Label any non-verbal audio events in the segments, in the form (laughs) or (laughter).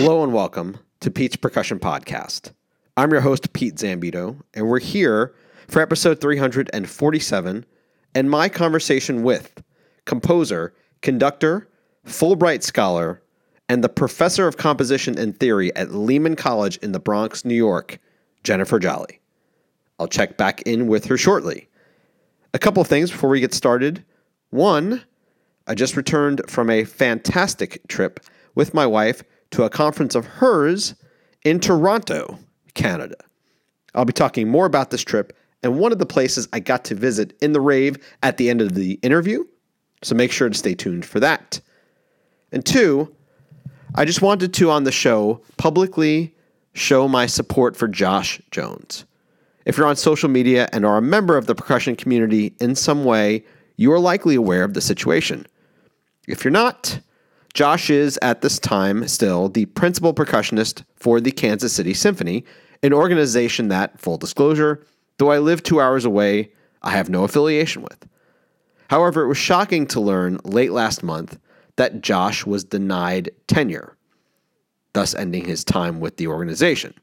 Hello and welcome to Pete's Percussion Podcast. I'm your host, Pete Zambito, and we're here for episode 347 and my conversation with composer, conductor, Fulbright scholar, and the professor of composition and theory at Lehman College in the Bronx, New York, Jennifer Jolley. I'll check back in with her shortly. A couple of things before we get started. One, I just returned from a fantastic trip with my wife to a conference of hers in Toronto, Canada. I'll be talking more about this trip and one of the places I got to visit in the rave at the end of the interview, so make sure to stay tuned for that. And two, I just wanted to on the show publicly show my support for Josh Jones. If you're on social media and are a member of the percussion community in some way, you are likely aware of the situation. If you're not, Josh is at this time still the principal percussionist for the Kansas City Symphony, an organization that, full disclosure, though I live two hours away, I have no affiliation with. However, it was shocking to learn late last month that Josh was denied tenure, thus ending his time with the organization.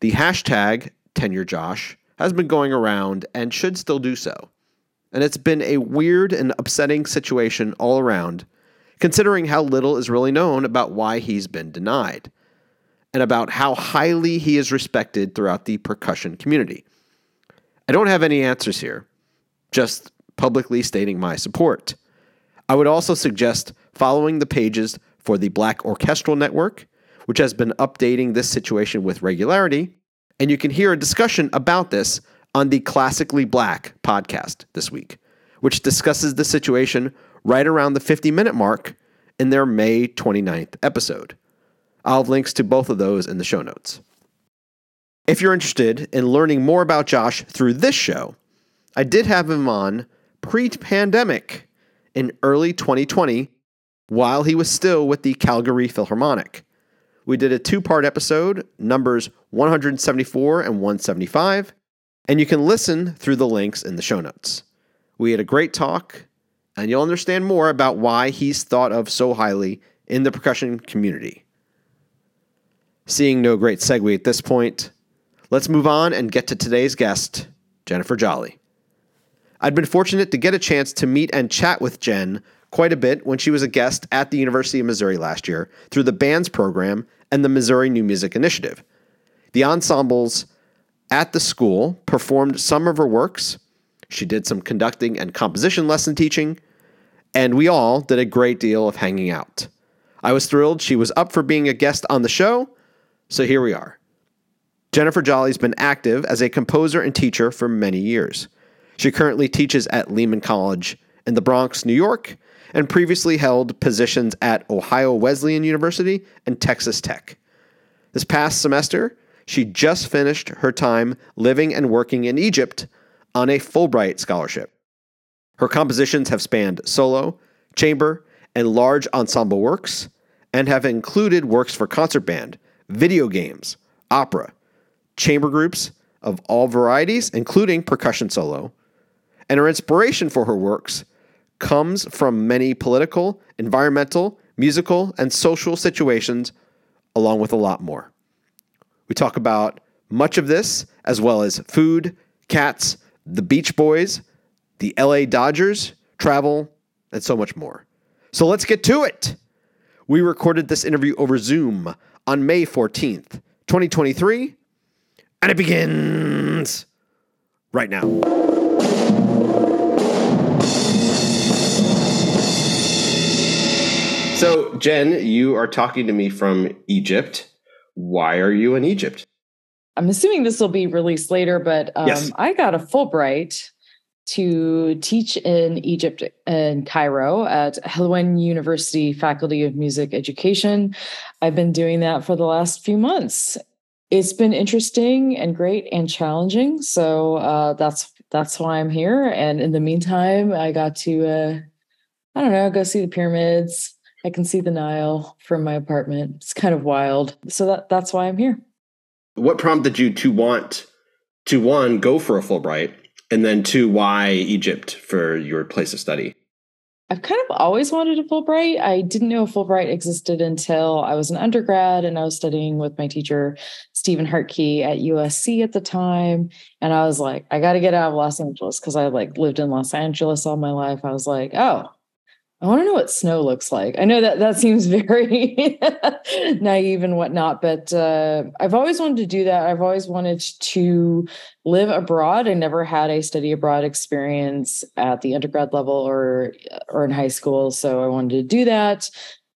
The hashtag tenurejosh has been going around and should still do so. And it's been a weird and upsetting situation all around, considering how little is really known about why he's been denied, and about how highly he is respected throughout the percussion community. I don't have any answers here, just publicly stating my support. I would also suggest following the pages for the Black Orchestral Network, which has been updating this situation with regularity, and you can hear a discussion about this on the Classically Black podcast this week, which discusses the situation right around the 50 minute mark in their May 29th episode. I'll have links to both of those in the show notes. If you're interested in learning more about Josh through this show, I did have him on pre pandemic in early 2020 while he was still with the Calgary Philharmonic. We did a two part episode, numbers 174 and 175, and you can listen through the links in the show notes. We had a great talk, and you'll understand more about why he's thought of so highly in the percussion community. Seeing no great segue at this point, let's move on and get to today's guest, Jennifer Jolley. I'd been fortunate to get a chance to meet and chat with Jen quite a bit when she was a guest at the University of Missouri last year through the bands program and the Missouri New Music Initiative. The ensembles at the school performed some of her works. She did some conducting and composition lesson teaching, and we all did a great deal of hanging out. I was thrilled she was up for being a guest on the show, so here we are. Jennifer Jolley's been active as a composer and teacher for many years. She currently teaches at Lehman College in the Bronx, New York, and previously held positions at Ohio Wesleyan University and Texas Tech. This past semester, she just finished her time living and working in Egypt on a Fulbright scholarship. Her compositions have spanned solo, chamber, and large ensemble works, and have included works for concert band, video games, opera, chamber groups of all varieties, including percussion solo. And her inspiration for her works comes from many political, environmental, musical, and social situations, along with a lot more. We talk about much of this, as well as food, cats, the Beach Boys, the LA Dodgers, travel, and so much more. So let's get to it. We recorded this interview over Zoom on May 14th, 2023, and it begins right now. So, Jen, you are talking to me from Egypt. Why are you in Egypt? I'm assuming this will be released later, but um, yes. I got a Fulbright to teach in Egypt and Cairo at Helwan University Faculty of Music Education. I've been doing that for the last few months. It's been interesting and great and challenging. So uh, that's that's why I'm here. And in the meantime, I got to uh, I don't know go see the pyramids, I can see the Nile from my apartment. It's kind of wild. So that that's why I'm here. What prompted you to want to one go for a Fulbright and then two why Egypt for your place of study? I've kind of always wanted a Fulbright. I didn't know a Fulbright existed until I was an undergrad and I was studying with my teacher, Stephen Hartke at USC at the time. And I was like, I got to get out of Los Angeles because I like lived in Los Angeles all my life. I was like, oh, I want to know what snow looks like. I know that that seems (laughs) very naive and whatnot, but uh, I've always wanted to do that. I've always wanted to live abroad. I never had a study abroad experience at the undergrad level or or in high school, so I wanted to do that.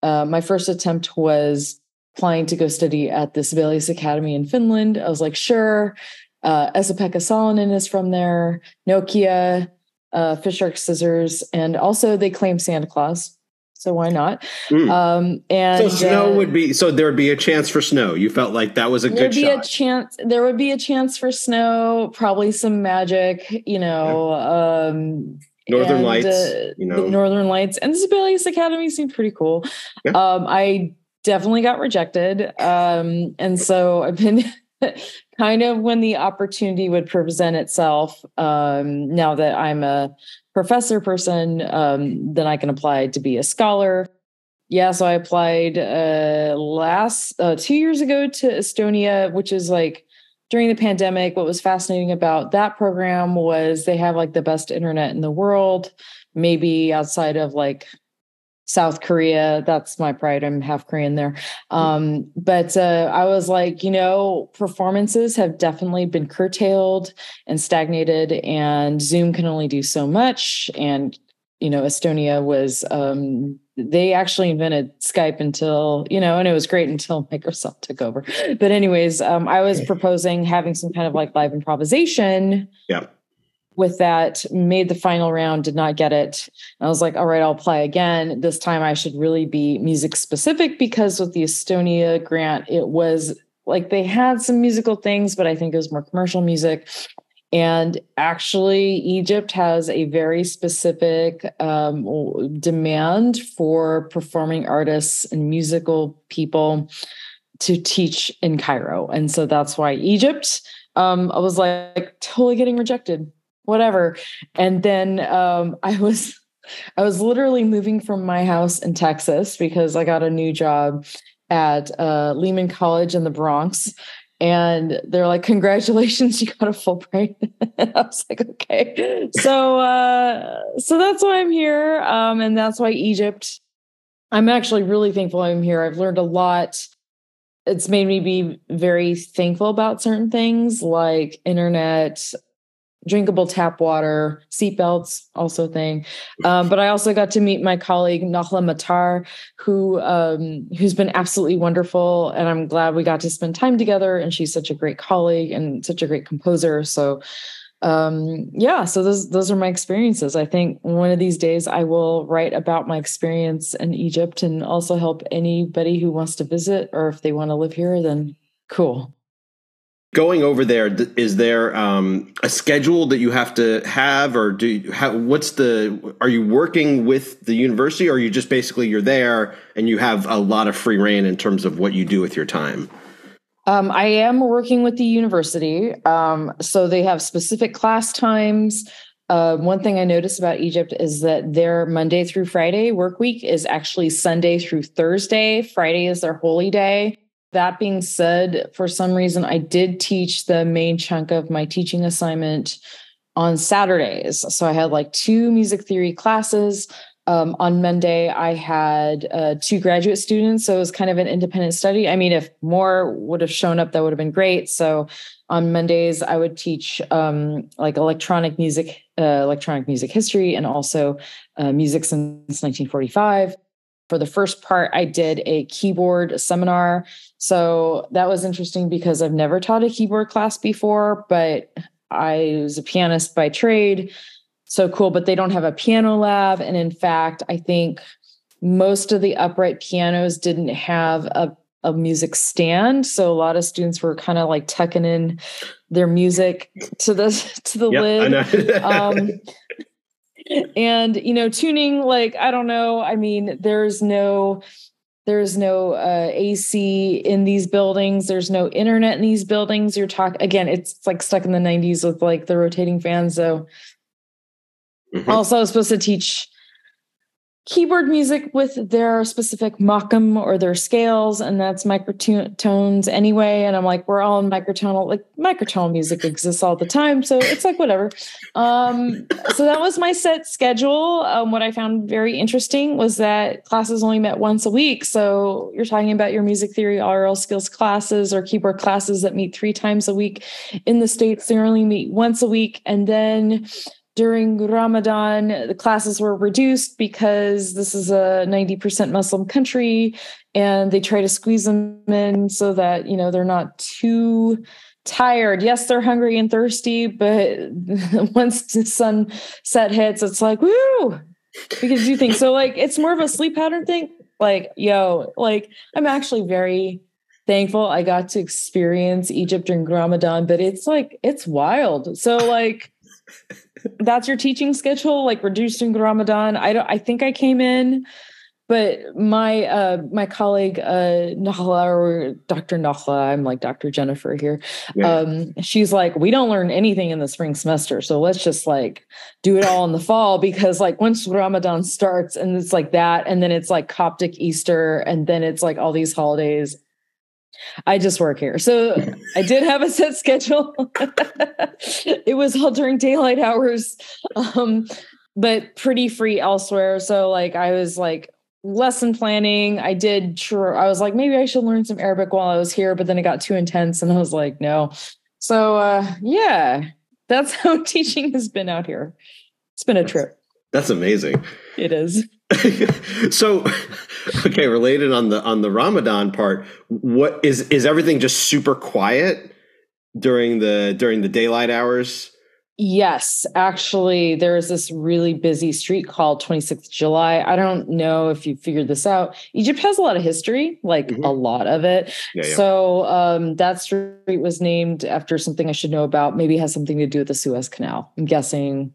Uh, my first attempt was applying to go study at the Sibelius Academy in Finland. I was like, sure. Uh, Esa-Pekka Salonen is from there. Nokia uh, Fiskars scissors, and also they claim Santa Claus. So why not? Mm. Um, and so snow uh, would be so there would be a chance for snow. You felt like that was a good be shot. a chance. There would be a chance for snow. Probably some magic. You know. Yeah. Um, Northern and, Lights, uh, you know, Northern Lights, and the Sibelius Academy seemed pretty cool. Yeah. Um, I definitely got rejected, um, and so I've been (laughs) (laughs) kind of when the opportunity would present itself um, now that i'm a professor person um, then i can apply to be a scholar. Yeah so i applied uh, last uh, two years ago to estonia which is like during the pandemic what was fascinating about that program was they have like the best internet in the world maybe outside of like South Korea. That's my pride. I'm half Korean there. Um, but uh, I was like, you know, performances have definitely been curtailed and stagnated, and Zoom can only do so much. And, you know, Estonia was, um, they actually invented Skype until, you know, and it was great until (laughs) Microsoft took over. But, anyways, um, I was proposing having some kind of like live improvisation. Yeah with that, made the final round, did not get it. I was like, all right, I'll apply again. This time I should really be music specific because with the Estonia grant, it was like they had some musical things, but I think it was more commercial music. And actually, Egypt has a very specific um, demand for performing artists and musical people to teach in Cairo. And so that's why Egypt, um, I was like totally getting rejected whatever. And then um, I was I was literally moving from my house in Texas because I got a new job at uh, Lehman College in the Bronx. And they're like, congratulations, (laughs) you got a Fulbright. (laughs) I was like, okay. So uh, so that's why I'm here. Um, and that's why Egypt. I'm actually really thankful I'm here. I've learned a lot. It's made me be very thankful about certain things like internet drinkable tap water, seatbelts, also thing. Um, but I also got to meet my colleague Nahla Mattar, who um, who's been absolutely wonderful, and I'm glad we got to spend time together. And she's such a great colleague and such a great composer. So. Um, yeah, so those those are my experiences. I think one of these days I will write about my experience in Egypt and also help anybody who wants to visit or if they want to live here, then cool going over there is there um, a schedule that you have to have or do you have what's the are you working with the university or are you just basically you're there and you have a lot of free reign in terms of what you do with your time um, i am working with the university um, so they have specific class times uh, one thing I noticed about Egypt is that their Monday through Friday work week is actually Sunday through Thursday. Friday is their holy day. That being said, for some reason, I did teach the main chunk of my teaching assignment on Saturdays. So I had like two music theory classes. Um, on Monday, I had uh, two graduate students. So it was kind of an independent study. I mean, if more would have shown up, that would have been great. So on Mondays, I would teach um, like electronic music, uh, electronic music history, and also uh, music since 1945 for the first part, I did a keyboard seminar. So that was interesting because I've never taught a keyboard class before, but I was a pianist by trade. So cool, but they don't have a piano lab. And in fact, I think most of the upright pianos didn't have a, a music stand. So a lot of students were kind of like tucking in their music to the to the yep, lid. (laughs) um, and you know tuning like i don't know i mean there's no there's no uh, ac in these buildings there's no internet in these buildings you're talking again it's like stuck in the 90s with like the rotating fans so mm-hmm. also i was supposed to teach keyboard music with their specific makam or their scales, and that's microtones anyway. And I'm like, we're all in microtonal, like microtonal music exists all the time. So it's like whatever. Um, so that was my set schedule. Um, what I found very interesting was that classes only met once a week. So you're talking about your music theory aural skills classes or keyboard classes that meet three times a week. In the States, they only meet once a week. And then during Ramadan, the classes were reduced because this is a 90% Muslim country and they try to squeeze them in so that, you know, they're not too tired. Yes, they're hungry and thirsty, but (laughs) once the sunset hits, it's like, woo, we can do things. So, like, it's more of a sleep pattern thing. Like, yo, like, I'm actually very thankful I got to experience Egypt during Ramadan, but it's like, it's wild. So, like, that's your teaching schedule, like reducing Ramadan. I don't. I think I came in, but my uh, my colleague uh, Nahla or Dr. Nahla, I'm like Dr. Jennifer here. Yeah. Um, she's like, we don't learn anything in the spring semester, so let's just like do it all in the fall because like once Ramadan starts and it's like that, and then it's like Coptic Easter, and then it's like all these holidays I just work here. So I did have a set schedule. (laughs) it was all during daylight hours, um, but pretty free elsewhere. So like I was like lesson planning. I did sure I was like, maybe I should learn some Arabic while I was here, but then it got too intense and I was like, no. So uh yeah, that's (laughs) how teaching has been out here. It's been a trip. That's amazing. It is. (laughs) so okay related on the on the ramadan part what is is everything just super quiet during the during the daylight hours? Yes actually there's this really busy street called 26th july. I don't know if you figured this out. Egypt has a lot of history like mm-hmm. a lot of it. Yeah, yeah. so um, that street was named after something i should know about maybe has something to do with the suez canal. I'm guessing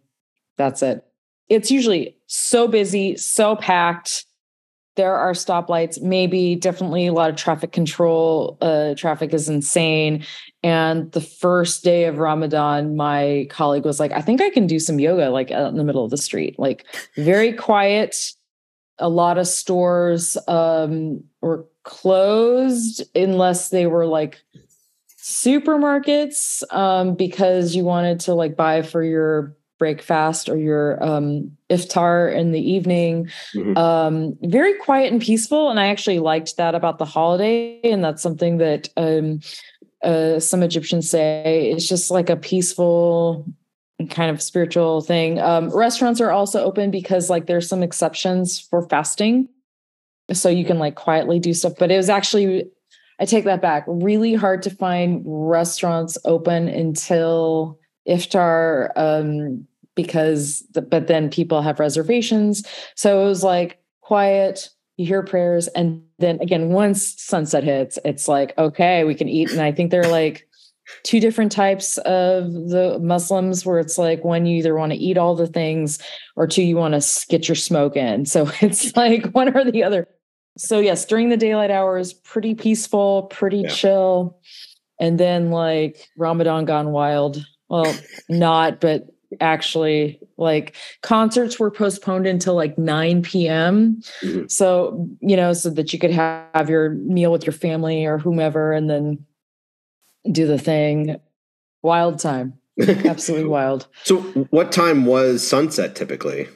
that's it it's usually so busy, so packed. There are stoplights, maybe definitely a lot of traffic control. Uh, traffic is insane. And the first day of Ramadan, my colleague was like, I think I can do some yoga like out in the middle of the street, like very quiet. A lot of stores um, were closed unless they were like supermarkets um, because you wanted to like buy for your break fast or your um, iftar in the evening. Mm-hmm. Um, very quiet and peaceful. And I actually liked that about the holiday. And that's something that um, uh, some Egyptians say it's just like a peaceful kind of spiritual thing. Um, restaurants are also open because like there's some exceptions for fasting. So you can like quietly do stuff. But it was actually, I take that back, really hard to find restaurants open until iftar um, because the, but then people have reservations. So it was like quiet you hear prayers and then again once sunset hits it's like okay we can eat. And i think there are like two different types of the muslims where it's like one you either want to eat all the things or two you want to get your smoke in. So (laughs) it's like one or the other. So yes during the daylight hours pretty peaceful pretty yeah. chill. And then like ramadan gone wild well not but actually like concerts were postponed until like 9 p.m mm-hmm. so you know so that you could have, your meal with your family or whomever and then do the thing. Wild time. (laughs) Absolutely wild. So what time was sunset typically?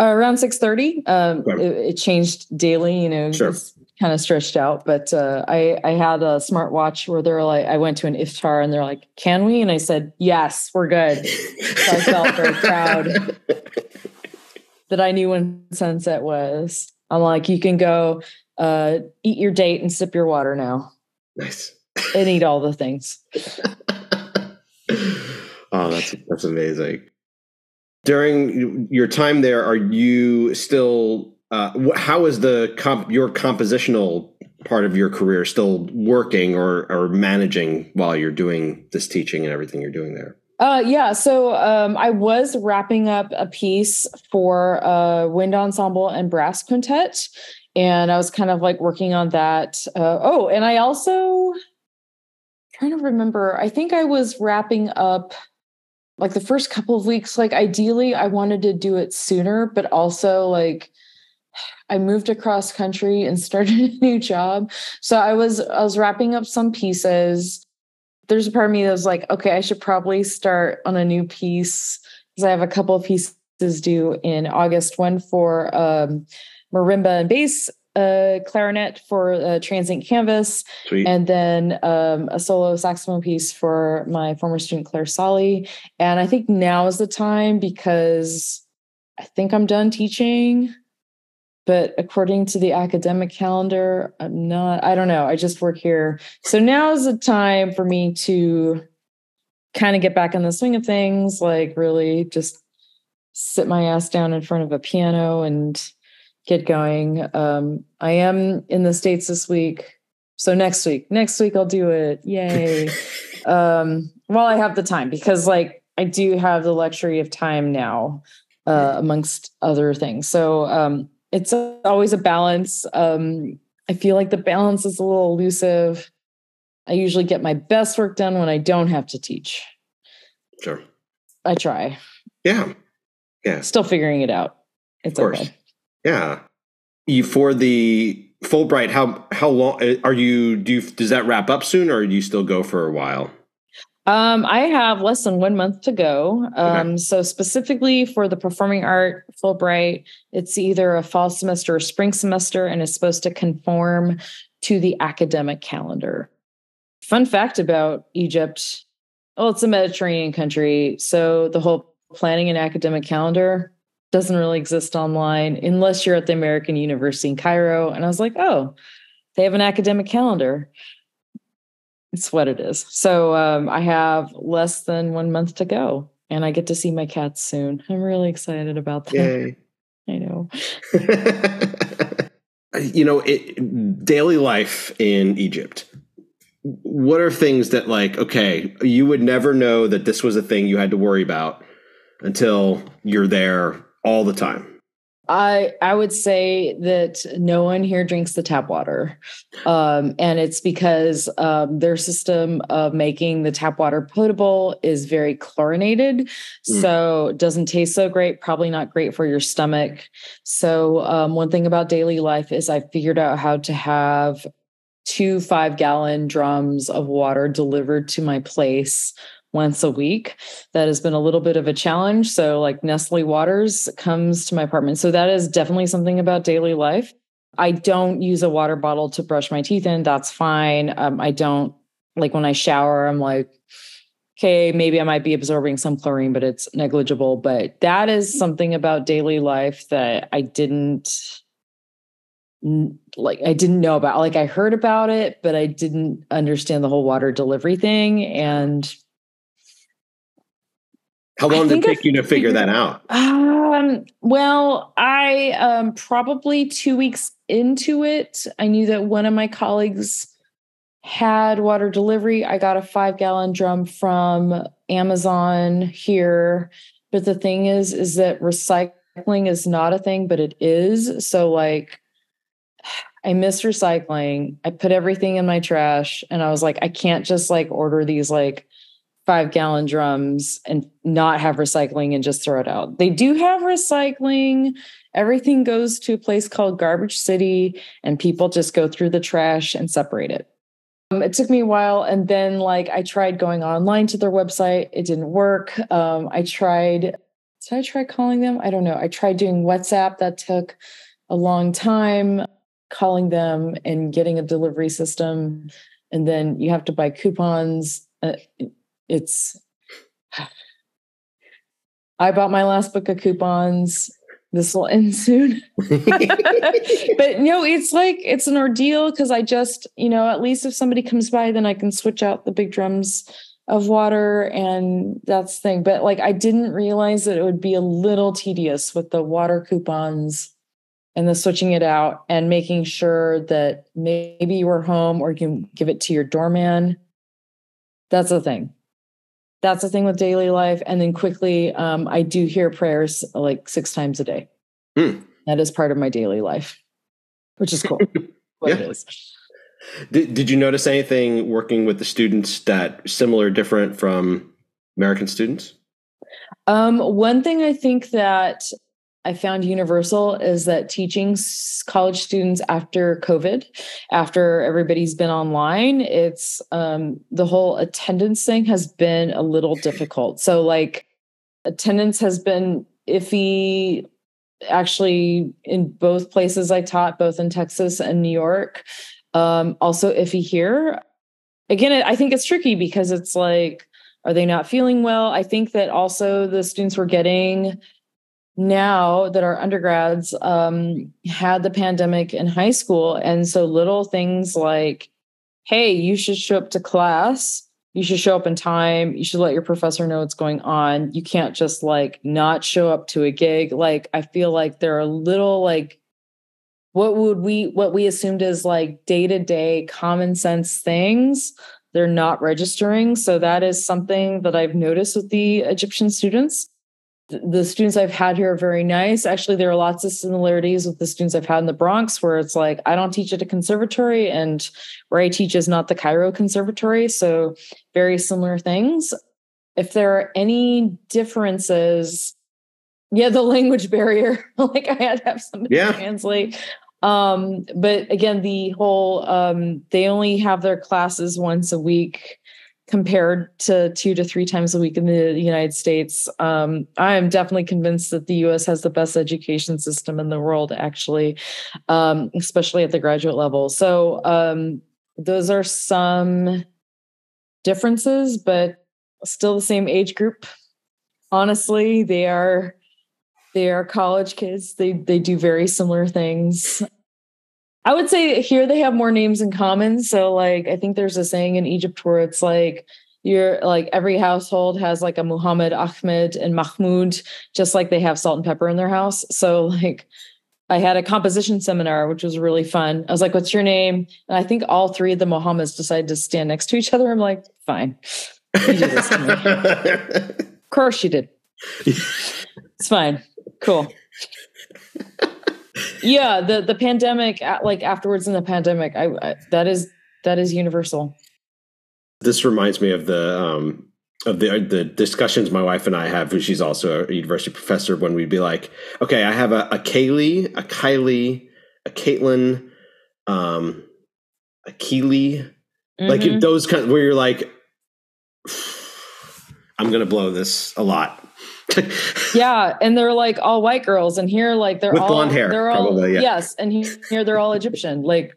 Uh, around 6.30 um, okay. it, it, changed daily you know sure kind of stretched out. But uh, I I had a smartwatch where they're like, I went to an iftar and they're like, "Can we?" And I said, "Yes, we're good." so I felt very proud (laughs) that I knew when sunset was. I'm like, you can go uh, eat your date and sip your water now. Nice. and eat all the things. (laughs) oh, that's that's amazing. During your time there, are you still uh, how is the comp- your compositional part of your career still working or, or managing while you're doing this teaching and everything you're doing there? Uh, yeah, so um, I was wrapping up a piece for a wind ensemble and brass quintet, and I was kind of like working on that. Uh, oh, and I also trying to remember. I think I was wrapping up like the first couple of weeks. Like ideally, I wanted to do it sooner, but also like I moved across country and started (laughs) a new job. So I was I was wrapping up some pieces. There's a part of me that was like, okay, I should probably start on a new piece because I have a couple of pieces due in August. One for um, marimba and bass a clarinet for transient canvas, Sweet. and then um, a solo saxophone piece for my former student Claire Solly. And I think now is the time because I think I'm done teaching. But according to the academic calendar, I'm not, I don't know. I just work here. So now is the time for me to kind of get back in the swing of things, like really just sit my ass down in front of a piano and get going. Um, I am in the States this week. So next week, next week I'll do it. Yay. (laughs) um, while I have the time, because like I do have the luxury of time now, uh, amongst other things. So um, it's always a balance. Um, I feel like the balance is a little elusive. I usually get my best work done when I don't have to teach. Sure. I try. Yeah. Yeah. Still figuring it out. It's of course. Okay. Yeah. You for the Fulbright, how how long uh, are you do you, does that wrap up soon or do you still go for a while? Um, I have less than one month to go. Um, okay. so specifically for the performing art Fulbright, it's either a fall semester or spring semester, and it's supposed to conform to the academic calendar. Fun fact about Egypt: well, it's a Mediterranean country, so the whole planning and academic calendar doesn't really exist online unless you're at the American University in Cairo. And I was like, oh, they have an academic calendar. It's what it is. So um, I have less than one month to go, and I get to see my cats soon. I'm really excited about that. Yay. (laughs) I know. (laughs) you know, it, daily life in Egypt. What are things that, like, okay, you would never know that this was a thing you had to worry about until you're there all the time? I I would say that no one here drinks the tap water, um, and it's because um, their system of making the tap water potable is very chlorinated, mm. so it doesn't taste so great. Probably not great for your stomach. So um, one thing about daily life is I figured out how to have two five gallon drums of water delivered to my place once a week. That has been a little bit of a challenge. So, like Nestle Waters comes to my apartment. So, that is definitely something about daily life. I don't use a water bottle to brush my teeth in. That's fine. Um, I don't like when I shower, I'm like, okay, maybe I might be absorbing some chlorine, but it's negligible. But that is something about daily life that I didn't like I didn't know about. Like I heard about it, but I didn't understand the whole water delivery thing. And how long did it take you to figure that out? Um, well, I um, probably two weeks into it, I knew that one of my colleagues had water delivery. I got a five gallon drum from Amazon here. But the thing is, is that recycling is not a thing, but it is. So, like, (sighs) I miss recycling. I put everything in my trash and I was like, I can't just like order these like five gallon drums and not have recycling and just throw it out. They do have recycling. Everything goes to a place called Garbage City, and people just go through the trash and separate it. Um, it took me a while. And then, like, I tried going online to their website, it didn't work. Um, I tried, did I try calling them? I don't know. I tried doing WhatsApp, that took a long time calling them and getting a delivery system. And then you have to buy coupons. Uh, it's I bought my last book of coupons. This will end soon. (laughs) but no, it's like it's an ordeal because I just, you know, at least if somebody comes by, then I can switch out the big drums of water and that's the thing. But like I didn't realize that it would be a little tedious with the water coupons and the switching it out and making sure that maybe you were home or you can give it to your doorman. That's the thing that's the thing with daily life. And then quickly, um, I do hear prayers like six times a day. Hmm. That is part of my daily life, which is cool. (laughs) what yeah. it is. Did, did you notice anything working with the students that similar, different from American students? Um, one thing I think that I found universal is that teaching college students after COVID, after everybody's been online, it's um, the whole attendance thing has been a little difficult. So, like, attendance has been iffy actually in both places I taught, both in Texas and New York. Um, also iffy here. Again, I think it's tricky because it's like, are they not feeling well? I think that also the students were getting now that our undergrads um, had the pandemic in high school. And so little things like, hey, you should show up to class. You should show up in time. You should let your professor know what's going on. You can't just like not show up to a gig. Like, I feel like there are little like, what would we, what we assumed is like day to day common sense things they're not registering. So that is something that I've noticed with the Egyptian students the students I've had here are very nice. Actually, there are lots of similarities with the students I've had in the Bronx, where it's like I don't teach at a conservatory, and where I teach is not the Cairo Conservatory. So, very similar things. If there are any differences, yeah, the (laughs) language barrier. like I had to have somebody yeah. translate. Um, but again, the whole um, they only have their classes once a week compared to two to three times a week in the United States. Um, I am definitely convinced that the US has the best education system in the world, actually, um, especially at the graduate level. So, um, those are some differences, but still the same age group. Honestly, they are they are college kids. They they do very similar things. I would say here they have more names in common. So like I think there's a saying in Egypt where it's like you're like every household has like a Muhammad, Ahmed, and Mahmoud, just like they have salt and pepper in their house. So like I had a composition seminar, which was really fun. I was like, what's your name? And I think all three of the Mohammeds decided to stand next to each other. I'm like, fine. You do this (laughs) of course you did. it's fine. Cool yeah the the pandemic like afterwards in the pandemic I, I, that is that is universal this reminds me of the um of the the discussions my wife and I have, who she's also a university professor, when we'd be like, okay, I have a, a Kaylee, a Kylie, a Caitlin, um, a Keely, mm-hmm. like those kind of, where you're like, I'm gonna blow this a lot. (laughs) yeah, and they're like all white girls, and here like they're with all blonde hair. They're all probably, yeah. yes, and here they're all Egyptian. Like,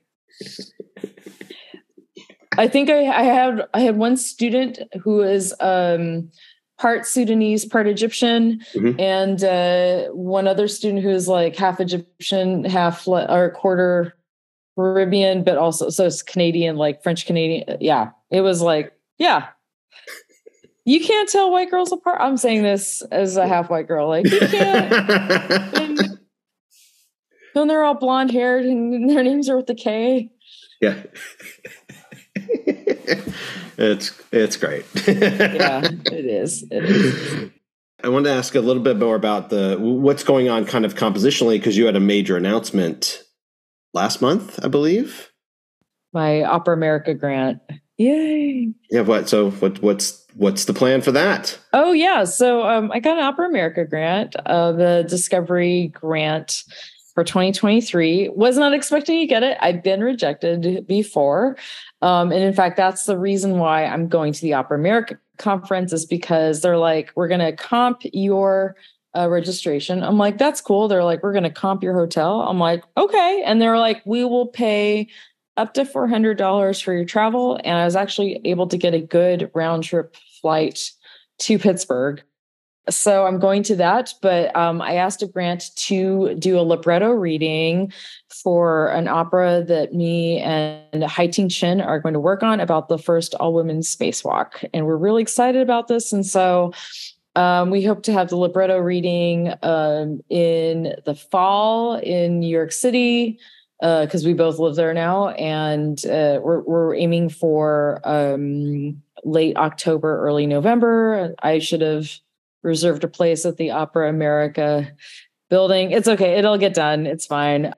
I think I, I had I had one student who is um, part Sudanese, part Egyptian, mm-hmm. and uh, one other student who is like half Egyptian, half or quarter Caribbean, but also so it's Canadian, like French Canadian. Yeah, it was like yeah, you can't tell white girls apart. I'm saying this as a half white girl. Like you can't. when, (laughs) when they're all blonde haired and their names are with the K. Yeah. it's it's great. yeah, it is. It is. I want to ask a little bit more about the what's going on kind of compositionally because you had a major announcement last month, I believe. My Opera America grant. Yay. Yeah, what so what what's what's the plan for that? Oh yeah, so um, I got an Opera America grant, uh, the Discovery grant for 2023. Was not expecting to get it. I've been rejected before, um, and in fact, that's the reason why I'm going to the Opera America conference is because they're like, we're going to comp your uh, registration. I'm like, that's cool. They're like, we're going to comp your hotel. I'm like, okay, and they're like, we will pay up to $400 for your travel. And I was actually able to get a good round trip flight to Pittsburgh. So I'm going to that, but um, I asked a grant to do a libretto reading for an opera that me and Hai-Ting Chinn are going to work on about the first all-women spacewalk, and we're really excited about this. And so um, we hope to have the libretto reading um, in the fall in New York City because uh, we both live there now, and uh, we're we're aiming for um, late October, early November. I should have reserved a place at the Opera America building. It's okay; it'll get done. It's fine.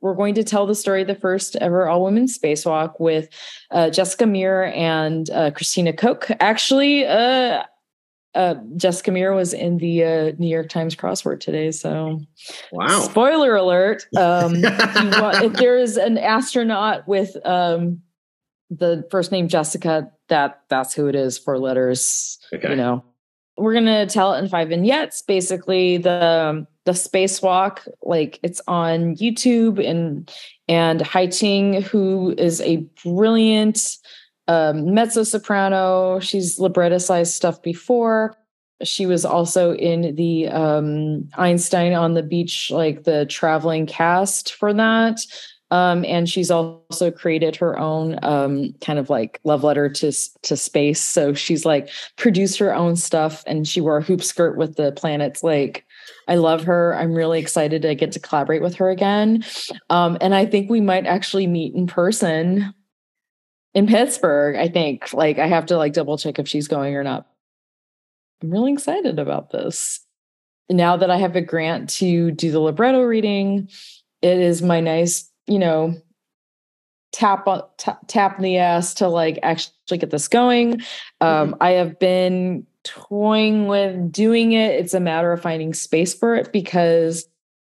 We're going to tell the story of the first ever all women spacewalk with uh, Jessica Meir and uh, Christina Koch. Actually, uh, uh, Jessica Meir was in the uh, New York Times crossword today. So, wow! Spoiler alert! Um, (laughs) if, want, if, there is an astronaut with um, the first name Jessica, that that's who it is. for letters. Okay. You know, we're gonna tell it in five vignettes. Basically, the the spacewalk, like it's on YouTube, and and Hai-Ting, who is a brilliant um, mezzo soprano. She's libretticized stuff before. She was also in the um, Einstein on the Beach, like the traveling cast for that. Um, and she's also created her own um, kind of like love letter to to space. So she's like produced her own stuff, and she wore a hoop skirt with the planets. Like, I love her. I'm really excited to get to collaborate with her again. Um, and I think we might actually meet in person in Pittsburgh, I think. Like I have to like double check if she's going or not. I'm really excited about this. Now that I have a grant to do the libretto reading, it is my nice, you know, tap tap, tap in the ass to like actually get this going. Um, mm-hmm. I have been toying with doing it. It's a matter of finding space for it because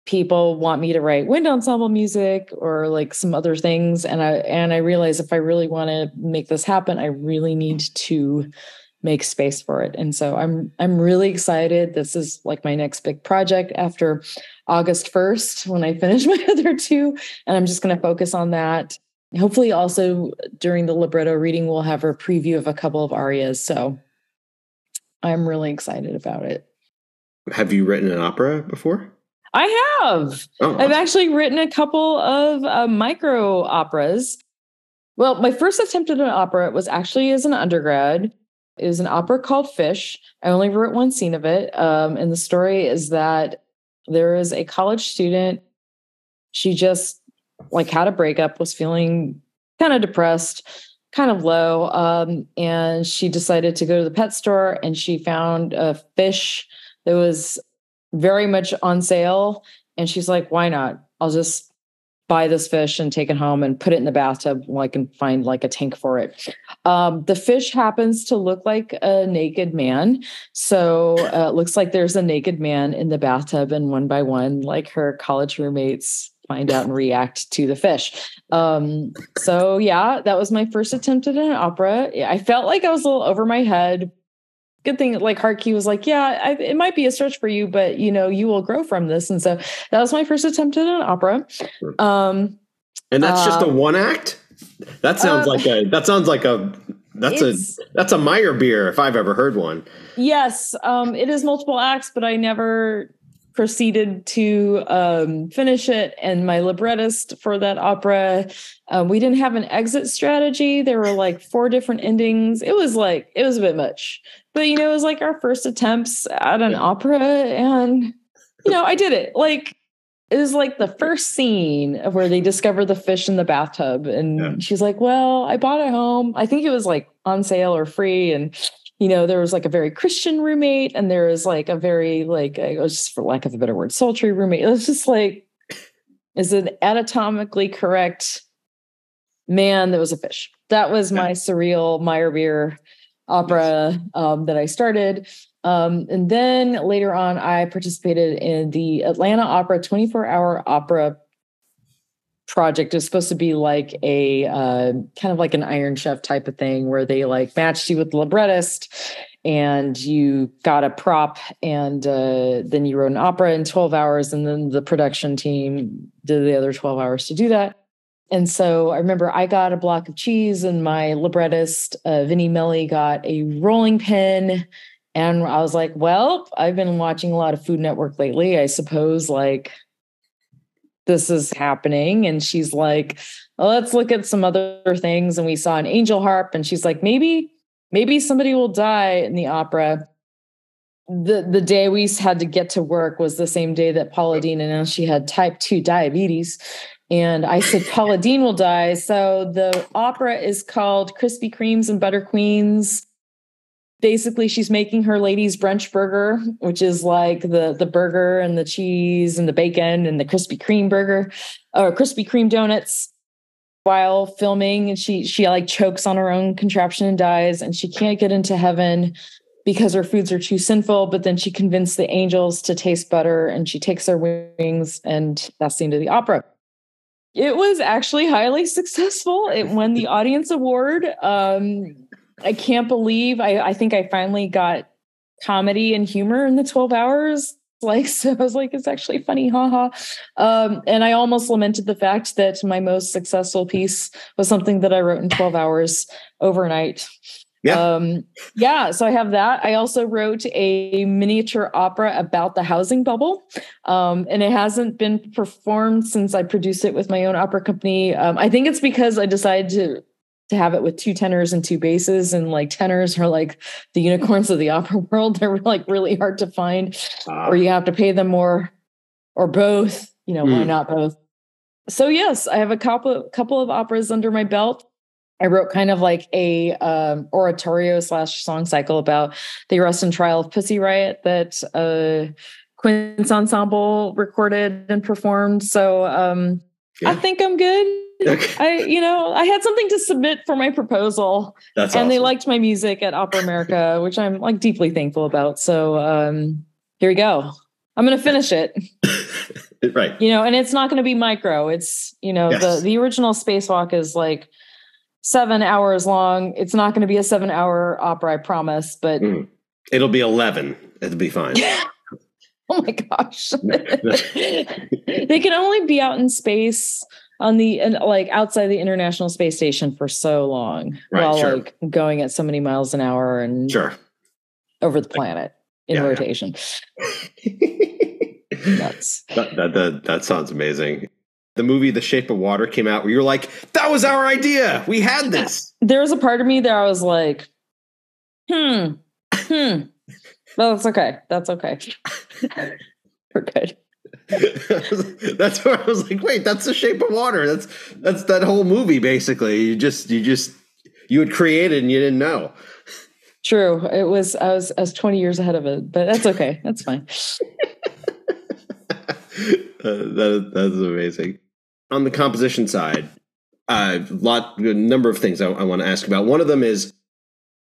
people want me to write wind ensemble music or like some other things and i and i realize if i really want to make this happen i really need to make space for it and so i'm i'm really excited this is like my next big project after august 1st when i finish (laughs) my other two and i'm just going to focus on that hopefully also during the libretto reading we'll have a preview of a couple of arias so i'm really excited about it have you written an opera before I have. Oh, I've actually written a couple of uh, micro operas. Well, my first attempt at an opera was actually as an undergrad. It was an opera called Fish. I only wrote one scene of it. Um, and the story is that there is a college student. She just like had a breakup, was feeling kind of depressed, kind of low. Um, and she decided to go to the pet store and she found a fish that was very much on sale. And she's like, why not? I'll just buy this fish and take it home and put it in the bathtub I can find like a tank for it. Um, the fish happens to look like a naked man. So uh, it looks like there's a naked man in the bathtub, and one by one, like her college roommates find out and react to the fish. Um, so yeah, that was my first attempt at an opera. I felt like I was a little over my head, good thing like Hartke was like, yeah, I, it might be a stretch for you, but you know, you will grow from this. And so that was my first attempt at an opera. Um, and that's uh, just a um, one act. That sounds uh, like a, that sounds like a, that's a, that's a Meyerbeer if I've ever heard one. Yes. Um, it is multiple acts, but I never proceeded to um, finish it. And my librettist for that opera, um, we didn't have an exit strategy. There were like four different endings. It was like, it was a bit much. But, you know, it was like our first attempts at an opera. And, you know, I did it. Like, it was like the first scene of where they discover the fish in the bathtub. And yeah. she's like, Well, I bought it home. I think it was like on sale or free. And you know, there was like a very Christian roommate, and there was like a very like it was just for lack of a better word, sultry roommate. (laughs) It was just like is an anatomically correct man that was a fish. That was my surreal Meyerbeer opera um, that I started. Um, and then later on, I participated in the Atlanta Opera 24 hour opera project is supposed to be like a uh, kind of like an Iron Chef type of thing where they like matched you with the librettist and you got a prop and uh, then you wrote an opera in 12 hours and then the production team did the other 12 hours to do that. And so I remember I got a block of cheese and my librettist, uh, Vinnie Melly, got a rolling pin. And I was like, well, I've been watching a lot of Food Network lately. I suppose like this is happening. And she's like, well, let's look at some other things. And we saw an angel harp, and she's like, maybe, maybe somebody will die in the opera. The the day we had to get to work was the same day that Paula Deen announced she had type 2 diabetes. And I said, Paula Deen will die. So the opera is called Krispy Kremes and Butter Queens basically she's making her ladies brunch burger which is like the the burger and the cheese and the bacon and the krispy kreme burger or krispy kreme donuts while filming and she she like chokes on her own contraption and dies and she can't get into heaven because her foods are too sinful. But then she convinced the angels to taste butter and she takes their wings, and that's the end of the opera. It was actually highly (laughs) successful. It won the audience award. Um, I can't believe I, I think I finally got comedy and humor in the 12 hours (laughs) like so i was like it's actually funny haha um, and i almost lamented the fact that my most successful piece was something that i wrote in 12 hours overnight yeah. Um, yeah. So I have that. I also wrote a miniature opera about the housing bubble. Um, and it hasn't been performed since I produced it with my own opera company. Um, I think it's because I decided to to have it with two tenors and two basses and like tenors are like the unicorns of the opera (laughs) world. They're like really hard to find uh, or you have to pay them more or both. You know mm. why hmm. not both? So yes i have a couple couple of operas under my belt. I wrote kind of like a um, oratorio slash song cycle about the arrest and trial of pussy riot that uh quince ensemble recorded and performed. So um i think i'm good Okay. I, you know, I had something to submit for my proposal. That's and awesome. they liked my music at Opera America, (laughs) which I'm like deeply thankful about. So um here we go. I'm gonna finish it. (laughs) right. You know, and it's not gonna be micro. It's, you know, yes. the the original spacewalk is like seven hours long. It's not gonna be a seven hour opera, I promise, but mm. it'll be eleven. It'll be fine. (laughs) oh my gosh. they can only be out in space on the and like outside the international space station for so long right, while sure. like going at so many miles an hour and sure over the planet in yeah, rotation. (laughs) Nuts. That, that, that that sounds amazing. The movie The Shape of Water came out where you're like, that was our idea. We had this. There was a part of me that I was like, hmm, hmm. Well, that's okay. That's okay. (laughs) We're good. (laughs) that's where I was like, wait, that's the shape of water. That's that's that whole movie basically. You just you just you had created and you didn't know. True. It was I was I was 20 years ahead of it, but that's okay. That's fine. (laughs) uh, that that's amazing. On the composition side, uh, lot a number of things I, I want to ask about. One of them is,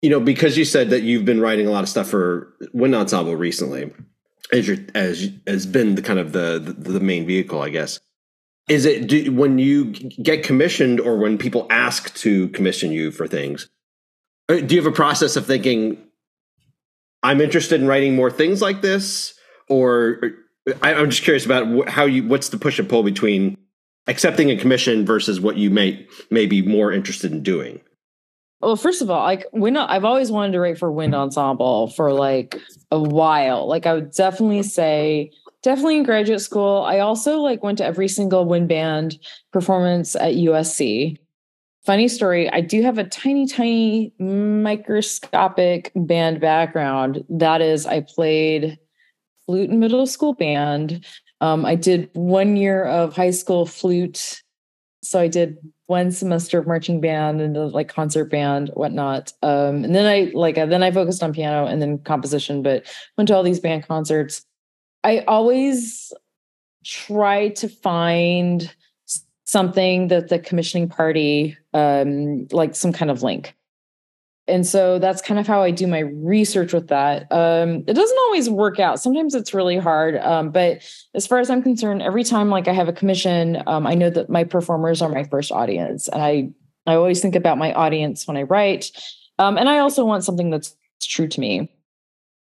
you know, because you said that you've been writing a lot of stuff for Wind Ensemble recently as your as has been the kind of the, the, the main vehicle, I guess. Is it do, when you get commissioned or when people ask to commission you for things? Uh, do you have a process of thinking, I'm interested in writing more things like this, or I, I'm just curious about how you what's the push and pull between accepting a commission versus what you may may be more interested in doing. Well, first of all, like wind, I've always wanted to write for wind ensemble for like a while. Like I would definitely say, definitely in graduate school. I also like went to every single wind band performance at USC. Funny story, I do have a tiny, tiny microscopic band background. That is, I played flute in middle school band. Um, I did one year of high school flute. So I did one semester of marching band and like concert band, whatnot. Um, and then I like uh, then I focused on piano and then composition, but went to all these band concerts. I always try to find something that the commissioning party um, like some kind of link and so that's kind of how I do my research with that. Um, it doesn't always work out. Sometimes it's really hard. Um, but as far as I'm concerned, every time like I have a commission, um, I know that my performers are my first audience, and I I always think about my audience when I write. Um, and I also want something that's true to me.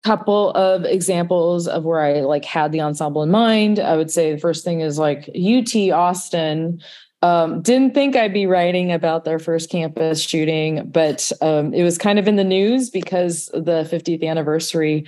Couple of examples of where I like had the ensemble in mind. I would say the first thing is like UT Austin um, didn't think I'd be writing about their first campus shooting, but um, it was kind of in the news because the 50th anniversary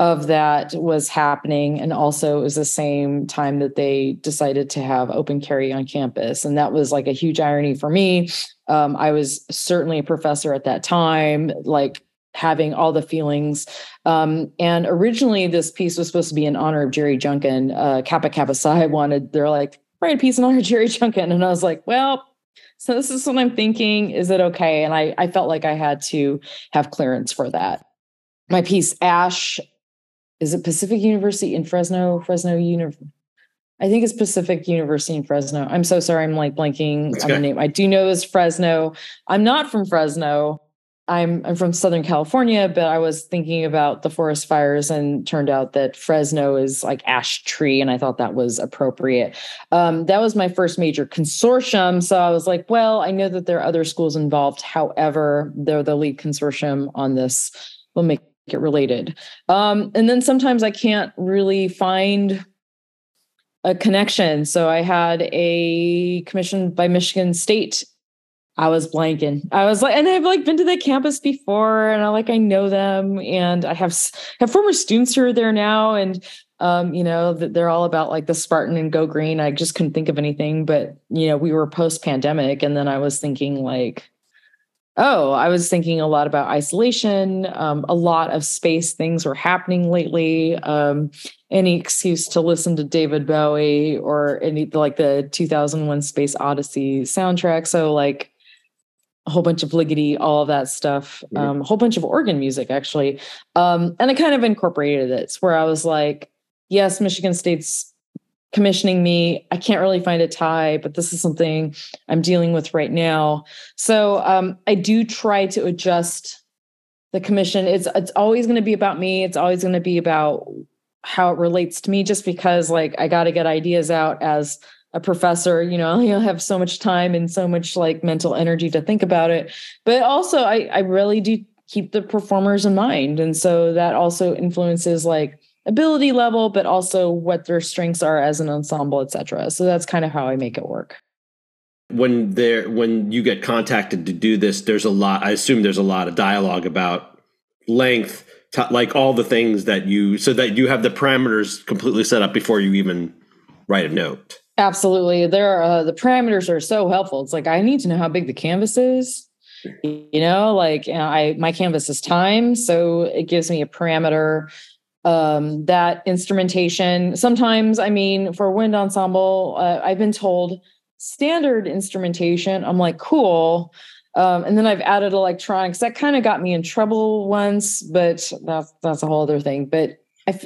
of that was happening. And also, it was the same time that they decided to have open carry on campus. And that was like a huge irony for me. Um, I was certainly a professor at that time, like having all the feelings. Um, and originally, this piece was supposed to be in honor of Jerry Junkin. Uh, Kappa Kappa Psi (laughs) wanted, they're like, write a piece on her Jerry Junkin. And I was like, well, so this is what I'm thinking. Is it okay? And I, I felt like I had to have clearance for that. My piece, Ash, is it Pacific University in Fresno? Fresno University. I think it's Pacific University in Fresno. I'm so sorry. I'm like blanking on the name. I do know it's Fresno. I'm not from Fresno. I'm I'm from Southern California, but I was thinking about the forest fires and turned out that Fresno is like ash tree, and I thought that was appropriate. Um, that was my first major consortium, so I was like, well, I know that there are other schools involved. However, they're the lead consortium on this. We'll make it related. Um, and then sometimes I can't really find a connection. So I had a commission by Michigan State I was blanking. I was like, and I've like been to the campus before, and I like I know them, and I have have former students who are there now, and um, you know they're all about like the Spartan and Go Green. I just couldn't think of anything, but you know we were post pandemic, and then I was thinking like, oh, I was thinking a lot about isolation. Um, a lot of space things were happening lately. Um, any excuse to listen to David Bowie or any like the 2001 Space Odyssey soundtrack. So like a whole bunch of Ligeti, all of that stuff, um, a whole bunch of organ music actually. Um, and I kind of incorporated it where I was like, yes, Michigan State's commissioning me. I can't really find a tie, but this is something I'm dealing with right now. So um, I do try to adjust the commission. It's it's always going to be about me. It's always going to be about how it relates to me just because like I got to get ideas out as a professor you know (laughs) you'll have so much time and so much like mental energy to think about it. But also i i really do keep the performers in mind. And so that also influences like ability level but also what their strengths are as an ensemble etc so that's kind of how i make it work. When there when you get contacted to do this there's a lot i assume there's a lot of dialogue about length like all the things that you so that you have the parameters completely set up before you even write a note Absolutely. There are uh, the parameters are so helpful. It's like I need to know how big the canvas is. You know, like you know, I my canvas is time, so it gives me a parameter. Um, that instrumentation. Sometimes, I mean, for wind ensemble, uh, I've been told standard instrumentation. I'm like, cool. Um, and then I've added electronics. That kind of got me in trouble once, but that's that's a whole other thing. But I,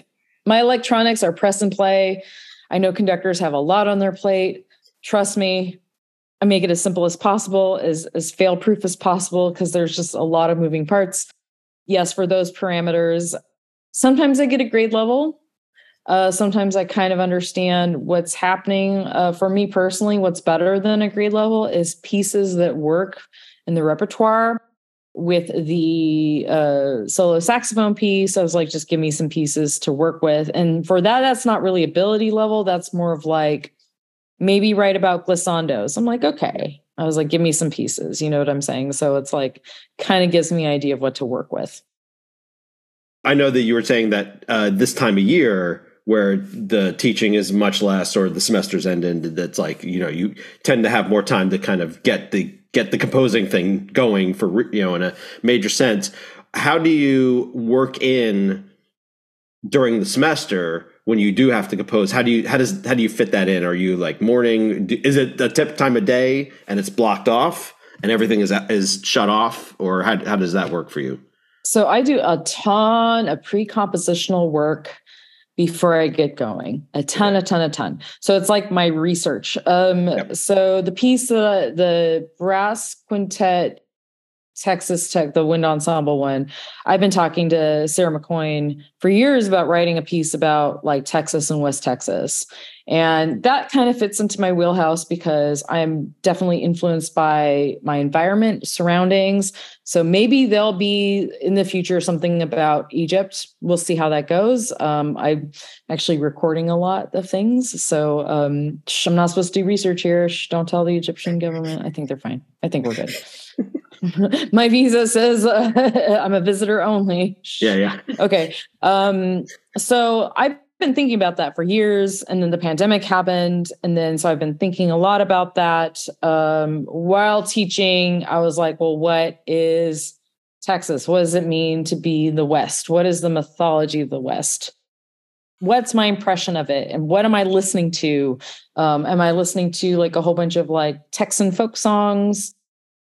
my electronics are press and play. I know conductors have a lot on their plate. Trust me, I make it as simple as possible, as, as fail proof as possible, because there's just a lot of moving parts. Yes, for those parameters, sometimes I get a grade level. Uh, sometimes I kind of understand what's happening. Uh, for me personally, what's better than a grade level is pieces that work in the repertoire with the uh, solo saxophone piece, I was like, just give me some pieces to work with. And for that, that's not really ability level. That's more of like maybe write about glissandos. I'm like, okay. I was like, give me some pieces. You know what I'm saying? So it's like kind of gives me an idea of what to work with. I know that you were saying that uh, this time of year, where the teaching is much less or the semester's ended, that's like you know you tend to have more time to kind of get the get the composing thing going for you know in a major sense. How do you work in during the semester when you do have to compose? How do you how does how do you fit that in? Are you like morning is it a tip time of day and it's blocked off and everything is is shut off? Or how, how does that work for you? So i do a ton of pre-compositional work before I get going. A ton, a ton, a ton. So it's like my research. Um, yep. So the piece, uh, the brass quintet Texas Tech, the wind ensemble one. I've been talking to Sarah McKoin for years about writing a piece about like Texas and West Texas. And that kind of fits into my wheelhouse because I'm definitely influenced by my environment, surroundings. So maybe there'll be in the future something about Egypt. We'll see how that goes. Um, I'm actually recording a lot of things. So um, I'm not supposed to do research here. Don't tell the Egyptian government. I think they're fine. I think we're good. My visa says uh, (laughs) I'm a visitor only. Yeah, yeah. okay. Um, so I've been thinking about that for years, and then the pandemic happened, and then so I've been thinking a lot about that. Um, while teaching, I was like, well, what is Texas? What does it mean to be the West? What is the mythology of the West? What's my impression of it, and what am I listening to? Um, am I listening to like a whole bunch of like Texan folk songs?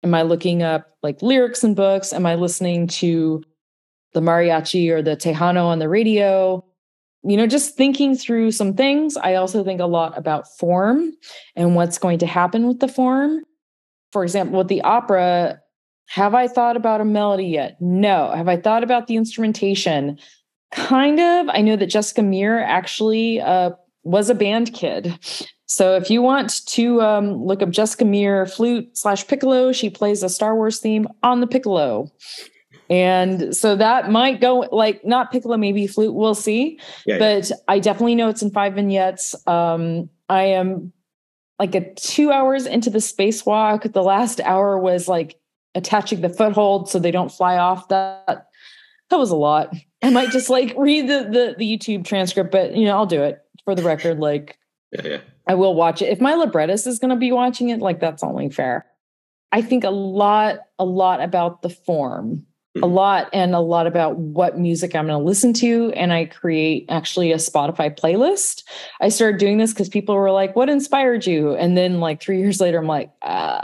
Am I looking up like lyrics and books? Am I listening to the mariachi or the Tejano on the radio? You know, just thinking through some things. I also think a lot about form and what's going to happen with the form. For example, with the opera, Have I thought about a melody yet? No. Have I thought about the instrumentation? Kind of. I know that Jessica Meir actually uh, was a band kid. So if you want to um, look up Jessica Meir flute slash piccolo, she plays a Star Wars theme on the piccolo. And so that might go like not piccolo, maybe flute. We'll see. Yeah, but yeah. I definitely know it's in five vignettes. Um, I am like a two hours into the spacewalk. The last hour was like attaching the foothold so they don't fly off. That that was a lot. I might just like read the the, the YouTube transcript, but you know I'll do it for the record. Like, yeah, yeah. I will watch it. If my librettist is going to be watching it, like that's only fair. I think a lot, a lot about the form, mm-hmm. a lot, and a lot about what music I'm going to listen to. And I create actually a Spotify playlist. I started doing this because people were like, "What inspired you?" And then like three (laughs) years later, I'm like, uh,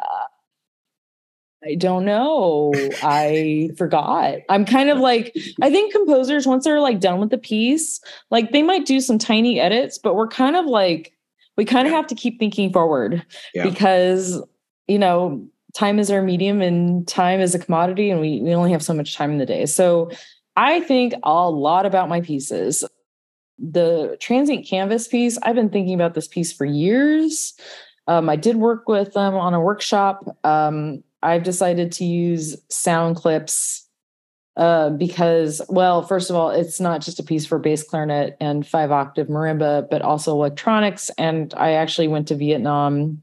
I don't know. I forgot. I'm kind of like, I think composers, once they're like done with the piece, like they might do some tiny edits, but we're kind of like we kind of have to keep thinking forward yeah. because you know time is our medium and time is a commodity and we, we only have so much time in the day. So i think a lot about my pieces. The transient canvas piece i've been thinking about this piece for years. Um, i did work with them on a workshop. Um, i've decided to use sound clips uh, because, well, first of all, it's not just a piece for bass clarinet and five octave marimba, but also electronics. And I actually went to Vietnam.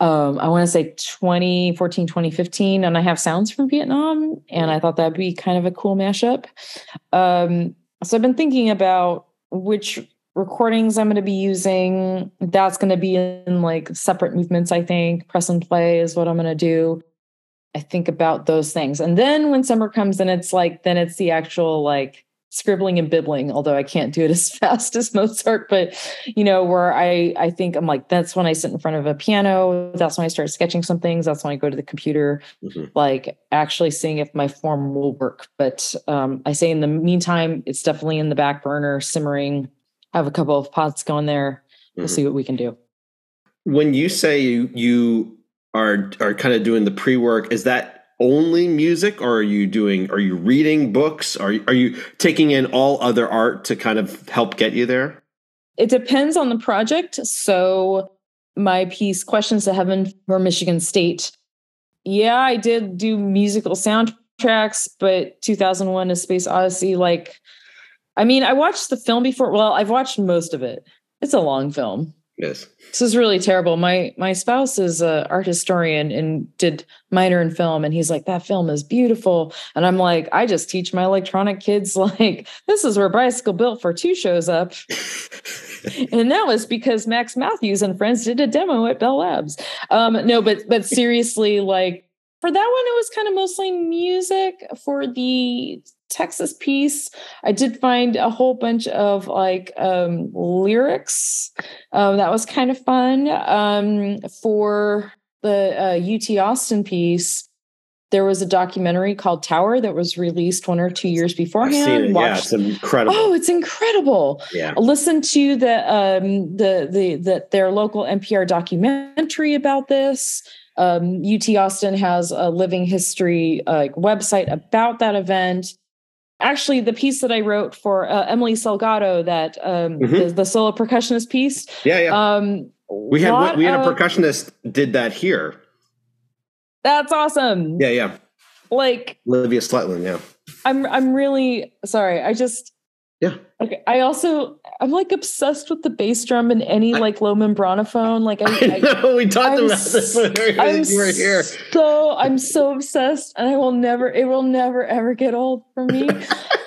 Um, I want to say 2014, 2015, and I have sounds from Vietnam, and I thought that'd be kind of a cool mashup. Um, so I've been thinking about which recordings I'm going to be using. That's going to be in like separate movements, I think. Press and play is what I'm going to do. I think about those things. And then when summer comes and it's like, then it's the actual like scribbling and bibbling, although I can't do it (laughs) as fast as Mozart, but you know, where I I think I'm like, that's when I sit in front of a piano. That's when I start sketching some things. That's when I go to the computer, mm-hmm. like actually seeing if my form will work. But um, I say in the meantime, it's definitely in the back burner, simmering. I have a couple of pots going there. We'll mm-hmm. see what we can do. When you say you you are are kind of doing the pre work, is that only music, or are you doing? Are you reading books? Are you, are you taking in all other art to kind of help get you there? It depends on the project. So my piece, Questions to Heaven for Michigan State. Yeah, I did do musical soundtracks, but 2001 A Space Odyssey, like, I mean, I watched the film before. Well, I've watched most of it. It's a long film. Yes. This is really terrible. My my spouse is a art historian and did minor in film and he's like that film is beautiful and I'm like I just teach my electronic kids (laughs) like this is where bicycle built for two shows up. (laughs) and that was because Max Mathews and friends did a demo at Bell Labs. Um no but but seriously like for that one it was kind of mostly music for the Texas piece, I did find a whole bunch of like um, lyrics. Um, that was kind of fun. Um, for the uh, UT Austin piece, there was a documentary called Tower that was released one or two years beforehand. It. yeah, it's incredible. Oh, it's incredible. Yeah. Listen to the um the the the their local NPR documentary about this. Um, UT Austin has a living history uh, like website about that event actually the piece that I wrote for uh, Emily Salgado, that um, mm-hmm. the, the, solo percussionist piece. Yeah, yeah. Um, we had we had a percussionist did that here. That's awesome. Yeah, yeah. Like Olivia Sletland. Yeah. I'm I'm really sorry. I just yeah. Okay. I also I'm like obsessed with the bass drum and any I, like low membranophone. Like I, (laughs) I know we talked I'm about this when (laughs) you were here. So I'm so obsessed, and I will never. It will never ever get old for me.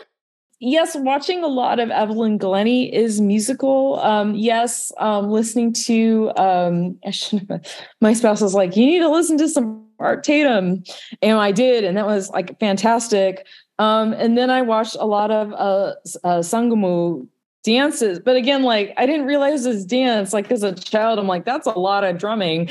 (laughs) yes, watching a lot of Evelyn Glennie is musical. Um, yes, um, listening to um, I should my spouse was like, you need to listen to some Art Tatum, and I did, and that was like fantastic. Um, and then I watched a lot of uh, uh, Sangamu dances, but again, like I didn't realize this dance. Like as a child, I'm like, that's a lot of drumming.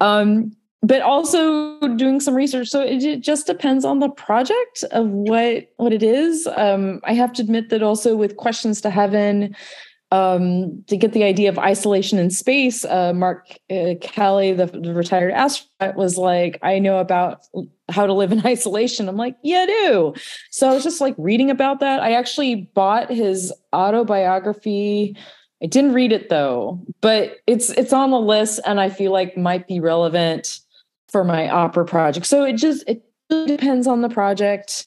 Um, but also doing some research. So it, it, just depends on the project of what what it is. Um, I have to admit that also with questions to heaven, um, to get the idea of isolation in space, uh, Mark uh, Kelly, the, the, retired astronaut, was like, I know about how to live in (laughs) isolation. I'm like, yeah, I do. So I was just like reading about that. I actually bought his autobiography. I didn't read it though, but it's it's on the list and I feel like might be relevant for my opera project. So it just it depends on the project.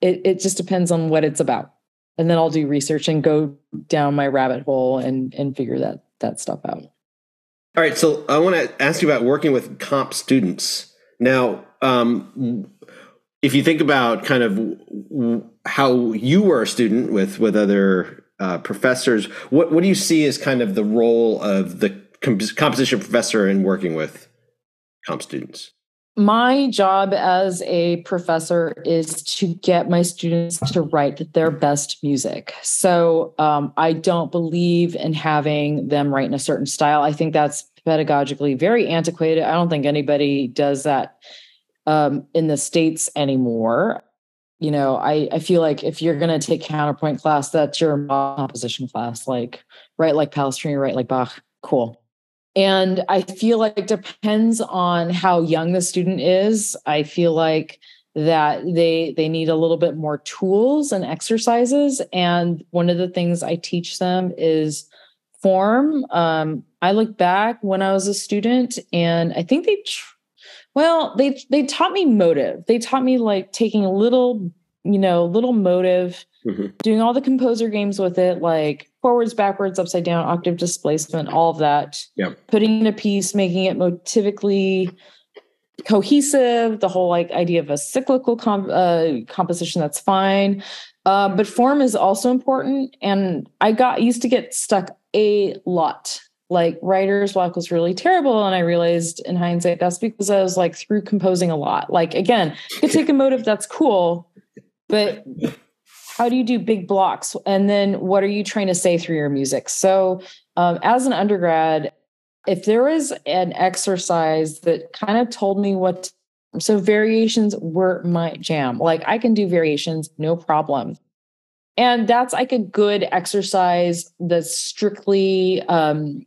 It it just depends on what it's about and then I'll do research and go down my rabbit hole and and figure that that stuff out. All right, so I want to ask you about working with comp students. Now, um, if you think about kind of how you were a student with with other uh, professors, what what do you see as kind of the role of the composition professor in working with comp students? My job as a professor is to get my students to write their best music. So um, I don't believe in having them write in a certain style. I think that's pedagogically very antiquated. I don't think anybody does that um, in the States anymore. You know, I, I feel like if you're going to take counterpoint class, that's your composition class. Like, write like Palestrina, write like Bach. Cool and I feel like it depends on how young the student is. I feel like that they they need a little bit more tools and exercises. And one of the things I teach them is form. Um, I look back when I was a student, and I think they, tr- well, they they taught me motive. They taught me like taking a little, you know, little motive, mm-hmm. doing all the composer games with it, like forwards, backwards, upside down, octave displacement, all of that. Yeah. Putting in a piece, making it motivically cohesive, the whole like idea of a cyclical com- uh, composition, that's fine. Uh, but form is also important. And I got used to get stuck a lot. Like writer's block was really terrible. And I realized in hindsight, that's because I was like through composing a lot. Like again, you could take a motive, that's cool. But how do you do big blocks? And then what are you trying to say through your music? So um, as an undergrad if there was an exercise that kind of told me what to, so variations were my jam. Like i can do variations no problem. And that's like a good exercise that's strictly um,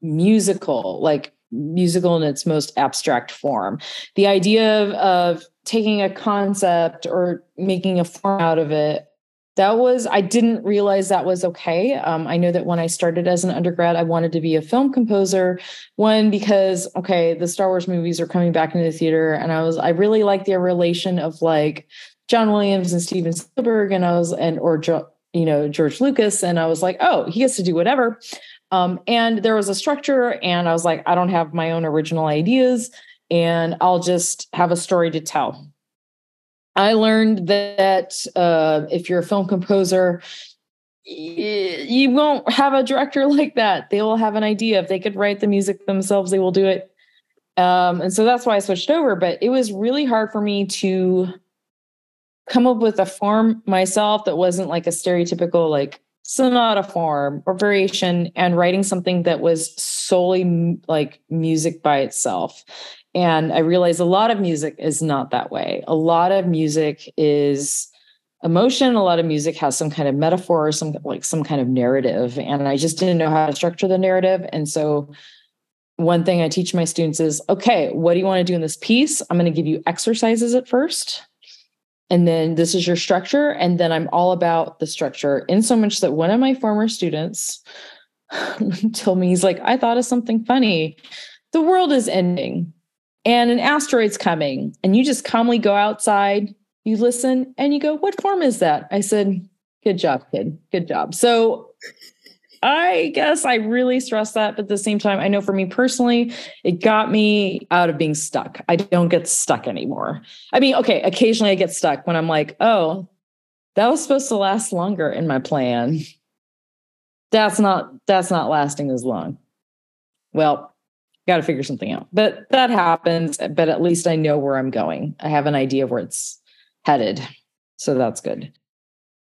musical. Like musical in its most abstract form. The idea of, of taking a concept or making a form out of it that was i didn't realize that was okay. Um, i know that when i started as an undergrad i wanted to be a film composer. One because okay the star wars movies are coming back into the theater and i was i really like the relation of like john williams and steven spielberg and i was and or you know george lucas and i was like oh he gets to do whatever um, and there was a structure and i was like i don't have my own original ideas and i'll just have a story to tell I learned that uh, if you're a film composer, you won't have a director (laughs) like that. They will have an idea. If they could write the music themselves, they will do it. Um, and so that's why I switched over. But it was really hard for me to come up with a form myself that wasn't like a stereotypical like sonata form or variation and writing something that was solely like music by itself and I realized a lot of music is not that way. A lot of music is emotion. A lot of music has some kind of metaphor, some like some kind of narrative. And I just didn't know how to structure the narrative. And so one thing I teach my students is okay, what do you want to do in this piece? I'm going to give you exercises at first. And then this is your structure. And then I'm all about the structure in so much that one of my former students (sighs) told me, he's like, I thought of something funny. The world is ending and an asteroid's coming and you just calmly go outside you listen and you go what form is that i said good job kid good job so i guess i really stress that but at the same time i know for me personally it got me out of being stuck i don't get stuck anymore i mean okay occasionally i get stuck when i'm like oh that was supposed to last longer in my plan that's not that's not lasting as long well got to figure something out. But that happens. But at least I know where I'm going. I have an idea of where it's headed. So that's good.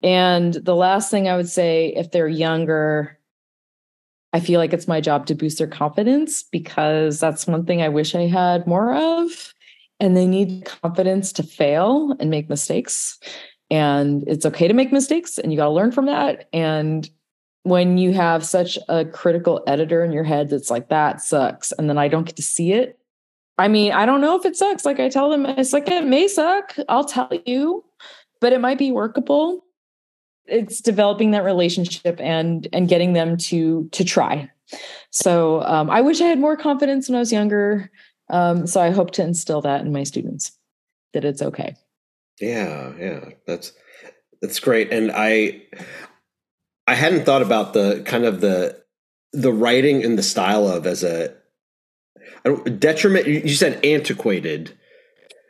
And the last thing I would say, if they're younger, I feel like it's my job to boost their confidence because that's one thing I wish I had more of. And they need confidence to fail and make mistakes. And it's okay to make mistakes and you got to learn from that. And when you have such a critical editor in your head that's like that sucks and then i don't get to see it i mean i don't know if it sucks like i tell them it's like it may suck i'll tell you but it might be workable it's developing that relationship and and getting them to to try so um, i wish i had more confidence when i was younger um, so i hope to instill that in my students that it's okay yeah yeah that's that's great and i I hadn't thought about the kind of the the writing and the style of as a detriment. You said antiquated.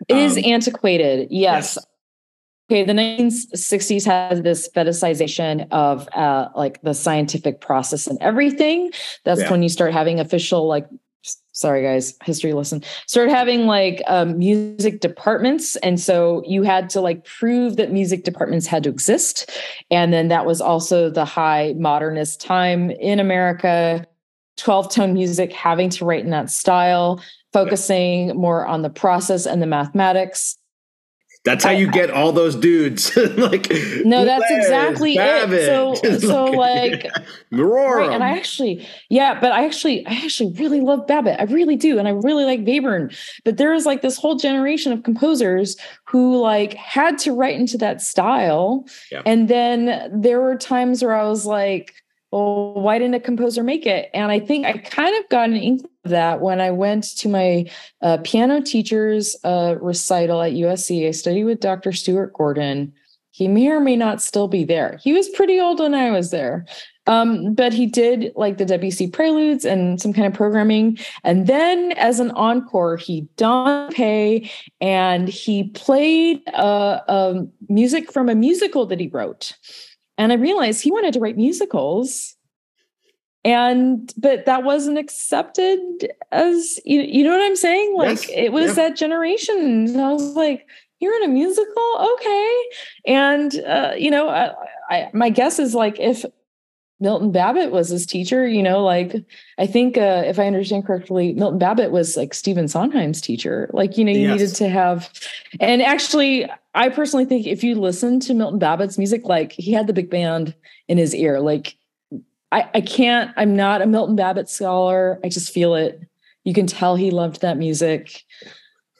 It um, is antiquated. Yes. yes. Okay, the 1960s had this fetishization of uh, like the scientific process and everything. That's yeah. when you start having official like sorry guys history lesson. Started having like um, music departments and so you had to like prove that music departments had to exist. And then that was also the high modernist time in america. 12 tone music having to write in that style focusing more on the process and the mathematics that's how you get all those dudes. (laughs) like no, that's exactly Babbitt. it. So, (laughs) so like, (laughs) right, and I actually, yeah, but I actually, I actually really love Babbitt. I really do, and I really like Webern. But there is like this whole generation of composers who like had to write into that style, yeah. and then there were times where I was like well, why didn't a composer make it? And I think I kind of got an inkling of that when I went to my uh, piano teacher's uh, recital at USC. I studied with Dr. Stewart Gordon. He may or may not still be there. He was pretty old when I was there. Um, but he did like the Debussy preludes and some kind of programming. And then as an encore, he done pay and he played uh, um, music from a musical that he wrote. And I realized he wanted to write musicals. And but that wasn't accepted as you, you know what I'm saying? Like yes. it was yeah. that generation. And I was like, you're in a musical? Okay. And uh, you know, I, I, my guess is like if Milton Babbitt was his teacher, you know, like I think uh, if I understand correctly, Milton Babbitt was like Stephen Sondheim's teacher. Like, you know, you yes. needed to have, and actually, I personally think if you listen to Milton Babbitt's music, like he had the big band in his ear. Like, I, I can't, I'm not a Milton Babbitt scholar. I just feel it. You can tell he loved that music.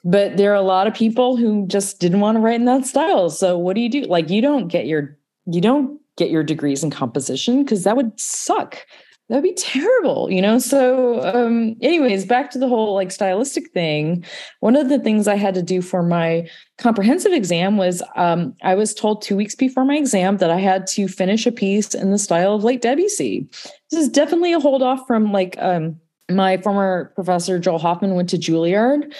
But there are a lot of people who just didn't want to write in that style. So what do you do? Like, you don't get your, you don't get your degrees in composition because that would suck that'd be terrible you know? So um anyways back to the whole like stylistic thing. One of the things i had to do for my comprehensive exam was um i was told two weeks before my exam that i had to finish a piece in the style of late debussy. This is definitely a hold off from like um my former professor joel hoffman went to juilliard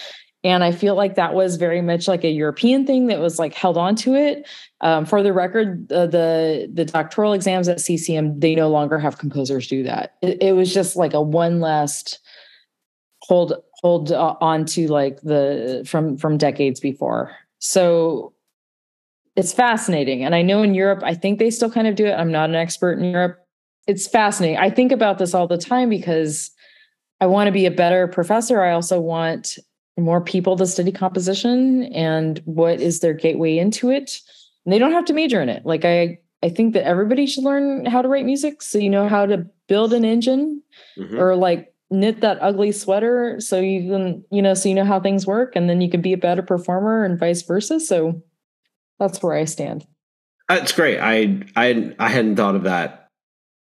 and I feel like that was very much like a European thing that was like held on to it. Um, for the record, uh, the the doctoral exams at CCM they no longer have composers do that. It, it was just like a one last hold hold uh, on to like the from from decades before. So it's fascinating, and I know in Europe, I think they still kind of do it. I'm not an expert in Europe. It's fascinating. I think about this all the time because I want to be a better professor. I also want more people to study composition and what is their gateway into it. And they don't have to major in it. Like I I think that everybody should learn how to write music so you know how to build an engine mm-hmm. or like knit that ugly sweater so you can you know so you know how things work and then you can be a better performer and vice versa so that's where i stand that's great i i i hadn't thought of that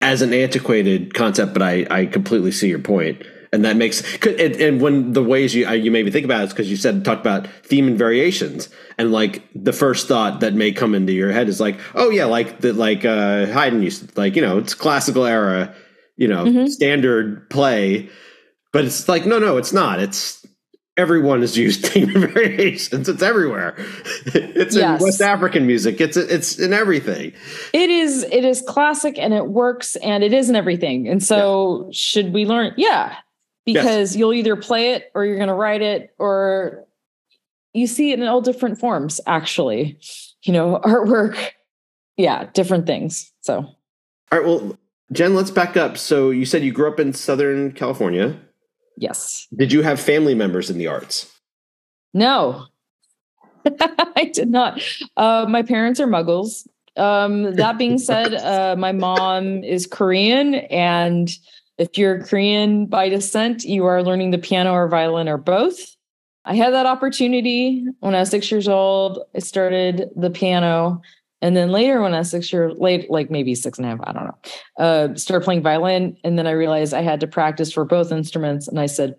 as an antiquated concept but i i completely see your point and that makes and, and when the ways you you maybe think about it is because you said talked about theme and variations. And like the first thought that may come into your head is like oh yeah like that like uh Haydn used to, like you know it's classical era you know mm-hmm. standard play. But it's like no no it's not. It's everyone has used (laughs) theme and variations. It's everywhere. (laughs) It's yes. in west african music. It's it's in everything. It is it is classic and it works and it is in everything. And so yeah. should we learn yeah because yes. you'll either play it or you're going to write it or you see it in all different forms actually you know (laughs) artwork. Yeah different things so. All right well jen let's back up. So you said you grew up in southern california. Yes. Did you have family members in the arts? No. (laughs) I did not. Uh, my parents are muggles. Um, that being said, (laughs) uh, my mom is Korean, and if you're Korean by descent, you are learning the piano or violin or both. I had that opportunity when I was six years old. I started the piano. And then later, when I was six years late, like maybe six and a half, I don't know, uh, started playing violin. And then I realized I had to practice for both instruments. And I said,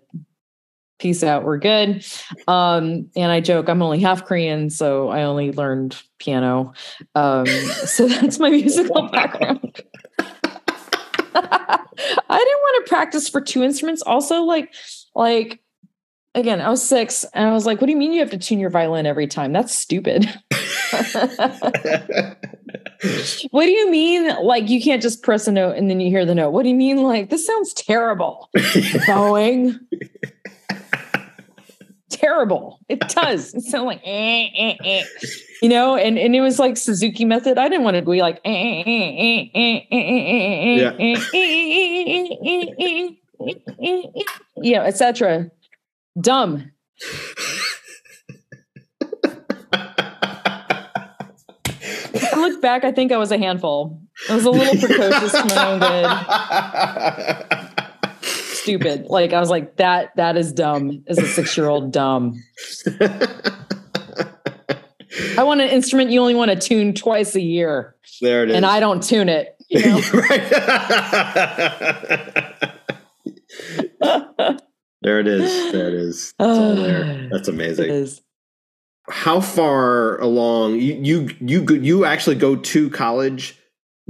peace out, we're good. Um, and I joke, I'm only half Korean, so I only learned piano. Um, (laughs) so that's my musical background. I didn't want to practice for two instruments. Also, like, like again, I was six, and I was like, "What do you mean you have to tune your violin every time? That's stupid." (laughs) what do you mean? Like you can't just press a note and then you hear the note? What do you mean? Like this sounds terrible. (laughs) Bowing. Terrible. It does. It sounds like eh, eh, eh. you know, and, and it was like Suzuki method. I didn't want to be like yeah, yeah, etc. Dumb. I look back, I think I was a handful. I was a little precocious to my own good stupid. Like I was like, that that is dumb. As a six year old, dumb. I want an instrument you only want to tune twice a year. There it is. And I don't tune it. You know? (laughs) (laughs) there it is. There it is. all (sighs) there. That's amazing. How far along you you you you actually go to college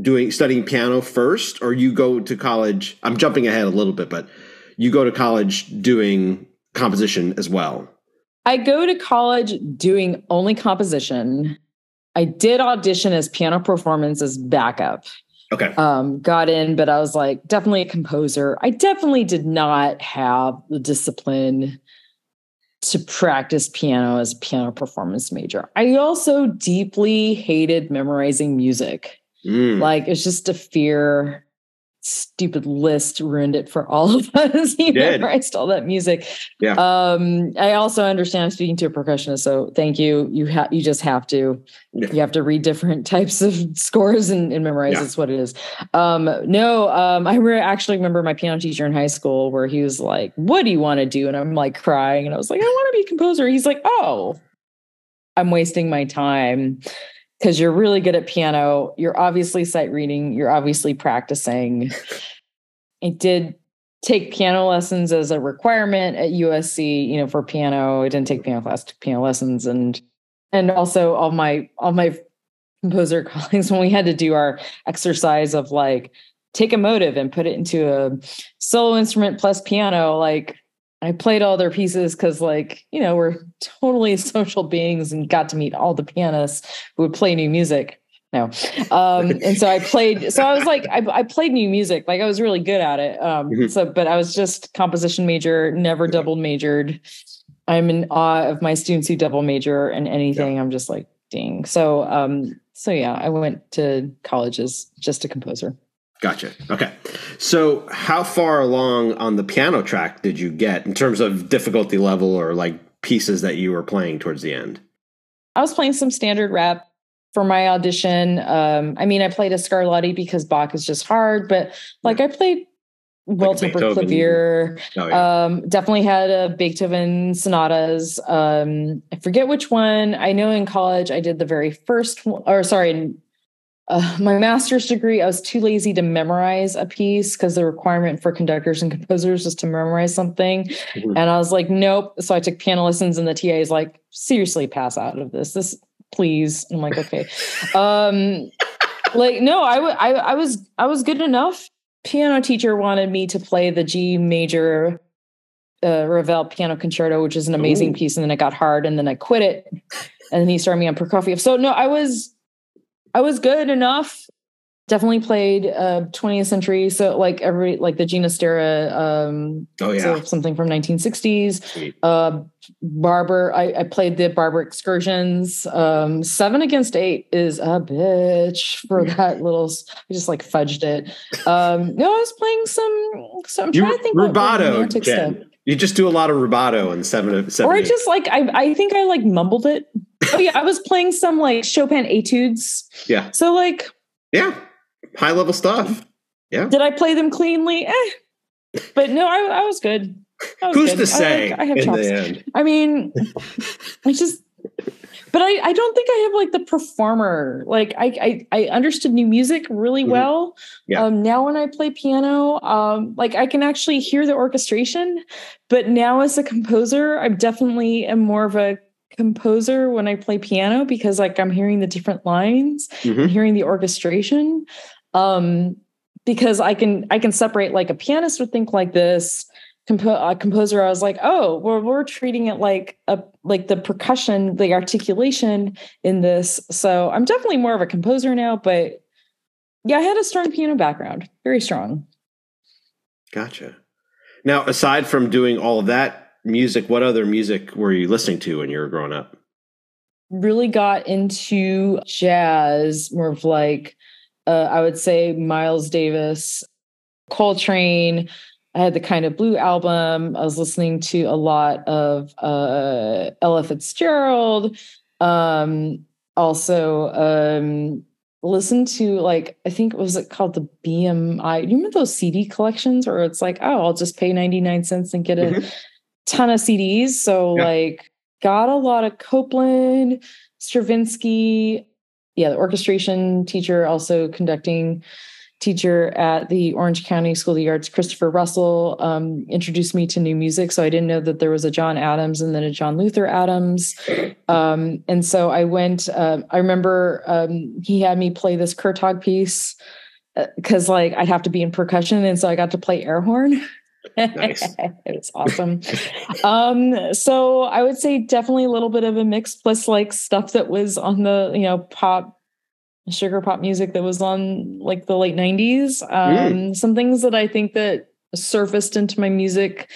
doing studying piano first or you go to college i'm jumping ahead a little bit but you go to college doing composition as well. I go to college doing only composition. I did audition as piano performance as backup. Okay. Um got in but i was like definitely a composer. I definitely did not have the discipline to practice piano as a piano performance major. I also deeply hated memorizing music. Mm. Like it's just a fear. Stupid Liszt ruined it for all (laughs) of us. he memorized all that music. Yeah. Um, I also understand I'm speaking to a percussionist, so thank you. You have you just have to yeah. you have to read different (laughs) types of scores and, and memorize. Yeah. It's what it is. Um, no, um, I re- actually remember my piano teacher in high school where he was like, "What do you want to do?" And I'm like crying, and I was like, "I want to be a composer." He's like, "Oh, I'm wasting my time." Because you're really good at piano. You're obviously sight reading. You're obviously practicing. I did take piano lessons as a requirement at USC, you know, for piano. I didn't take piano class, took piano lessons and and also all my all my composer (laughs) colleagues when we had to do our exercise of like take a motive and put it into a solo instrument plus piano like I played all their pieces because, like, you know, we're (laughs) totally social beings and got to meet all the pianists who would play new music. No. Um, and so I played, (laughs) so I was like, I, I, played new music. Like I was really good at it. Um, mm-hmm. so, but I was just composition major, never double majored. I'm in awe of my students who double major and anything. Yeah. I'm just like, ding. So, um, so yeah, I went to college as just a composer. Gotcha. Okay. So, how far along on the piano track did you get in terms of difficulty level or like pieces that you were playing towards the end? I was playing some standard rap for my audition. Um, I mean, I played a Scarlatti because Bach is just hard, but like I played well tempered clavier. Oh, yeah. um, definitely had a Beethoven sonatas. Um, I forget which one. I know in college I did the very first one, or sorry, uh, my master's degree, I was too lazy to memorize a piece because the requirement for conductors and composers is to memorize something. Mm-hmm. And I was like, nope. So I took piano lessons, and the TA is like, seriously, pass out of this. This, please. I'm like, okay. (laughs) um, like, no, I, w- I, I was, I was good enough. Piano teacher wanted me to play the G major uh, Ravel piano concerto, which is an amazing Ooh. piece. And then it got hard, and then I quit it. And then he started me on Prokofiev. So no, I was I was good enough. Definitely played uh 20th century. So like every like the Ginastera um oh yeah so something from 1960s. Uh Barber, I, I played the Barber excursions. Um seven against eight is a bitch for that little I just like fudged it. Um no, I was playing some so I'm trying you, to think rubato, Jen. You just do a lot of rubato and seven, seven or I just like I I think I like mumbled it oh yeah, I was playing some like Chopin etudes. Yeah. So like Yeah. High level stuff. Yeah. Did I play them cleanly? Eh. But no, I, I was good. I was Who's good. to say? I, I have in chops. the end? I mean, (laughs) I just, but I, I don't think I have like the performer. Like I, I, I understood new music really Mhm. well. Yeah. Um, now when I play piano, um, like I can actually hear the orchestration. But now as a composer, I'm definitely am more of a composer when I play piano because like I'm hearing the different lines Mhm. and hearing the orchestration. Um, because I can I can separate like a pianist would think like this compo- a composer i was like oh we're, we're treating it like a like the percussion the articulation in this so i'm definitely more of a composer now but yeah i had a strong piano background very strong Gotcha. Now, aside from doing all of that music, what other music were you listening to when you were growing up? really got into jazz more of like uh, i would say miles davis coltrane i had the kind of blue album i was listening to a lot of uh, ella fitzgerald um, also um, listened to like i think was it called the BMG you remember those cd collections where it's like oh i'll just pay 99 cents and get a Mhm. ton of cds so Yeah. like got a lot of Copland, Stravinsky. Yeah, the orchestration teacher, also conducting teacher at the Orange County School of the Arts, Christopher Russell, um, introduced me to new music. So I didn't know that there was a John Adams and then a John Luther Adams. Um, and so I went, uh, I remember um, he had me play this Kurtág piece because like I'd have to be in percussion. And so I got to play air horn. Nice. (laughs) it was awesome. um, so I would say definitely a little bit of a mix, plus like stuff that was on the you know pop, sugar pop music that was on like the late '90s. Um, Some things that I think that surfaced into my music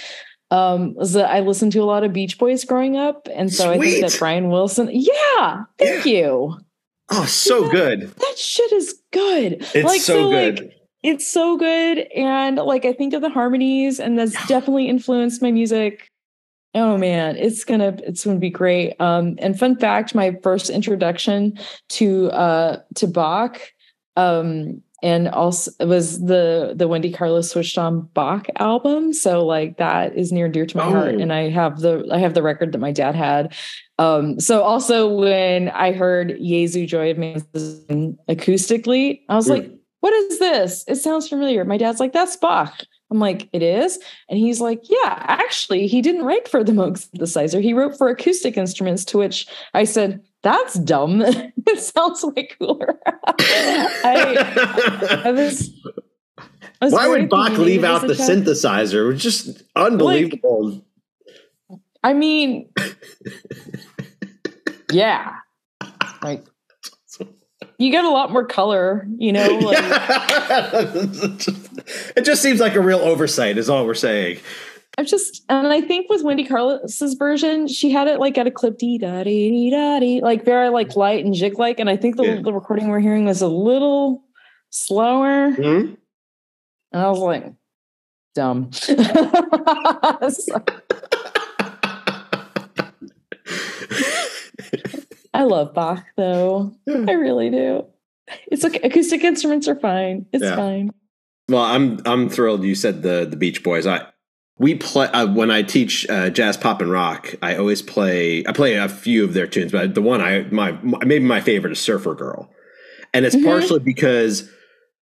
um, was that I listened to a lot of Beach Boys growing up, and so I think that Brian Wilson. Yeah, thank you. Oh, so Yeah. good. That shit is good. It's so, good. Like, it's so good and like i think of the harmonies and that's definitely influenced my music oh man it's gonna it's gonna be great um and fun fact my first introduction to uh to bach um and also it was the the wendy carlos switched on bach album so like that is near and dear to my heart Oh. and i have the i have the record that my dad had um so also when i heard Jesu joy of man acoustically i was Mm. like what is this? It sounds familiar. My dad's like, that's Bach. I'm like, it is. And he's like, yeah, actually, he didn't write for the Moog synthesizer. He wrote for acoustic instruments, to which I said, that's dumb. (laughs) it sounds way cooler. (laughs) I, I was. I was Why would Bach leave out the child. synthesizer? It was just unbelievable. I mean, yeah. (laughs) Like, you get a lot more color, you know? (laughs) Like, it just seems like a real oversight, is all we're saying. I've just, and I think with Wendy Carlos's version, she had it like at a clip dee da dee dee da dee, like very like light and jig like. And I think the, Yeah. the recording we're hearing was a little slower. Hmm? And I was like, dumb. (laughs) So, (laughs) I love Bach though. I really do. It's okay. Acoustic instruments are fine. It's Yeah. fine. Well, I'm I'm thrilled you said the the Beach Boys. I we play uh, when I teach uh, jazz, pop, and rock. I always play. I play a few of their tunes, but the one I my, maybe my favorite is Surfer Girl, and it's Mhm. partially because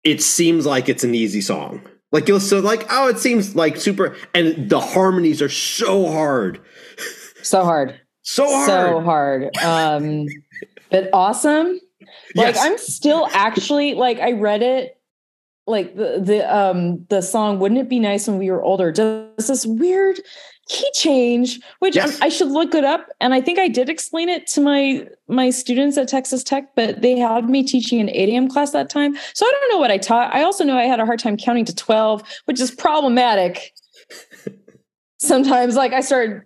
it seems like it's an easy song. Like you'll so like oh, it seems like super, and the harmonies are so hard, So hard. So hard. So hard. Um, but awesome. Like Yes. I'm still actually like I read it like the the um the song wouldn't it be nice when we were older does this weird key change which Yes. I, I should look it up and I think I did explain it to my my students at Texas Tech but they had me teaching an 8 a.m. class that time so I don't know what I taught I also know I had a hard time counting to 12 which is problematic (laughs) sometimes like I started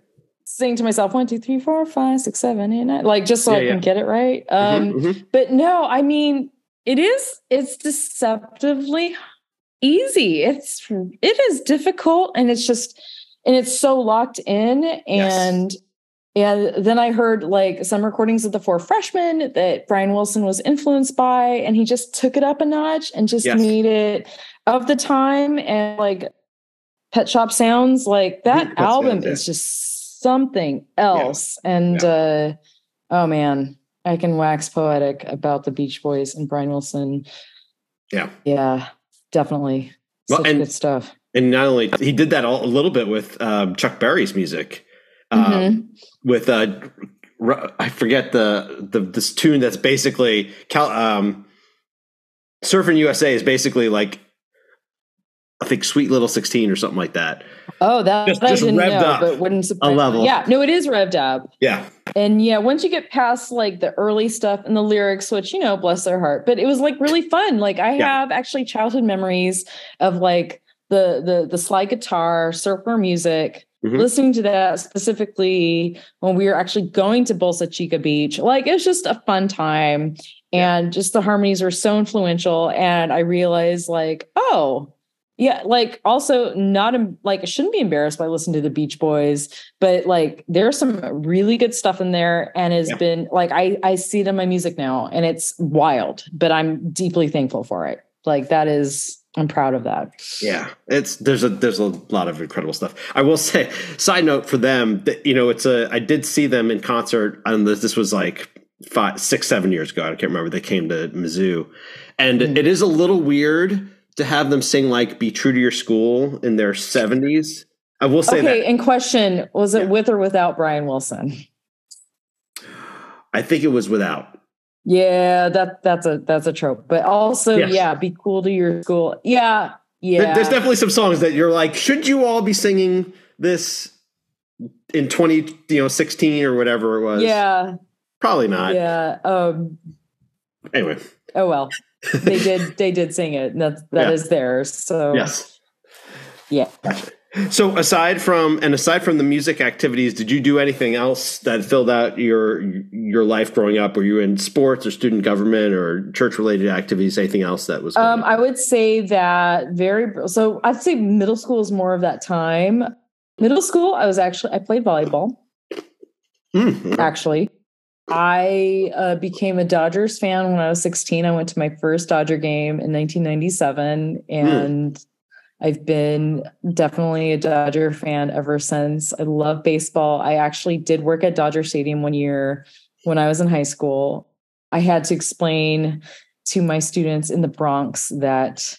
saying to myself one two three four five six seven eight nine like just so Yeah, I yeah. can get it right um Mhm, mhm. but no i mean it is it's deceptively easy it's it is difficult and it's just and it's so locked in Yes. and and then I heard like some recordings of the Four Freshmen that Brian Wilson was influenced by, and he just took it up a notch and just yes. made it of the time and like Pet Shop Sounds. Like that Pet album sounds, is just something else. Yeah. And yeah. uh, oh man, I can wax poetic about the Beach Boys and Brian Wilson. Yeah, yeah, definitely. Well, Such and, good stuff. And not only he did that all, a little bit with um, Chuck Berry's music um, mm-hmm. with uh, I forget the the this tune that's basically Cal, um, Surfing USA is basically like I think Sweet Little Sixteen or something like that. Oh, that, just, I just didn't know, up but wouldn't surprise a level. Me. Yeah, no, it is revved up. Yeah, and yeah, once you get past like the early stuff and the lyrics, which you know, bless their heart, but it was like really fun. Like I yeah. have actually childhood memories of like the the the slide guitar surfer music Mm-hmm. listening to that specifically when we were actually going to Bolsa Chica Beach. Like it was just a fun time. And just the harmonies were so influential. And I realized, like, oh, yeah, like also not like I shouldn't be embarrassed by listening to the Beach Boys, but like there's some really good stuff in there and has yeah. been like I I see it in my music now and it's wild, but I'm deeply thankful for it. Like that is I'm proud of that. Yeah, it's there's a there's a lot of incredible stuff. I will say, side note for them that you know it's a I did see them in concert and this this was like five six seven years ago. I can't remember. They came to Mizzou, and mm-hmm. it is a little weird to have them sing like "Be True to Your School" in their seventies. I will say that okay, that. In question, was it yeah. with or without Brian Wilson? I think it was without. Yeah, that that's a that's a trope. But also, yes. yeah, be cool to your school. Yeah, yeah. There's definitely some songs that you're like, should you all be singing this in 20, you know, 16 or whatever it was? Yeah. Probably not. Yeah. Um anyway. Oh well. They did they did sing it. That's that yeah. is theirs. So Yes. Yeah. So aside from and aside from the music activities, did you do anything else that filled out your your life growing up? Were you in sports or student government or church related activities? Anything else that was? Um, I would say that very so. I'd say middle school is more of that time. Middle school, I was actually I played volleyball. Mm-hmm. Actually, I uh, became a Dodgers fan when I was 16. I went to my first Dodger game in 1997, and mm I've been definitely a Dodger fan ever since. I love baseball. I actually did work at Dodger Stadium one year when I was in high school. I had to explain to my students in the Bronx that,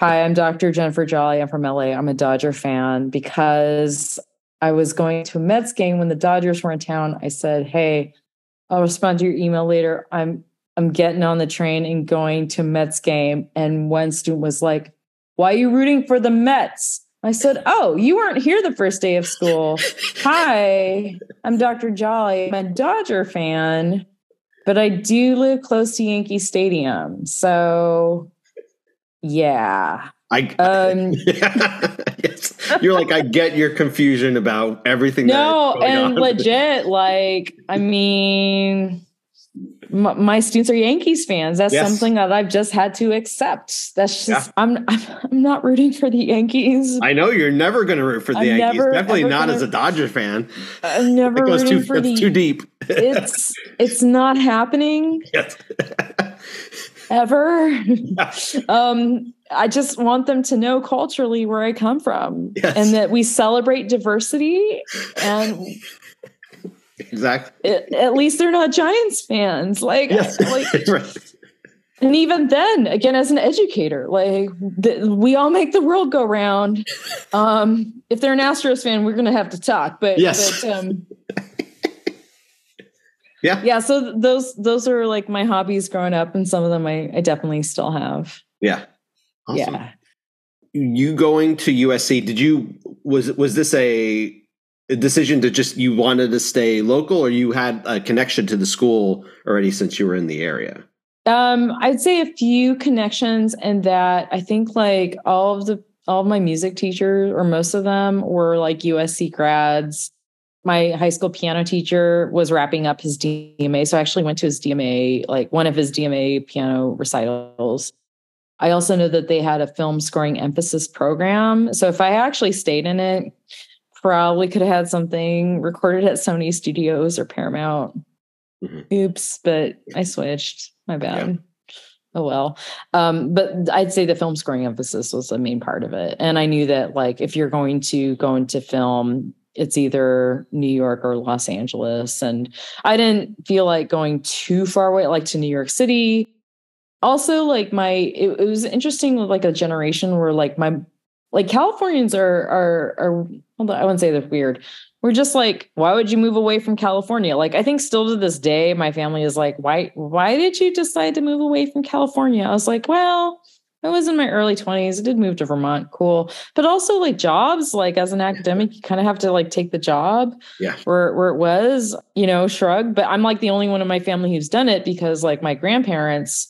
hi, I'm Dr. Jennifer Jolley. I'm from LA. I'm a Dodger fan because I was going to a Mets game when the Dodgers were in town. I said, hey, I'll respond to your email later. I'm I'm getting on the train and going to Mets game. And one student was like, why are you rooting for the Mets? I said, Oh, you weren't here the first day of school. Hi, I'm Dr. Jolley. I'm a Dodger fan, but I do live close to Yankee Stadium. So, yeah. I um, (laughs) yes. You're like I get your confusion about everything. No, and on. legit, like I mean, my students are Yankees fans. That's yes. something that I've just had to accept. That's just yeah. I'm, I'm I'm not rooting for the Yankees. I know you're never going to root for the I'm Yankees. Never, Definitely not gonna, as a Dodger fan. I'm never it goes too, for the, too deep. it's it's not happening. (laughs) Yes. ever. (laughs) um, I just want them to know culturally where I come from yes. and that we celebrate diversity and Exactly. It, at least they're not Giants fans. Like, yes. (laughs) like (laughs) right. and even then, again, as an educator, like the, we all make the world go round. Um, if they're an Astros fan, we're going to have to talk. But yes. But, um, (laughs) yeah. Yeah. So those those are like my hobbies growing up, and some of them I, I definitely still have. Yeah. Awesome. Yeah. You going to USC? Did you was was this a a decision to just you wanted to stay local or you had a connection to the school already since you were in the area? Um, I'd say a few connections and that I think like all of the all of my music teachers or most of them were like USC grads. My high school piano teacher was wrapping up his DMA. So I actually went to his DMA, like one of his DMA piano recitals. I also know that they had a film scoring emphasis program. So if I actually stayed in it, probably could have had something recorded at Sony Studios or Paramount. Mm-hmm. Oops, but I switched. My bad. Yeah. Oh well. Um, but I'd say the film scoring emphasis was the main part of it. And I knew that like if you're going to go into film, it's either New York or Los Angeles. And I didn't feel like going too far away, like to New York City. Also, like my it, it was interesting with like a generation where like my like Californians are are are I wouldn't say they're weird. We're just like, why would you move away from California? Like, I think still to this day, my family is like, why why did you decide to move away from California? I was like, well, I was in my early 20s. I did move to Vermont. Cool. But also like jobs, like as an academic, you kind of have to like take the job yeah. where, where it was, you know, shrug. But I'm like the only one in my family who's done it because like my grandparents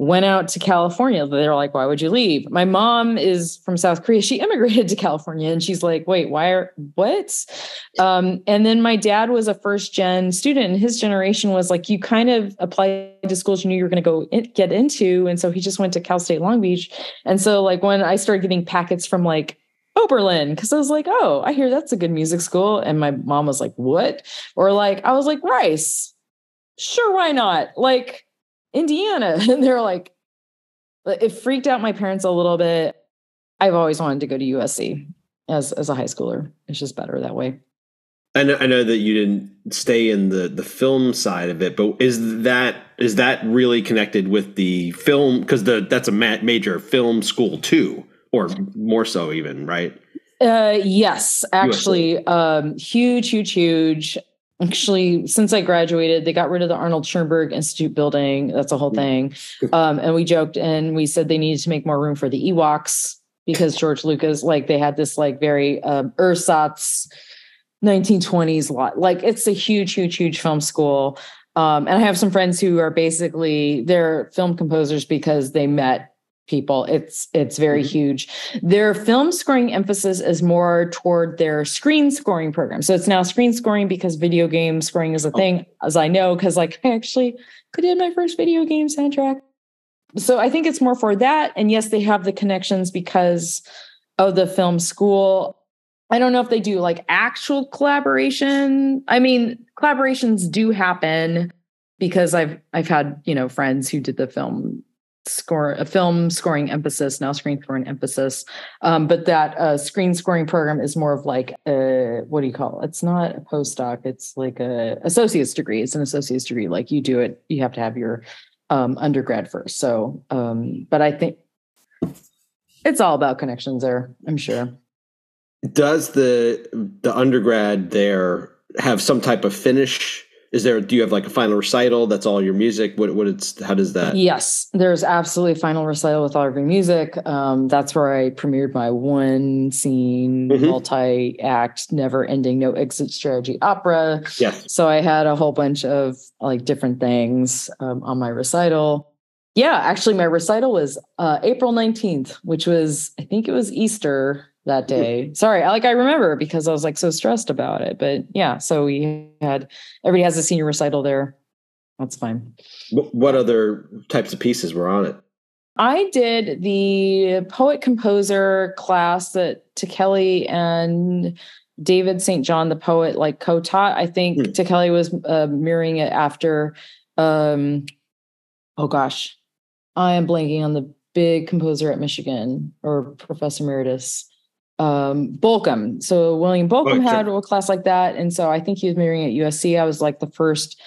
went out to California. They're like, why would you leave? My mom is from South Korea. She (laughs) immigrated to California and she's like, wait, why are what? Um, and then my dad was a first gen student and his generation was like, you kind of applied to schools you knew you were going to go in, get into. And so he just went to Cal State Long Beach. And so like when I started getting packets from like Oberlin, because I was like, oh, I hear that's a good music school. And my mom was like, what? Or like, I was like, Rice. Sure, why not? Like, Indiana. (laughs) And they're like, it freaked out my parents a little bit. I've always wanted to go to USC as as a high schooler. It's just better that way. I know, I know that you didn't stay in the the film side of it, but is that is that really connected with the film? Because the that's a ma- major film school too, or more so even, right? Uh, yes, actually, um, huge, huge, huge actually since i graduated they got rid of the arnold schoenberg institute building. That's a whole thing. Um, and we joked and we said they needed to make more room for the ewoks because (laughs) george lucas like they had this like very um, ersatz 1920s lot like it's a huge huge huge film school. Um, and i have some friends who are basically they're film composers because they met people. It's it's very mm-hmm. huge. Their film scoring emphasis is more toward their screen scoring program. So it's now screen scoring because video game scoring is a oh. thing, as I know, because like I actually did my first video game soundtrack. So I think it's more for that. And yes, they have the connections because of the film school. I don't know if they do like actual collaboration. I mean, collaborations do happen because I've I've had, you know, friends who did the film score a film scoring emphasis now screen scoring emphasis. Um, but that uh, screen scoring program is more of like a what do you call it? It's not a postdoc it's like a associate's degree. It's an associate's degree like you do it you have to have your um, undergrad first. So um, but i think it's all about connections there i'm sure. Does the the undergrad there have some type of finish is there do you have like a final recital that's all your music? What what it's how does that? Yes there's absolutely a final recital with all of your music. Um, that's where i premiered my one scene mm-hmm. multi-act never ending no exit strategy opera. Yeah. So i had a whole bunch of like different things um, on my recital. Yeah actually my recital was uh, april 19th which was i think it was easter that day. Sorry, like I remember because I was like so stressed about it. But yeah, so we had everybody has a senior recital there. That's fine. What other types of pieces were on it? I did the poet composer class that Ticheli and David St. John, the poet, like co-taught. I think hmm. Ticheli was uh, mirroring it after. Um, oh gosh, I am blanking on the big composer at Michigan or Professor Emeritus um, Bolcom. So William Bolcom had a class like that. And so I think he was mirroring at USC. I was like the first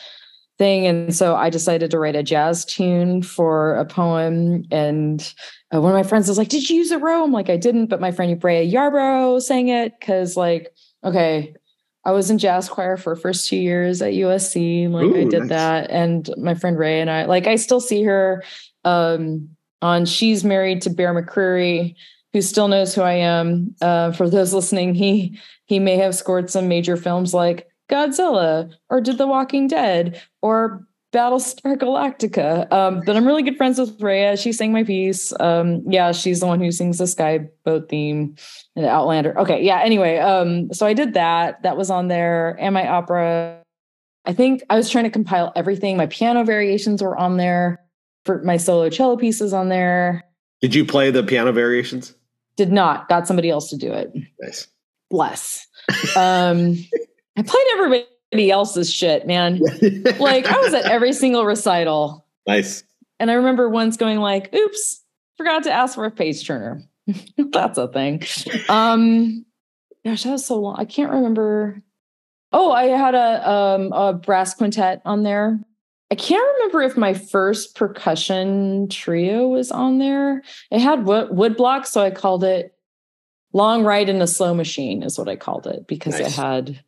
thing. And so I decided to write a jazz tune for a poem. And uh, one of my friends was like, Did you use a row? I'm like, I didn't, but my friend Raya Yarbrough sang it because, like, okay, I was in jazz choir for first two years at USC. Like Ooh, I did nice. that. And my friend Ray and I, like, I still see her um, on She's Married to Bear McCreary who still knows who I am. Uh, for those listening, he he may have scored some major films like Godzilla or did The Walking Dead or Battlestar Galactica. Um, but I'm really good friends with Raya. She sang my piece. Um, yeah, she's the one who sings the Skye Boat theme in Outlander. Okay, yeah. Anyway, um, so I did that. That was on there, and my opera. I think I was trying to compile everything. My piano variations were on there. For my solo cello pieces on there. Did you play the piano variations? Did not. Got somebody else to do it. Nice. Bless. Um, I played everybody else's shit, man. (laughs) like I was at every single recital. Nice. And I remember once going like, "Oops, forgot to ask for a page turner." (laughs) That's a thing. Um, gosh, that was so long. I can't remember. Oh, I had a um a brass quintet on there. I can't remember if my first percussion trio was on there. It had wood, wood blocks, so I called it long ride in a slow machine is what I called it because nice. it had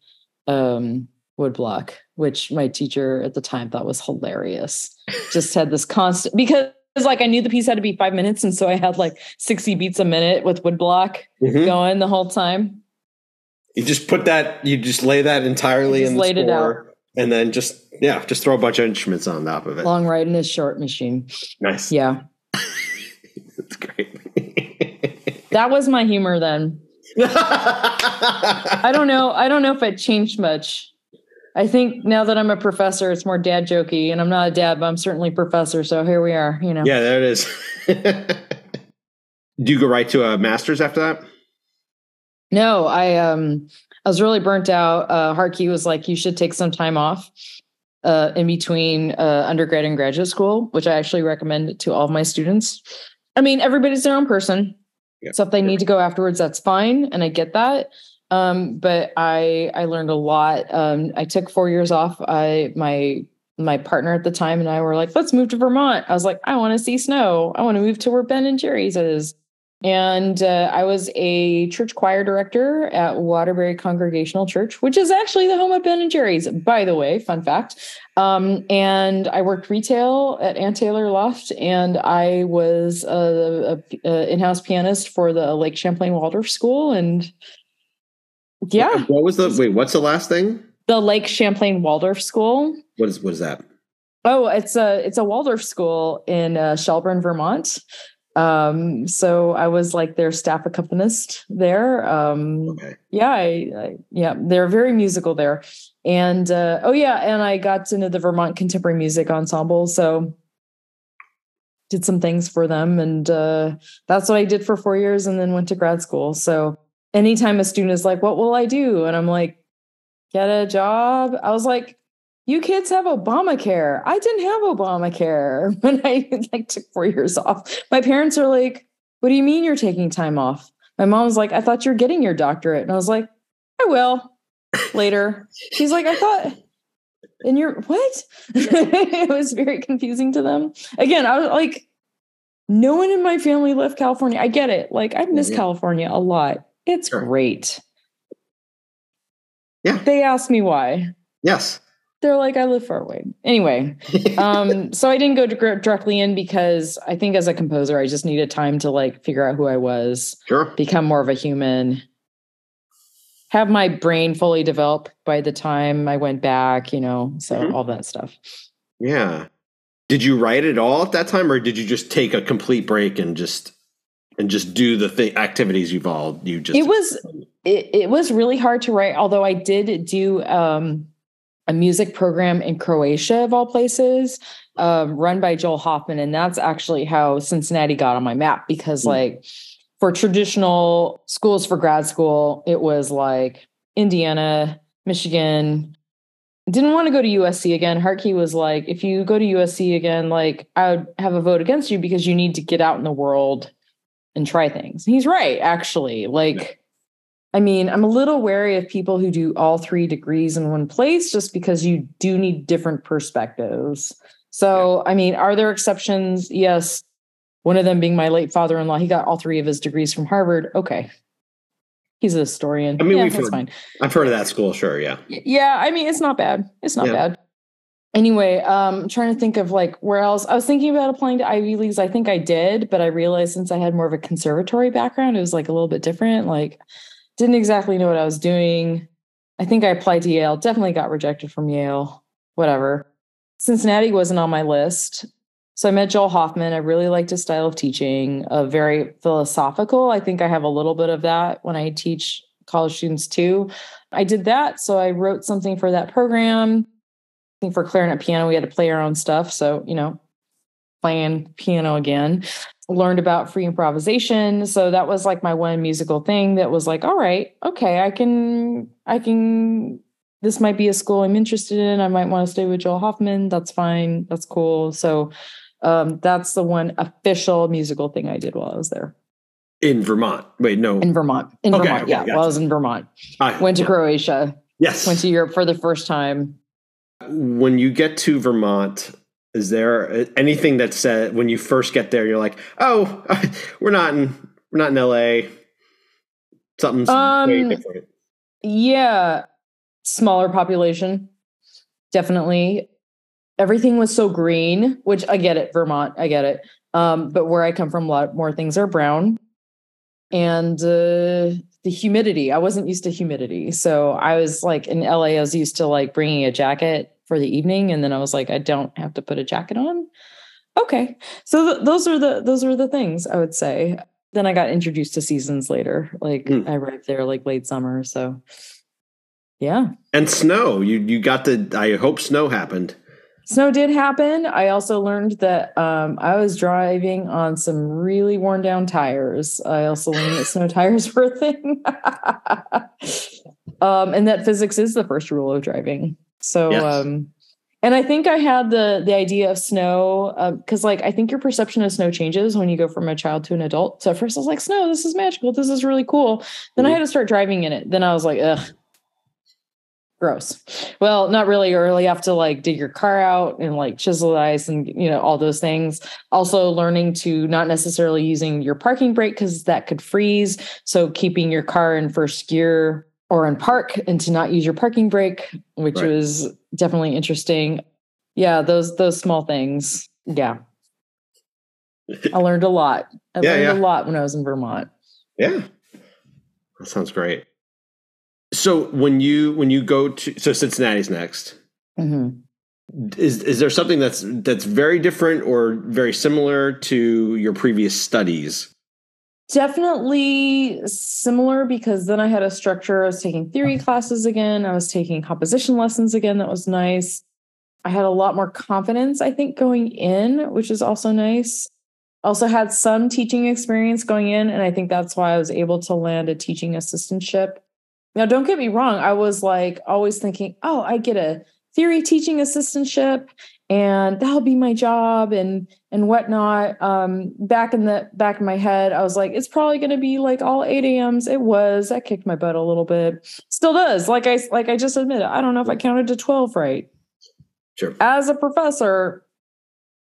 um wood block, which my teacher at the time thought was hilarious. Just had this constant because like I knew the piece had to be five minutes, and so I had like 60 beats a minute with wood block mm-hmm. going the whole time. You just put that, you just lay that entirely in the laid score, it out. And then just yeah, just throw a bunch of instruments on top of it. Long ride in a short machine. Nice. Yeah. (laughs) That's great. (laughs) that was my humor then. (laughs) I don't know. I don't know if it changed much. I think now that I'm a professor, it's more dad jokey, and I'm not a dad, but I'm certainly professor. So here we are. You know. Yeah, there it is. Do you go right to a master's after that? No, I um I was really burnt out. Uh Hartke was like, you should take some time off uh in between uh undergrad and graduate school, which I actually recommend to all of my students. I mean, everybody's their own person. Yeah. So if they need to go afterwards, that's fine. And I get that. Um, but I I learned a lot. Um, I took four years off. I my my partner at the time and I were like, let's move to Vermont. I was like, I want to see snow. I want to move to where Ben and Jerry's is. And uh, I was a church choir director at Waterbury Congregational Church, which is actually the home of Ben and Jerry's, by the way, fun fact. Um, and I worked retail at Ann Taylor Loft, and I was a, a, a in-house pianist for the Lake Champlain Waldorf School. And yeah, what was the wait? What's the last thing? The Lake Champlain Waldorf School. What is what is that? Oh, it's a it's a Waldorf school in uh, Shelburne, Vermont. Um, so I was like their staff accompanist there. Um, okay. Yeah, I, I, yeah, they're very musical there. And uh, oh yeah, and I got into the Vermont Contemporary Music Ensemble. So did some things for them, and uh, that's what I did for four years, and then went to grad school. So anytime a student is like, "What will I do?" and I'm like, "Get a job." I was like, you kids have Obamacare. I didn't have Obamacare (laughs) when I like took four years off. My parents are like, what do you mean you're taking time off? My mom was like, I thought you're getting your doctorate. And I was like, I will later. She's like, I thought, and you're what? (laughs) it was very confusing to them. Again, I was like, no one in my family left California. I get it. Like, I miss yeah. California a lot. It's sure. great. Yeah. They asked me why. Yes they're like, I live far away. Anyway, um, (laughs) so I didn't go to, directly in because I think as a composer, I just needed time to like figure out who I was, sure, become more of a human, have my brain fully developed by the time I went back, you know, so mm-hmm. all that stuff. Yeah. Did you write at all at that time, or did you just take a complete break and just and just do the th- activities you've all you just? It was it, it was really hard to write, although I did do. um a music program in Croatia, of all places, uh, run by Joel Hoffman. And that's actually how Cincinnati got on my map because, mm. like, for traditional schools for grad school, it was like Indiana, Michigan. Didn't want to go to USC again. Hartke was like, if you go to USC again, like, I would have a vote against you because you need to get out in the world and try things. he's right, actually. Like, yeah I mean, I'm a little wary of people who do all three degrees in one place just because you do need different perspectives. So, I mean, are there exceptions? Yes. One of them being my late father in law. He got all three of his degrees from Harvard. Okay. He's a historian. I mean, yeah, we've heard, fine. I've heard of that school, sure. Yeah. Yeah. I mean, it's not bad. It's not yeah. bad. Anyway, um, I'm trying to think of like where else. I was thinking about applying to Ivy Leagues. I think I did, but I realized since I had more of a conservatory background, it was like a little bit different. Like, didn't exactly know what I was doing. I think I applied to Yale, definitely got rejected from Yale, whatever. Cincinnati wasn't on my list. So I met Joel Hoffman. I really liked his style of teaching, uh, very philosophical. I think I have a little bit of that when I teach college students too. I did that. So I wrote something for that program. I think for clarinet piano, we had to play our own stuff. So, you know, playing piano again. Learned about free improvisation. So that was like my one musical thing that was like, all right, okay, I can, I can, this might be a school I'm interested in. I might want to stay with Joel Hoffman. That's fine. That's cool. So um, that's the one official musical thing I did while I was there. In Vermont. Wait, no. In Vermont. In okay, Vermont. Okay, yeah. Gotcha. While I was in Vermont. I, went to yeah. Croatia. Yes. Went to Europe for the first time. When you get to Vermont, is there anything that said when you first get there, you're like, oh, (laughs) we're not in we're not in LA. Something's um, way different. Yeah, smaller population, definitely. Everything was so green, which I get it, Vermont, I get it. Um, but where I come from, a lot more things are brown, and uh, the humidity. I wasn't used to humidity, so I was like in LA. I was used to like bringing a jacket for the evening and then i was like i don't have to put a jacket on. Okay so th- those are the those are the things i would say. Then i got introduced to seasons later like mm. i arrived there like late summer so yeah. And snow you you got the i hope snow happened. Snow did happen. I also learned that um, i was driving on some really worn down tires. I also learned that snow (laughs) tires were a thing. (laughs) Um, and that physics is the first rule of driving so, yes. um, and I think I had the the idea of snow because, uh, like, I think your perception of snow changes when you go from a child to an adult. So at first, I was like, "Snow, this is magical. This is really cool." Then mm-hmm. I had to start driving in it. Then I was like, "Ugh, gross." Well, not really. You really have to like dig your car out and like chisel the ice and you know all those things. Also, learning to not necessarily using your parking brake because that could freeze. So keeping your car in first gear or in park and to not use your parking brake, which right. was definitely interesting. Yeah, those those small things. Yeah. I learned a lot. I yeah, learned yeah. a lot when I was in Vermont. Yeah. That sounds great. So when you when you go to so Cincinnati's next. Mm-hmm. Is is there something that's that's very different or very similar to your previous studies? Definitely similar because then I had a structure. I was taking theory classes again. I was taking composition lessons again. That was nice. I had a lot more confidence, I think, going in, which is also nice. Also had some teaching experience going in, and I think that's why I was able to land a teaching assistantship. Now, don't get me wrong, I was like always thinking, oh, I get a theory teaching assistantship and that'll be my job and and whatnot. Um back in the back of my head i was like it's probably going to be like all 8 a.m.s it was. That kicked my butt a little bit. Still does. Like i like i just admitted i don't know if i counted to 12 right. Sure. As a professor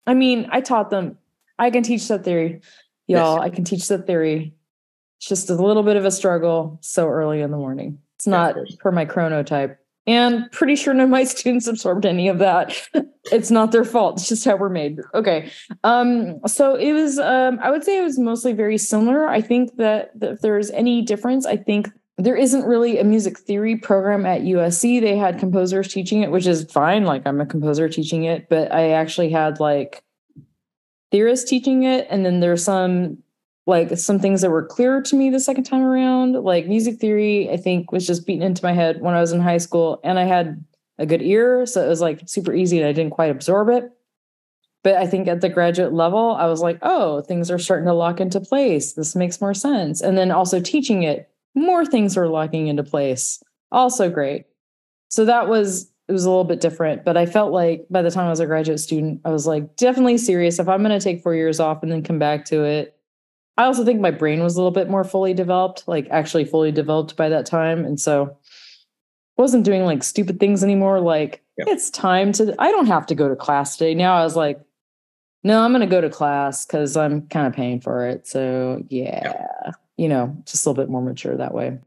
i mean i taught them. I can teach that theory. Y'all yes. i can teach that theory. It's just a little bit of a struggle so early in the morning. It's not per my chronotype and pretty sure none of my students absorbed any of that. (laughs) it's not their fault. It's just how we're made. Okay. Um, so it was, um, I would say it was mostly very similar. I think that, that if there's any difference, I think there isn't really a music theory program at USC. They had composers teaching it, which is fine. Like I'm a composer teaching it, but I actually had like theorists teaching it. And then there's some like some things that were clearer to me the second time around like music theory i think was just beaten into my head when i was in high school and i had a good ear so it was like super easy and i didn't quite absorb it. But i think at the graduate level i was like oh things are starting to lock into place. This makes more sense. And then also teaching it more things were locking into place. Also great. So that was it was a little bit different but i felt like by the time i was a graduate student i was like definitely serious. If i'm going to take four years off and then come back to it I also think my brain was a little bit more fully developed, like actually fully developed by that time. And so wasn't doing like stupid things anymore. Like yep. it's time to, I don't have to go to class today. Now I was like, no, I'm going to go to class because I'm kind of paying for it. So yeah, yep. you know, just a little bit more mature that way.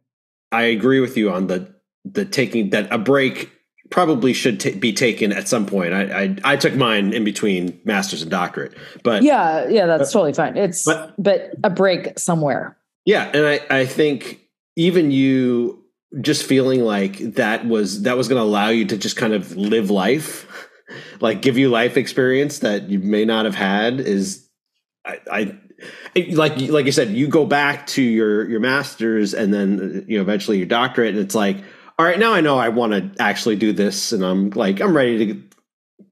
I agree with you on the, the taking that a break probably should t- be taken at some point. I, I, I took mine in between masters and doctorate, but yeah, yeah, that's but, totally fine. It's but, but a break somewhere. Yeah, and I I think even you just feeling like that was that was going to allow you to just kind of live life, (laughs) like give you life experience that you may not have had is I, I like like you said you go back to your your masters and then you know eventually your doctorate and it's like all right, now I know I want to actually do this, and I'm like, I'm ready to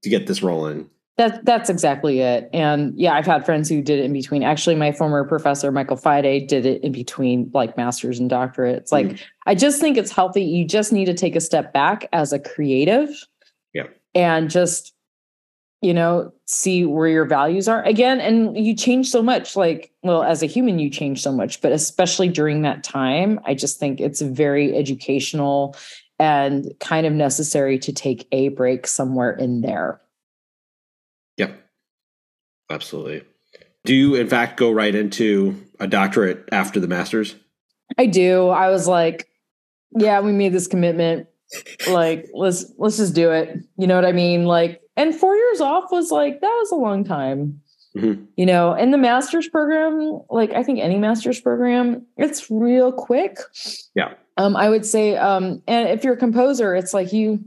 to get this rolling. That that's exactly it. And yeah, I've had friends who did it in between. Actually, my former professor, Michael Fiday, did it in between like masters and doctorate. It's like mm. I just think it's healthy. You just need to take a step back as a creative. Yeah. And just, you know, see where your values are again. And you change so much. Like, well, as a human, you change so much, but especially during that time, I just think it's very educational and kind of necessary to take a break somewhere in there. Yep. Absolutely. Do you, in fact, go right into a doctorate after the master's? I do. I was like, yeah, we made this commitment. Like, let's let's just do it. You know what I mean? Like, and four years off was like that was a long time. Mm-hmm. You know, and the master's program, like I think any master's program, it's real quick. Yeah. Um, I would say, um, and if you're a composer, it's like you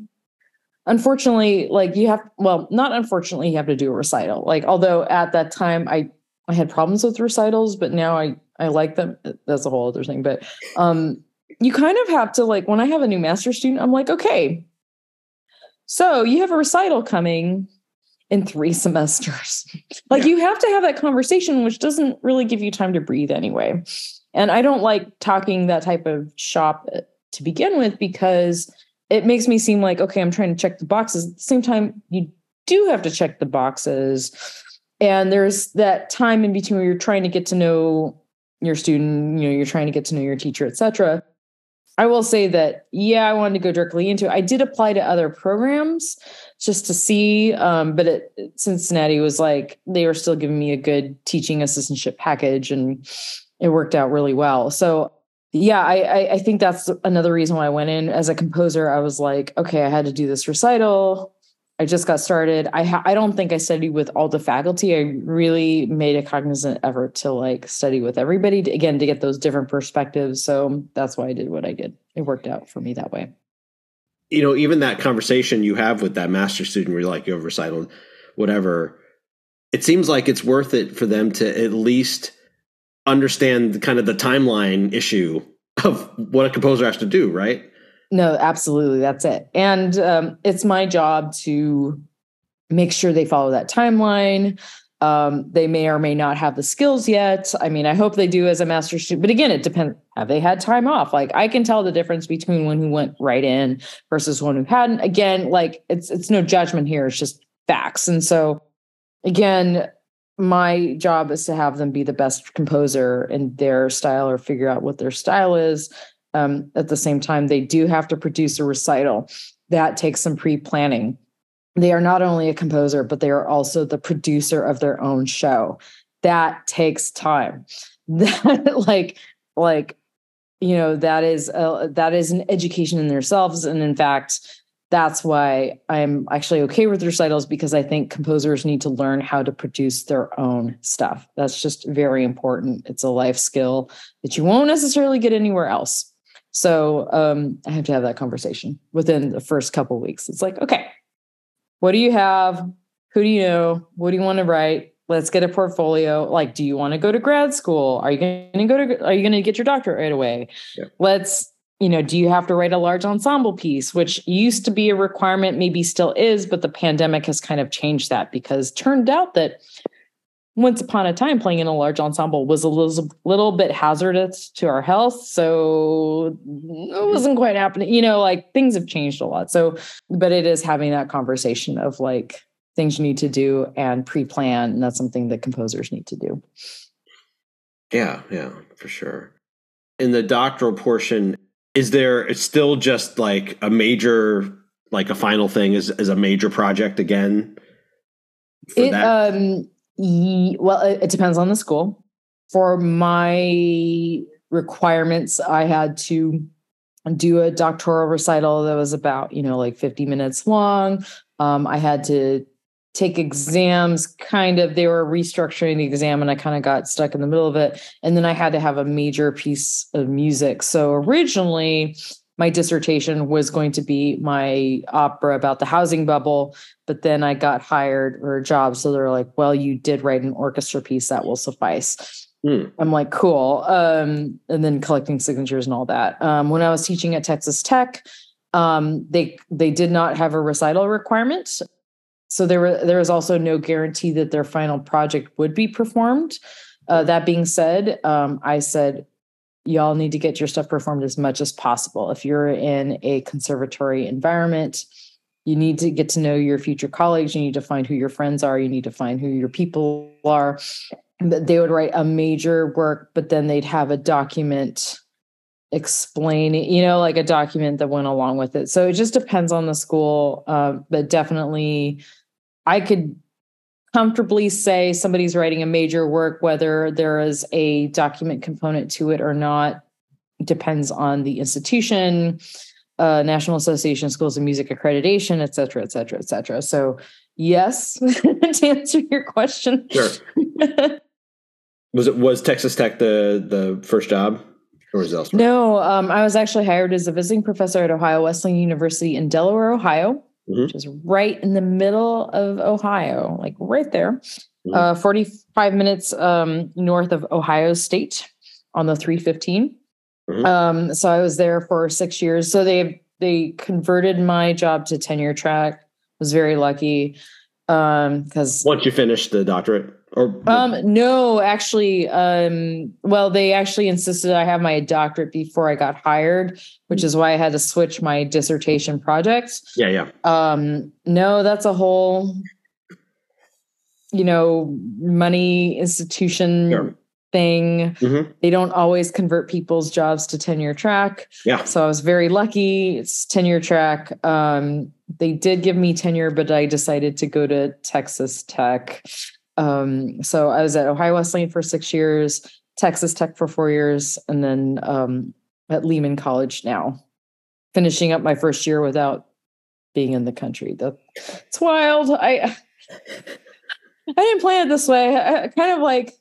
unfortunately, like you have, well, not unfortunately, you have to do a recital. Like, although at that time I, I had problems with recitals, but now I, I like them. That's a whole other thing. But, um, you kind of have to like, when I have a new master student, I'm like, okay, so you have a recital coming in three (laughs) semesters. like yeah. you have to have that conversation, which doesn't really give you time to breathe anyway. And I don't like talking that type of shop to begin with because it makes me seem like okay i'm trying to check the boxes at the same time you do have to check the boxes and there's that time in between where you're trying to get to know your student you know you're trying to get to know your teacher etc i will say that yeah i wanted to go directly into it i did apply to other programs just to see um, but cincinnati was like they were still giving me a good teaching assistantship package and it worked out really well so yeah, I, I think that's another reason why I went in as a composer. I was like, okay, I had to do this recital. I just got started. I ha- I don't think I studied with all the faculty. I really made a cognizant effort to like study with everybody to, again to get those different perspectives. So that's why I did what I did. It worked out for me that way. You know, even that conversation you have with that master student where you're like you have recital, whatever. It seems like it's worth it for them to at least understand kind of the timeline issue of what a composer has to do, right? No, absolutely. That's it. And um, it's my job to make sure they follow that timeline. Um, they may or may not have the skills yet. I mean, I hope they do as a master student. But again, it depends. Have they had time off? Like I can tell the difference between one who went right in versus one who hadn't. Again, like it's it's no judgment here. It's just facts. And so again, my job is to have them be the best composer in their style or figure out what their style is. Um, at the same time, they do have to produce a recital that takes some pre planning. They are not only a composer, but they are also the producer of their own show. That takes time. (laughs) That like like you know that is a, that is an education in themselves, and in fact, that's why I'm actually okay with recitals because I think composers need to learn how to produce their own stuff. That's just very important. It's a life skill that you won't necessarily get anywhere else. So um, I have to have that conversation within the first couple weeks. It's like, okay, what do you have? Who do you know? What do you want to write? Let's get a portfolio. Like, do you want to go to grad school? Are you going to go to? Are you going to get your doctorate right away? Yeah. Let's you know, do you have to write a large ensemble piece, which used to be a requirement, maybe still is, but the pandemic has kind of changed that because turned out that once upon a time playing in a large ensemble was a little, little bit hazardous to our health so it wasn't quite happening you know like things have changed a lot. So but it is having that conversation of like things you need to do and pre-plan and that's something that composers need to do. Yeah yeah for sure. In the doctoral portion is there it's still just like a major like a final thing is is a major project again? It that? um well it, it depends on the school. For my requirements i had to do a doctoral recital that was about you know like 50 minutes long. Um, i had to take exams kind of they were restructuring the exam and i kind of got stuck in the middle of it. And then i had to have a major piece of music. So originally my dissertation was going to be my opera about the housing bubble but then i got hired or a job. So they're like well you did write an orchestra piece that will suffice. Mm. i'm like cool. Um, and then collecting signatures and all that. Um, when i was teaching at texas tech um, they they did not have a recital requirement. So there were there was also no guarantee that their final project would be performed. Uh, that being said, um, I said, y'all need to get your stuff performed as much as possible. If you're in a conservatory environment, you need to get to know your future colleagues. You need to find who your friends are. You need to find who your people are. They would write a major work, but then they'd have a document explaining, you know, like a document that went along with it. So it just depends on the school. Uh, but definitely, I could comfortably say somebody's writing a major work, whether there is a document component to it or not, depends on the institution, uh, National Association of Schools of Music accreditation, et cetera, et cetera, et cetera. So, yes, (laughs) to answer your question. Sure. (laughs) was it was Texas Tech the the first job? Or was it elsewhere? No, um, I was actually hired as a visiting professor at Ohio Wesleyan University in Delaware, Ohio mm-hmm. which is right in the middle of Ohio, like right there, mm-hmm. uh, 45 minutes um, north of Ohio State on the 315. Mm-hmm. Um, so I was there for six years. So they they converted my job to tenure track. Was very lucky because um, once you finish the doctorate. Or um no, actually, um, well, they actually insisted I have my doctorate before I got hired, which is why I had to switch my dissertation project. Yeah, yeah. Um, no, that's a whole, you know, money institution sure. thing. Mm-hmm. They don't always convert people's jobs to tenure track. Yeah. So I was very lucky. It's tenure track. Um, they did give me tenure, but I decided to go to Texas Tech. Um, so I was at Ohio Wesleyan for six years, Texas Tech for four years, and then um, at Lehman College now, finishing up my first year without being in the country. That's wild. I (laughs) I didn't plan it this way. I, I kind of like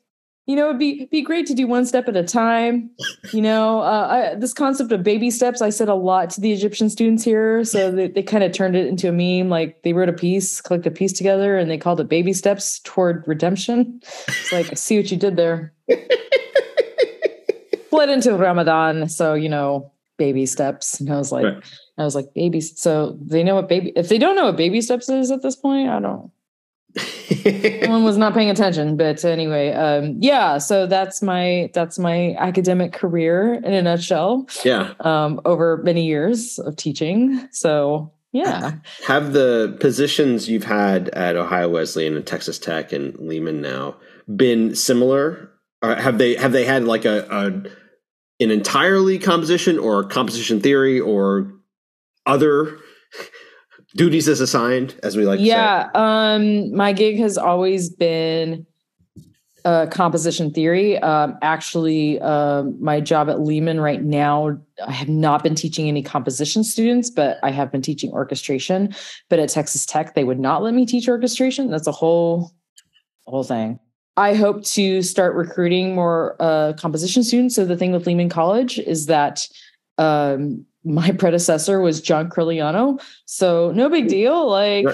you know, it'd be be great to do one step at a time. You know, uh, I, this concept of baby steps, I said a lot to the Egyptian students here. So they, they kind of turned it into a meme. Like they wrote a piece, clicked a piece together, and they called it "Baby Steps Toward Redemption." It's like, I (laughs) see what you did there. (laughs) Fled into Ramadan, so you know, baby steps. And I was like, right. I was like, baby. So they know what baby. If they don't know what baby steps is at this point, I don't. Someone was not paying attention, but anyway, um, yeah. So that's my that's my academic career in a nutshell. Yeah. Um, over many years of teaching. So yeah. Have the positions you've had at Ohio Wesleyan and Texas Tech and Lehman now been similar? Or have they have they had like a, a an entirely composition or composition theory or other duties as assigned, as we like yeah, um, my gig has always been uh, composition theory. Um, actually, uh, my job at Lehman right now, I have not been teaching any composition students, but I have been teaching orchestration. But at Texas Tech, they would not let me teach orchestration. That's a whole, whole thing. I hope to start recruiting more uh, composition students. So the thing with Lehman College is that um, my predecessor was John Corigliano. So no big deal. Like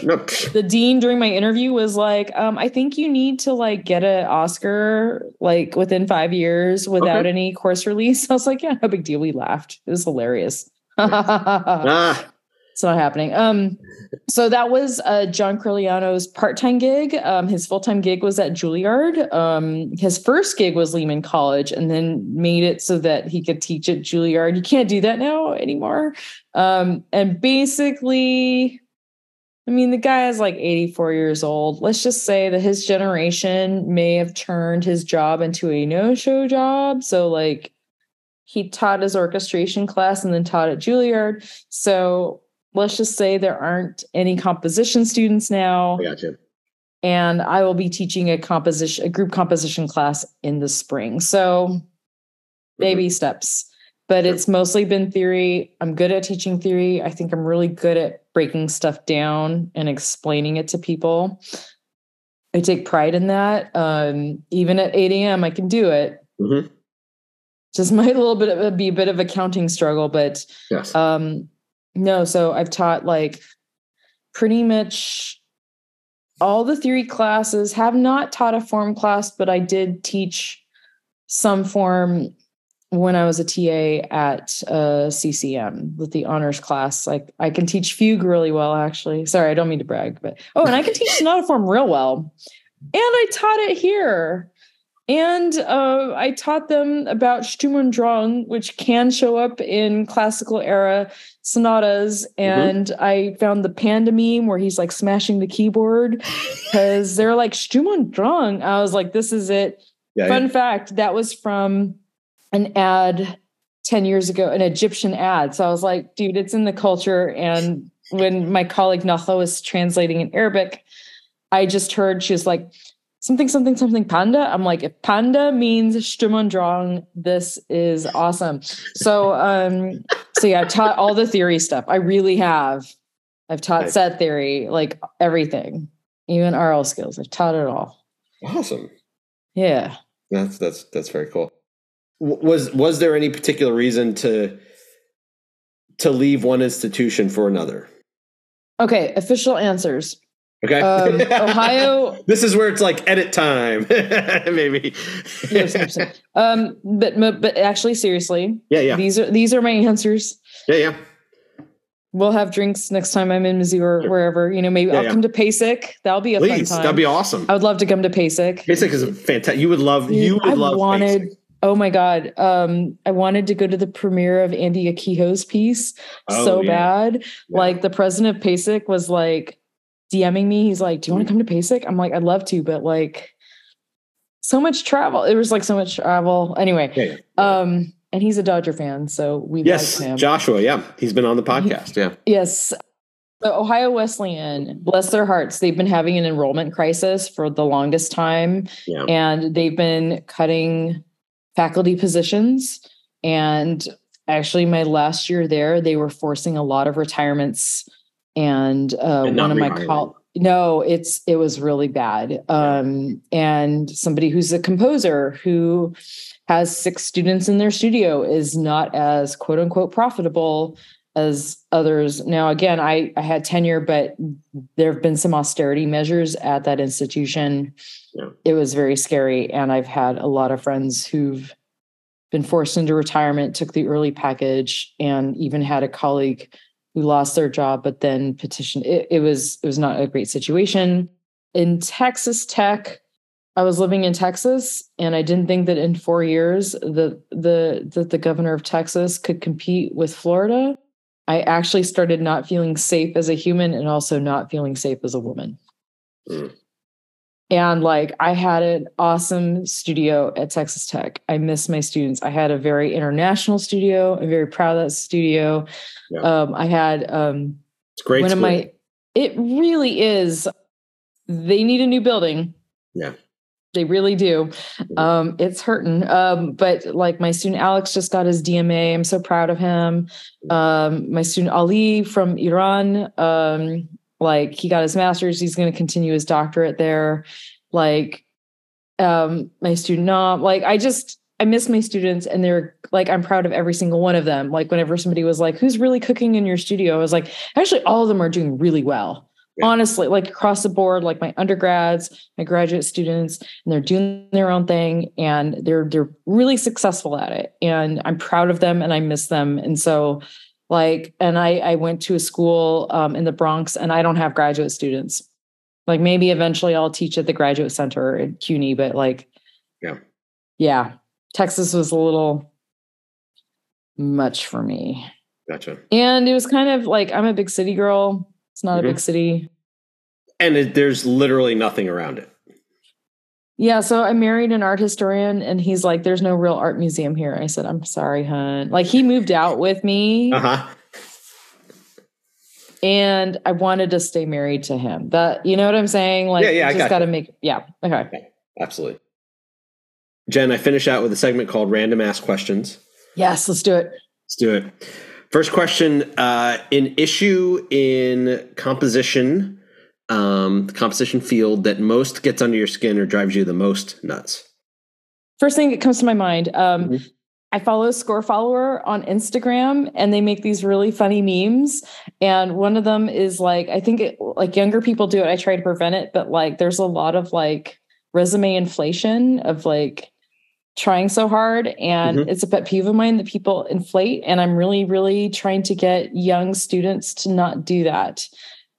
the dean during my interview was like, um, I think you need to like get an Oscar like within five years without okay. any course release. (laughs) I was like, yeah, no big deal. We laughed. It was hilarious. (laughs) ah. It's not happening. Um, so that was uh, John Corigliano's part-time gig. Um, his full-time gig was at Juilliard. Um, his first gig was Lehman College, and then made it so that he could teach at Juilliard. You can't do that now anymore. Um, and basically, I mean, the guy is like 84 years old. Let's just say that his generation may have turned his job into a no-show job. So like he taught his orchestration class and then taught at Juilliard. So let's just say there aren't any composition students now. I got you. And I will be teaching a composition, a group composition class in the spring. So mm-hmm. baby mm-hmm. steps. But sure. it's mostly been theory. I'm good at teaching theory. I think I'm really good at breaking stuff down and explaining it to people. I take pride in that. Um, even at 8 a.m., I can do it. Mm-hmm. Just (laughs) might a little bit of, be a bit of a counting struggle, but yes. um, no, so I've taught like pretty much all the theory classes, have not taught a form class, but I did teach some form. when I was a TA at uh, CCM with the honors class. Like I can teach fugue really well, actually. Sorry, I don't mean to brag, but oh, and I can teach sonata form real well. And I taught it here. And uh, I taught them about Sturm und Drang, which can show up in classical era sonatas. Mm-hmm. And mm-hmm. I found the panda meme where he's like smashing the keyboard because they're like Sturm und Drang. I was like, this is it. Yeah, Fun yeah. fact that was from an ad 10 years ago, an Egyptian ad. So I was like, dude, it's in the culture. And when my colleague Nahla was translating in Arabic, I just heard she was like, something, something, something panda. I'm like, if panda means Sturm this is awesome. So, um, so yeah, I've taught all the theory stuff. I really have. I've taught nice. set theory, like everything, even aural skills. I've taught it all. Awesome. Yeah. That's that's that's very cool was was there any particular reason to to leave one institution for another? Okay, official answers. Okay. Um, Ohio. (laughs) this is where it's like edit time, (laughs) maybe. yes, um, but but actually, seriously. Yeah, yeah. These are these are my answers. Yeah, yeah. We'll have drinks next time I'm in Missouri or wherever. You know, maybe yeah, I'll yeah. come to PASIC. That'll be a Please, fun time. That'd be awesome. I would love to come to PASIC. PASIC is a fantastic. You would love. You would I love. Wanted. PASIC. Oh my God. Um, I wanted to go to the premiere of Andy Akiho's piece oh, so yeah. bad. Like the president of PASIC was like DMing me. He's like, Do you want to come to PASIC? I'm like, I'd love to, but like so much travel. It was like so much travel. Anyway. Yeah, um, and he's a Dodger fan, so we yes, him. Joshua, yeah. He's been on the podcast. Yeah. Yes. The Ohio Wesleyan, bless their hearts, they've been having an enrollment crisis for the longest time. Yeah. And they've been cutting faculty positions. And actually, my last year there, they were forcing a lot of retirements. And, uh, and one of my col- no, it's it was really bad. Um, and somebody who's a composer who has six students in their studio is not as quote unquote profitable as others. Now, again, I, I had tenure, but there have been some austerity measures at that institution yeah. it was very scary. And I've had a lot of friends who've been forced into retirement, took the early package, and even had a colleague who lost their job, but then petitioned. It, it was it was not a great situation. In Texas Tech, I was living in Texas, and I didn't think that in four years the the that the governor of Texas could compete with Florida. I actually started not feeling safe as a human and also not feeling safe as a woman. Mm. And like I had an awesome studio at Texas Tech. I miss my students. I had a very international studio. I'm very proud of that studio. Yeah. Um, I had um, it's great. One school. of my it really is. They need a new building. Yeah. They really do. Um, it's hurting. Um, but like my student Alex just got his DMA. I'm so proud of him. Um, my student Ali from Iran, um, like he got his master's, he's going to continue his doctorate there. Like um my student not like I just I miss my students and they're like I'm proud of every single one of them. Like whenever somebody was like, "Who's really cooking in your studio?" I was like, actually all of them are doing really well. Honestly, like across the board, like my undergrads, my graduate students, and they're doing their own thing and they're they're really successful at it. And I'm proud of them and I miss them. And so like and i i went to a school um, in the bronx and i don't have graduate students. Like maybe eventually i'll teach at the graduate center at cuny but like yeah. yeah texas was a little much for me. Gotcha. And it was kind of like i'm a big city girl. It's not mm-hmm. a big city. And it, there's literally nothing around it yeah, so I married an art historian and he's like, there's no real art museum here. I said, I'm sorry, hun. Like he moved out with me. Uh-huh. And I wanted to stay married to him. That you know what I'm saying? Like yeah, yeah, I just got to make yeah. Okay. Yeah, absolutely. Jen, I finish out with a segment called Random Ass Questions. Yes, let's do it. Let's do it. First question: uh, An issue in composition um, the composition field that most gets under your skin or drives you the most nuts? First thing that comes to my mind, um, mm-hmm. I follow Score Follower on Instagram, and they make these really funny memes. And one of them is like, I think it, like younger people do it. I try to prevent it, but like, there's a lot of like resume inflation of like trying so hard and mm-hmm. it's a pet peeve of mine that people inflate and i'm really really trying to get young students to not do that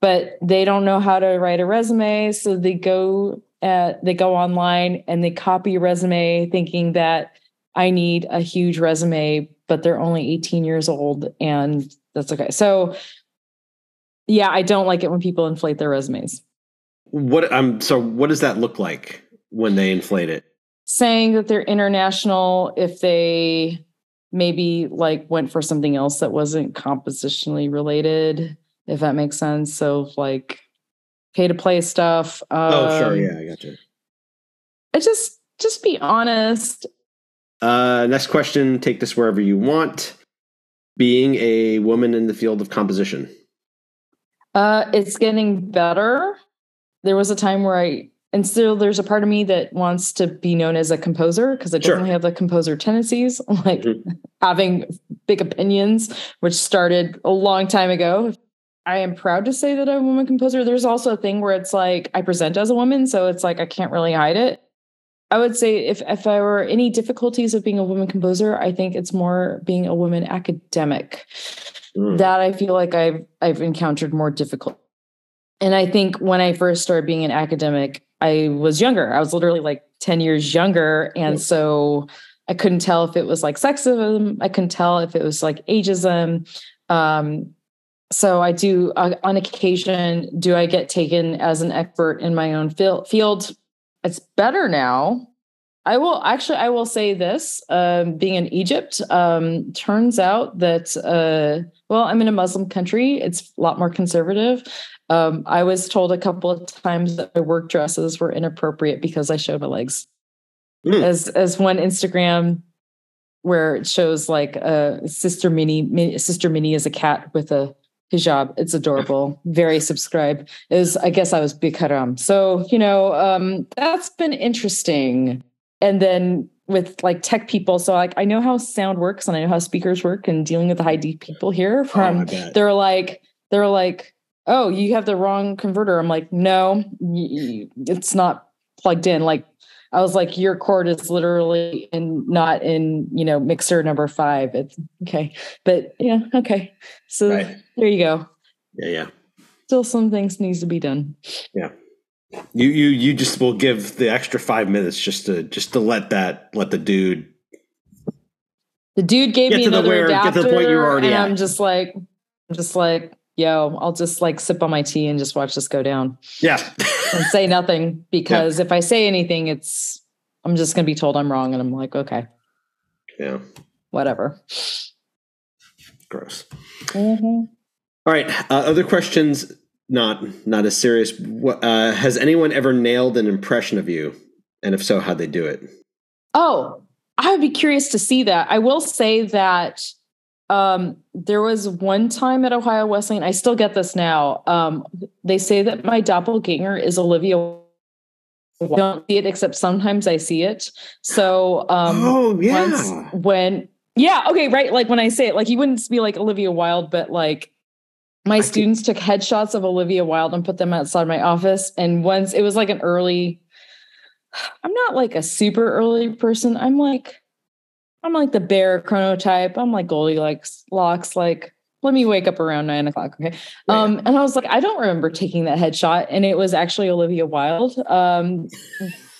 but they don't know how to write a resume so they go at, they go online and they copy a resume thinking that i need a huge resume but they're only 18 years old and that's okay. So yeah i don't like it when people inflate their resumes. What um so what does that look like when they inflate it? Saying that they're international if they maybe like went for something else that wasn't compositionally related if that makes sense so like pay to play stuff um, oh sure yeah i got you i just just be honest. Uh next question take this wherever you want. Being a woman in the field of composition. Uh it's getting better. There was a time where i and still there's a part of me that wants to be known as a composer because it doesn't have the composer tendencies (laughs) like mm-hmm. having big opinions which started a long time ago i am proud to say that i'm a woman composer there's also a thing where it's like i present as a woman so it's like i can't really hide it i would say if if i were any difficulties of being a woman composer i think it's more being a woman academic mm. that i feel like i've i've encountered more difficult and i think when i first started being an academic I was younger. I was literally like 10 years younger. And so I couldn't tell if it was like sexism. I couldn't tell if it was like ageism. Um, so I do uh, on occasion, do I get taken as an expert in my own field? It's better now. I will actually, I will say this, um, being in Egypt, um, turns out that, uh, well, I'm in a Muslim country. It's a lot more conservative. Um, I was told a couple of times that my work dresses were inappropriate because I showed my legs. Mm. As as one Instagram where it shows like a sister Minnie, sister Minnie is a cat with a hijab. It's adorable. Very subscribe. Is I guess I was bikaram. So you know um, that's been interesting. And then with like tech people, so like I know how sound works and I know how speakers work and dealing with the high D people here. From oh, they're like they're like oh, you have the wrong converter. I'm like, no, it's not plugged in. Like, I was like, your cord is literally in not in, you know, mixer number five. It's okay. But yeah, okay. So right. there you go. Yeah, yeah. Still some things needs to be done. Yeah. You you you just will give the extra five minutes just to just to let that let the dude the dude gave me another where, adapter, get to the point you're already and at. I'm just like I'm just like yo, I'll just like sip on my tea and just watch this go down. Yeah. (laughs) and say nothing (laughs) because yeah. if I say anything, it's, I'm just going to be told I'm wrong. And I'm like, okay. Yeah. Whatever. Gross. Mm-hmm. All right. Uh, other questions, not not as serious. Uh, has anyone ever nailed an impression of you? And if so, how'd they do it? Oh, I would be curious to see that. I will say that um, there was one time at Ohio Wesleyan, I still get this now. Um, they say that my doppelganger is Olivia. I don't see it, except sometimes I see it. So, um, oh, yeah. once when, yeah, okay, right. Like when I say it, like you wouldn't be like Olivia Wilde, but like my I students think- took headshots of Olivia Wilde and put them outside my office. And once it was like an early, I'm not like a super early person. I'm like I'm like the bear chronotype. I'm like Goldilocks, locks, like, let me wake up around nine o'clock. Okay. Um, and I was like, I don't remember taking that headshot. And it was actually Olivia Wilde. Um,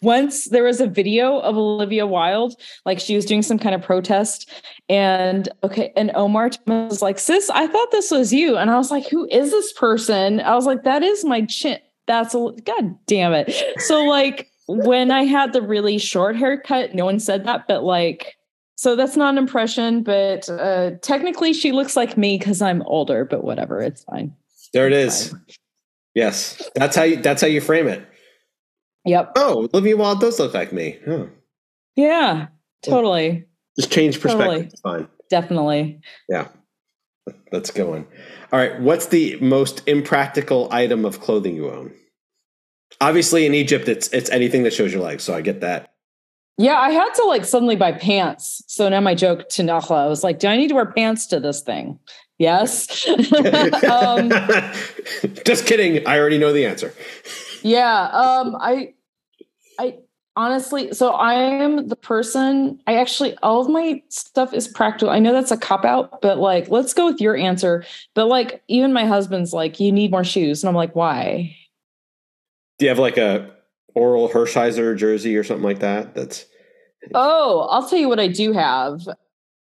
once there was a video of Olivia Wilde, like she was doing some kind of protest. And okay, and Omar was like, sis, I thought this was you. And I was like, who is this person? I was like, that is my chin. That's a god damn it. So like when I had the really short haircut, no one said that, but like so that's not an impression, but uh, technically she looks like me because I'm older, but whatever, it's fine. There it it's is. Fine. Yes, that's how you. That's how you frame it. Yep. Oh, Olivia Wilde does look like me. Huh. Yeah, totally. Just change perspective. Totally. It's fine. Definitely. Yeah. Let's go on. All right. What's the most impractical item of clothing you own? Obviously, in Egypt, it's it's anything that shows your legs. So I get that. Yeah, I had to like suddenly buy pants. So now my joke to Nahla was like, do I need to wear pants to this thing? Yes. (laughs) um, (laughs) Just kidding. I already know the answer. Yeah. Um, I, I, honestly, so I am the person, I actually, all of my stuff is practical. I know that's a cop out, but like, let's go with your answer. But like, even my husband's like, you need more shoes. And I'm like, why? Do you have like a Orel Hershiser jersey or something like that? That's. Oh, I'll tell you what I do have.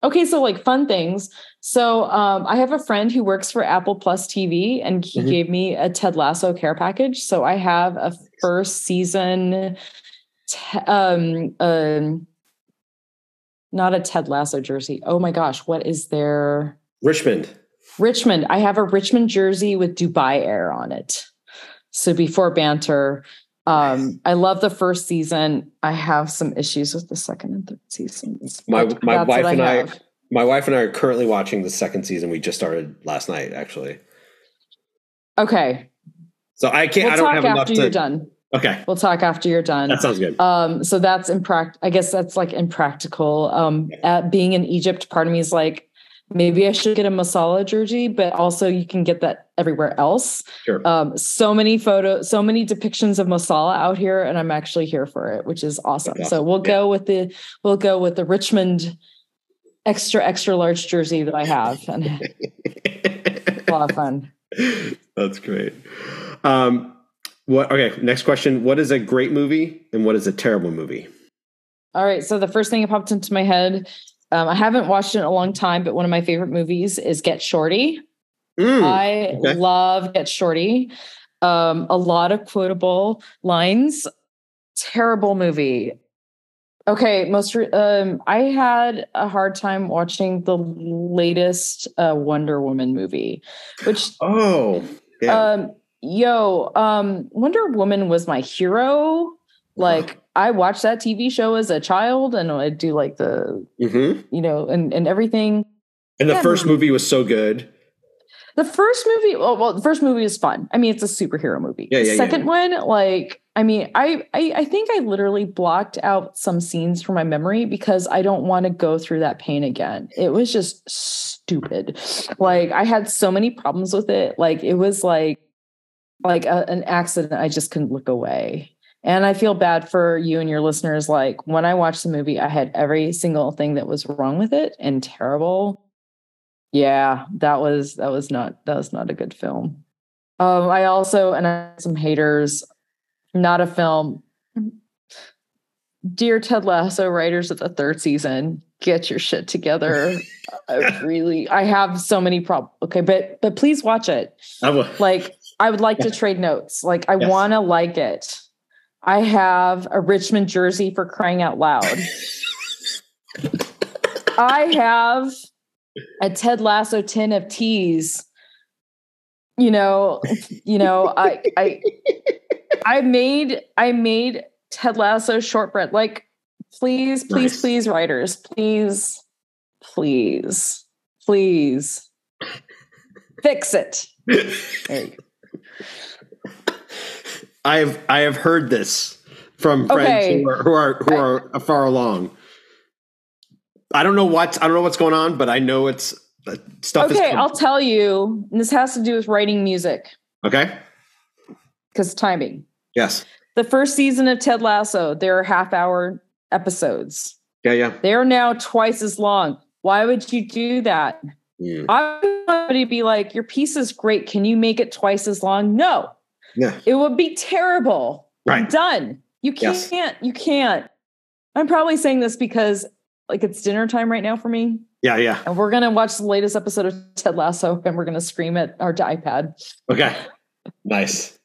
Okay, so like fun things. So um, I have a friend who works for Apple Plus TV, and he mm-hmm. gave me a Ted Lasso care package. So I have a first season te- um, um, not a Ted Lasso jersey. Oh my gosh, what is there? Richmond. Richmond. I have a Richmond jersey with Dubai Air on it. So before banter, um, I love the first season. I have some issues with the second and third seasons. My my wife and I, I my wife and I are currently watching the second season. We just started last night, actually. Okay. So I can't. We'll I don't talk have after enough to, you're done. Okay. We'll talk after you're done. That sounds good. Um, so that's impract I guess that's like impractical. Um, at being in Egypt, part of me is like, maybe I should get a Mo Salah jersey, but also you can get that everywhere else. Sure. Um, so many photos, so many depictions of Mo Salah out here, and I'm actually here for it, which is awesome. awesome. So we'll yeah. go with the we'll go with the Richmond extra extra large jersey that I have, and (laughs) a lot of fun. That's great. Um, what? Okay, next question. What is a great movie and what is a terrible movie? All right. So the first thing that popped into my head, um, I haven't watched it in a long time, but one of my favorite movies is Get Shorty. Mm, I okay. love Get Shorty. Um, a lot of quotable lines. Terrible movie. Okay, most um, I had a hard time watching the latest uh, Wonder Woman movie, which (gasps) oh yeah. um yo, um, Wonder Woman was my hero. Like I watched that TV show as a child, and I do like the, mm-hmm. you know, and and everything. And the yeah, first movie was so good. The first movie, well, well, the first movie is fun. I mean, it's a superhero movie. Yeah, yeah, the second yeah. one, like, I mean, I, I I think I literally blocked out some scenes from my memory because I don't want to go through that pain again. It was just stupid. Like I had so many problems with it. Like it was like like a, an accident, I just couldn't look away. And I feel bad for you and your listeners. Like when I watched the movie, I had every single thing that was wrong with it and terrible. Yeah, that was that was not that was not a good film. Um, I also and I some haters, not a film. Dear Ted Lasso writers of the third season, get your shit together. I really I have so many problems. Okay, but but please watch it. I will. Like I would like to (laughs) trade notes. Like I yes. want to like it. I have a Richmond jersey for crying out loud. (laughs) I have a Ted Lasso tin of teas. You know, you know, I I I made I made Ted Lasso shortbread. Like, please, please, nice. please, writers, please, please, please (laughs) fix it. There you go. I have I have heard this from friends okay. who are who are, who are I, far along. I don't know what I don't know what's going on, but I know it's uh, stuff. Okay, I'll tell you. this has to do with writing music. Okay. Because timing. Yes. The first season of Ted Lasso, there are half hour episodes. Yeah, yeah. They are now twice as long. Why would you do that? Mm. I to be like, your piece is great. Can you make it twice as long? No. Yeah. It would be terrible. Right. I'm done. You can't. Yes. You can't. I'm probably saying this because like it's dinner time right now for me. Yeah, yeah. And we're gonna watch the latest episode of Ted Lasso and we're gonna scream at our iPad. Okay. Nice.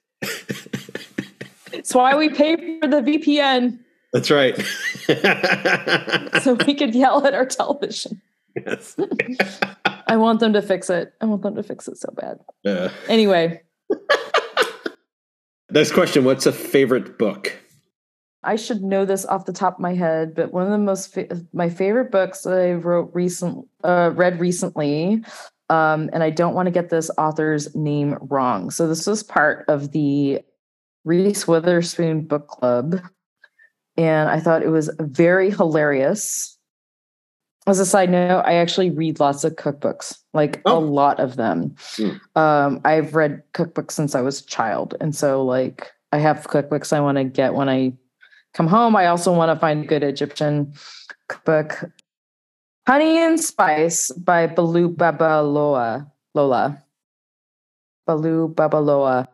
That's why we pay for the VPN. That's right. (laughs) so we could yell at our television. Yes. (laughs) I want them to fix it. I want them to fix it so bad. Yeah. Anyway. (laughs) Next question What's a favorite book? I should know this off the top of my head, but one of the most fa- my favorite books I wrote recent uh, read recently, um, and I don't want to get this author's name wrong. So this was part of the Reese Witherspoon book club, and I thought it was very hilarious as a side note, I actually read lots of cookbooks, like oh. a lot of them. Mm. Um, I've read cookbooks since I was a child. And so like I have cookbooks I want to get when I come home, I also want to find a good Egyptian cookbook. Honey and Spice by Bolu Babalola. Lola. Bolu Babalola.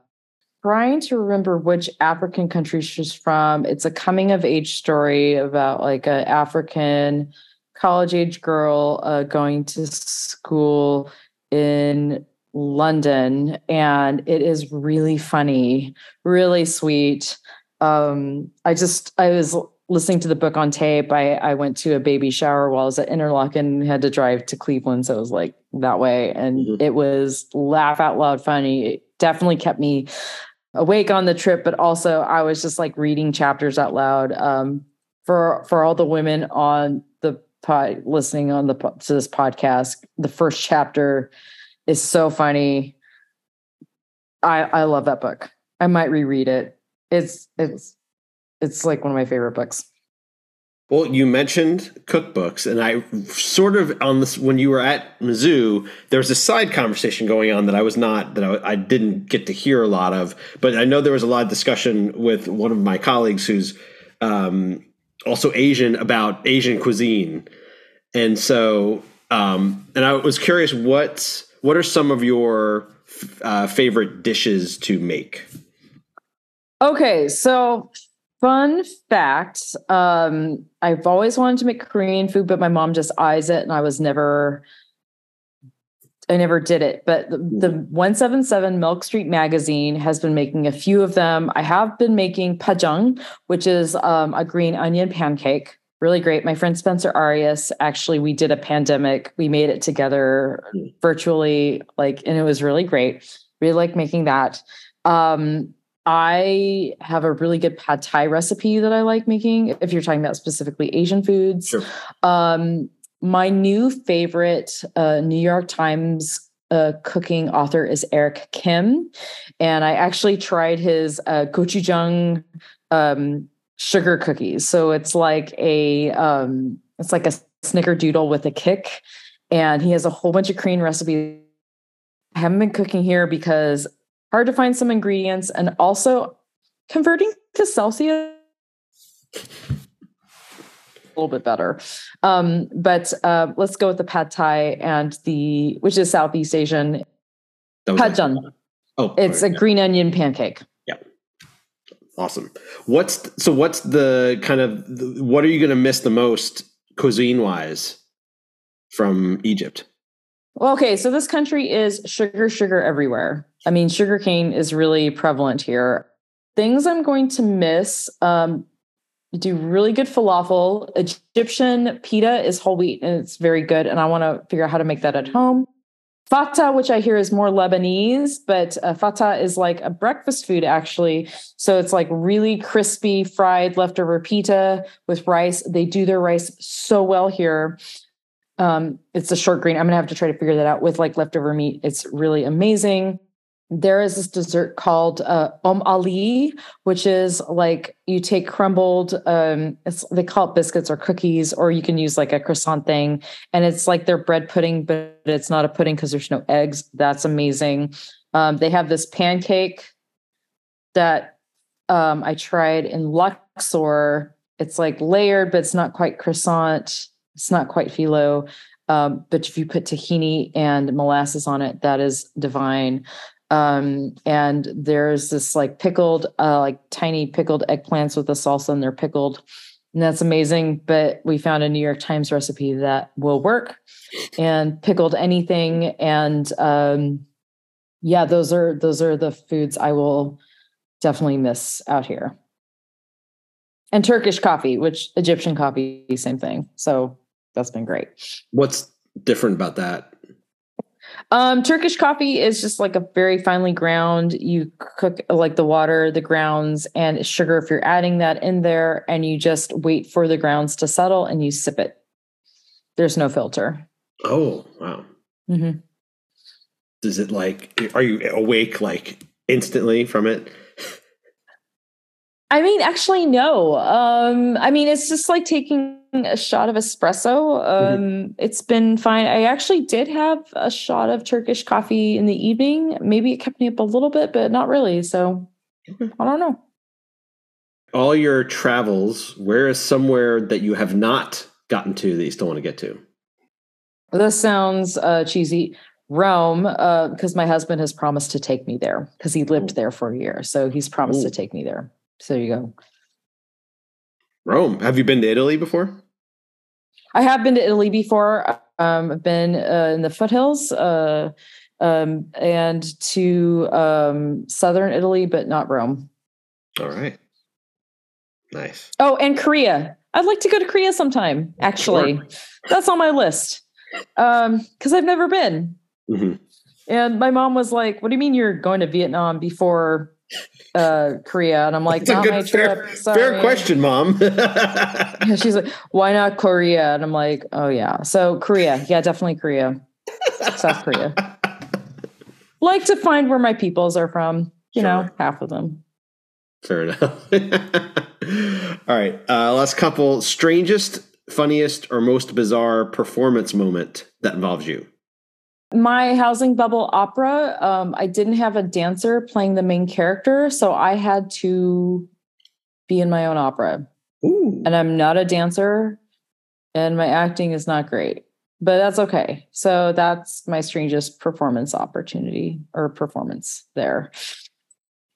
Trying to remember which African country she's from. It's a coming of age story about like an African college age girl uh, going to school in London, and it is really funny, really sweet. Um, I just I was listening to the book on tape. I I went to a baby shower while I was at Interlochen and had to drive to Cleveland, so it was like that way, and mm-hmm. it was laugh out loud funny. It definitely kept me awake on the trip, but also I was just like reading chapters out loud. Um, for for all the women on the pod, listening on the to this podcast, the first chapter is so funny. I I love that book. I might reread it. It's it's it's like one of my favorite books. Well, you mentioned cookbooks, and I sort of on this when you were at Mizzou, there was a side conversation going on that I was not that I, I, didn't get to hear a lot of, but I know there was a lot of discussion with one of my colleagues who's um, also Asian about Asian cuisine, and so um, and I was curious what what are some of your uh, favorite dishes to make? Okay, so fun fact um, I've always wanted to make Korean food, but my mom just eyes it, and I was never. I never did it, but the, the 177 Milk Street magazine has been making a few of them. I have been making pajeon, which is um, a green onion pancake really great. My friend Spencer Arias, actually, we did a pandemic. We made it together hmm. virtually, like, and it was really great. Really like making that. Um, I have a really good pad thai recipe that I like making. If you're talking about specifically Asian foods, sure. um, my new favorite uh, New York Times uh, cooking author is Eric Kim, and I actually tried his uh, gochujang um, sugar cookies. So it's like a um, it's like a snickerdoodle with a kick, and he has a whole bunch of Korean recipes. I haven't been cooking here because hard to find some ingredients, and also converting to Celsius little bit better. Um, but uh, let's go with the pad thai and the which is Southeast Asian. Pad Pajeon. Oh, it's right, a yeah. green onion pancake. Yeah, awesome. What's so? What's the kind of what are you going to miss the most cuisine wise from Egypt? Well, okay, so this country is sugar, sugar everywhere. I mean, sugarcane is really prevalent here. Things I'm going to miss. Um, do really good falafel. Egyptian pita is whole wheat and it's very good. And I want to figure out how to make that at home. Fata, which I hear is more Lebanese, but uh, fata is like a breakfast food actually. So it's like really crispy fried leftover pita with rice. They do their rice so well here. Um, it's a short grain. I'm gonna have to try to figure that out with like leftover meat. It's really amazing there is this dessert called uh, om ali, which is like you take crumbled, um, they call it biscuits or cookies, or you can use like a croissant thing, and it's like their bread pudding, but it's not a pudding because there's no eggs. That's amazing. Um, they have this pancake that um, I tried in Luxor. It's like layered, but it's not quite croissant. It's not quite phyllo. Um, but if you put tahini and molasses on it, that is divine um, and there's this like pickled uh, like tiny pickled eggplants with the salsa and they're pickled. And that's amazing but we found a new york times recipe that will work and pickled anything. And um, yeah those are those are the foods i will definitely miss out here. And turkish coffee which egyptian coffee same thing. So that's been great. What's different about that um, Turkish coffee is just like a very finely ground. You cook like the water, the grounds, and sugar if you're adding that in there, and you just wait for the grounds to settle and you sip it. There's no filter. Oh, wow. Mm-hmm. Does it like, are you awake like instantly from it? I mean, actually, no. Um, I mean, it's just like taking a shot of espresso. Mm-hmm. Um, mm-hmm. It's been fine. I actually did have a shot of Turkish coffee in the evening. Maybe it kept me up a little bit, but not really. So I don't know. all your travels, where is somewhere that you have not gotten to that you still want to get to? This sounds uh, cheesy. Rome, because uh, my husband has promised to take me there because he lived there for a year. So he's promised Ooh. to take me there. So there you go. Rome. Have you been to Italy before? I have been to Italy before. Um, I've been uh, in the foothills uh, um, and to um, southern Italy, but not Rome. All right. Nice. Oh, and Korea. I'd like to go to Korea sometime, actually. Sure. That's on my list. Um, because I've never been. Mm-hmm. And my mom was like, What do you mean you're going to Vietnam before uh, Korea? And I'm like, That's a good, fair, fair, question, mom. (laughs) she's like, Why not Korea? And I'm like, Oh, yeah. So, Korea. Yeah, definitely Korea. South Korea. (laughs) like to find where my peoples are from, you sure. know, half of them. Fair enough. (laughs) All right. Uh, last couple strangest, funniest, or most bizarre performance moment that involves you. My housing bubble opera, um, I didn't have a dancer playing the main character, so I had to be in my own opera. Ooh. And I'm not a dancer, and my acting is not great, but that's okay. So that's my strangest performance opportunity or performance there.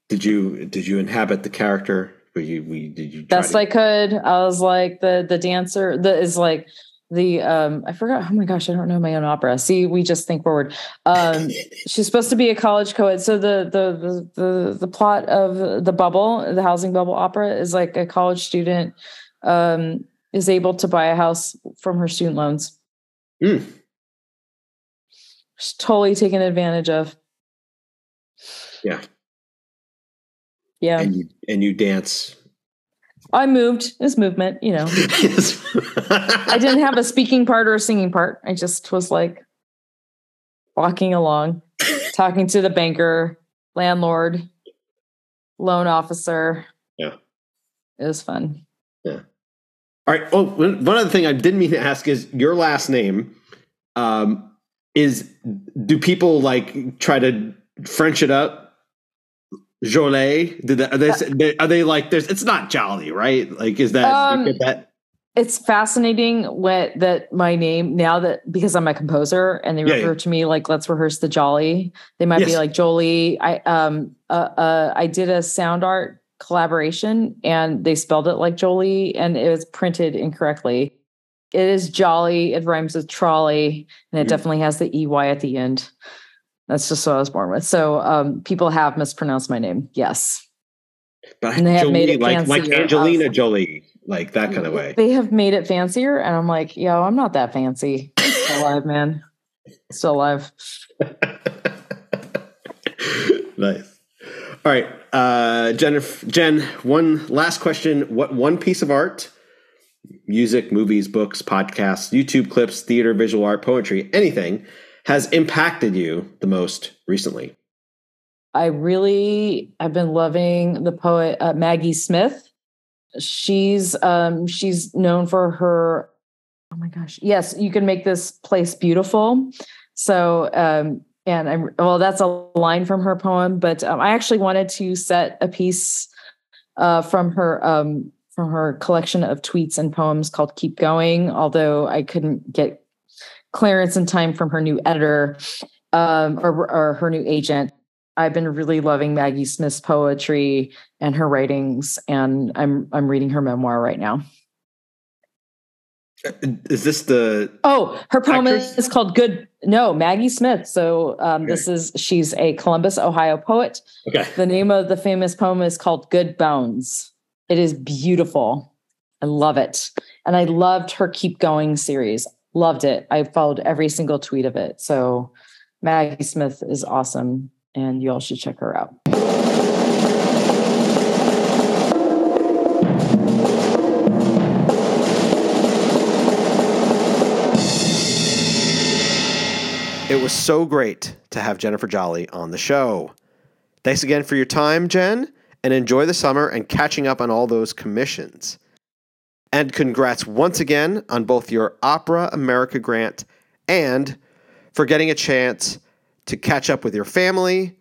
Did you did you inhabit the character? Were you we did you best to- I could? I was like the the dancer that is like the um I forgot oh my gosh I don't know my own opera. See we just think forward. Um she's supposed to be a college co-ed. So the, the the the the plot of the bubble the housing bubble opera is like a college student um is able to buy a house from her student loans. Mm. she's totally taken advantage of. Yeah. Yeah. And you and you dance I moved. This movement, you know. (laughs) I didn't have a speaking part or a singing part. I just was like walking along, (laughs) talking to the banker, landlord, loan officer. Yeah. It was fun. Yeah. All right. Oh, one other thing I didn't mean to ask is your last name. Um, is do people like try to French it up Jolie? Did that, are they are they like there's it's not jolly, right? Like is that um, that it's fascinating what that my name now that because I'm a composer and they yeah, refer yeah. to me like let's rehearse the jolly. They might yes. be like Jolie. I um uh, uh I did a sound art collaboration and they spelled it like Jolie and it was printed incorrectly. It is jolly, it rhymes with trolley, and it mm-hmm. definitely has the EY at the end. That's just what I was born with. So um, people have mispronounced my name. Yes. But and they Jolie, have made it like, like Angelina Jolie, like that kind of way. They have made it fancier. And I'm like, yo, I'm not that fancy. Still alive, man. Still alive. (laughs) nice. All right. Uh, Jennifer, Jen, one last question. What one piece of art, music, movies, books, podcasts, YouTube clips, theater, visual art, poetry, anything has impacted you the most recently? I really I've been loving the poet uh, Maggie Smith. She's um she's known for her oh my gosh. Yes, you can make this place beautiful. So um and I'm well that's a line from her poem, but um, I actually wanted to set a piece uh from her um from her collection of tweets and poems called Keep Going, although I couldn't get clearance in time from her new editor um, or, or her new agent. I've been really loving Maggie Smith's poetry and her writings, and I'm I'm reading her memoir right now. Is this the oh her poem actress? is called Good No Maggie Smith. So um, okay. this is she's a Columbus, Ohio poet. Okay. The name of the famous poem is called Good Bones. It is beautiful. I love it, and I loved her Keep Going series loved it. I followed every single tweet of it. So Maggie Smith is awesome and you all should check her out. It was so great to have Jennifer Jolley on the show. Thanks again for your time, Jen, and enjoy the summer and catching up on all those commissions. And congrats once again on both your Opera America grant and for getting a chance to catch up with your family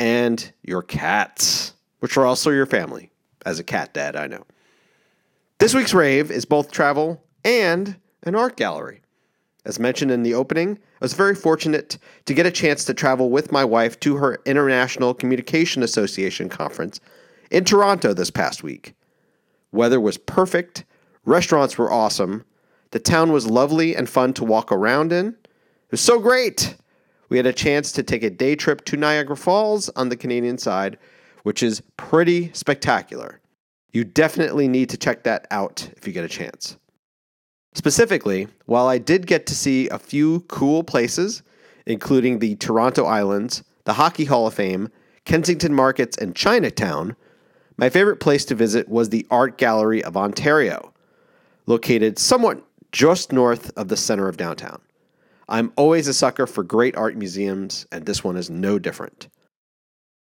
and your cats, which are also your family As a cat dad, I know. This week's rave is both travel and an art gallery. As mentioned in the opening, I was very fortunate to get a chance to travel with my wife to her International Communication Association conference in Toronto this past week. Weather was perfect, restaurants were awesome, the town was lovely and fun to walk around in. It was so great! We had a chance to take a day trip to Niagara Falls on the Canadian side, which is pretty spectacular. You definitely need to check that out if you get a chance. Specifically, while I did get to see a few cool places, including the Toronto Islands, the Hockey Hall of Fame, Kensington Markets, and Chinatown, my favorite place to visit was the Art Gallery of Ontario, located somewhat just north of the center of downtown. I'm always a sucker for great art museums, and this one is no different.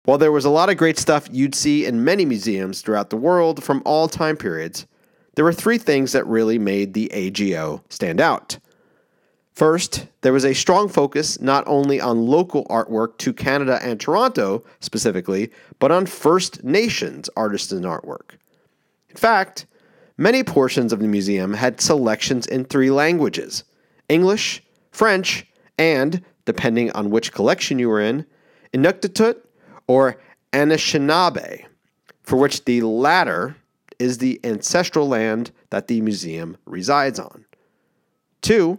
While there was a lot of great stuff you'd see in many museums throughout the world from all time periods, there were three things that really made the AGO stand out. First, there was a strong focus not only on local artwork to Canada and Toronto specifically, but on First Nations artists and artwork. In fact, many portions of the museum had selections in three languages English, French, and, depending on which collection you were in, Inuktitut or Anishinaabe, for which the latter is the ancestral land that the museum resides on. Two,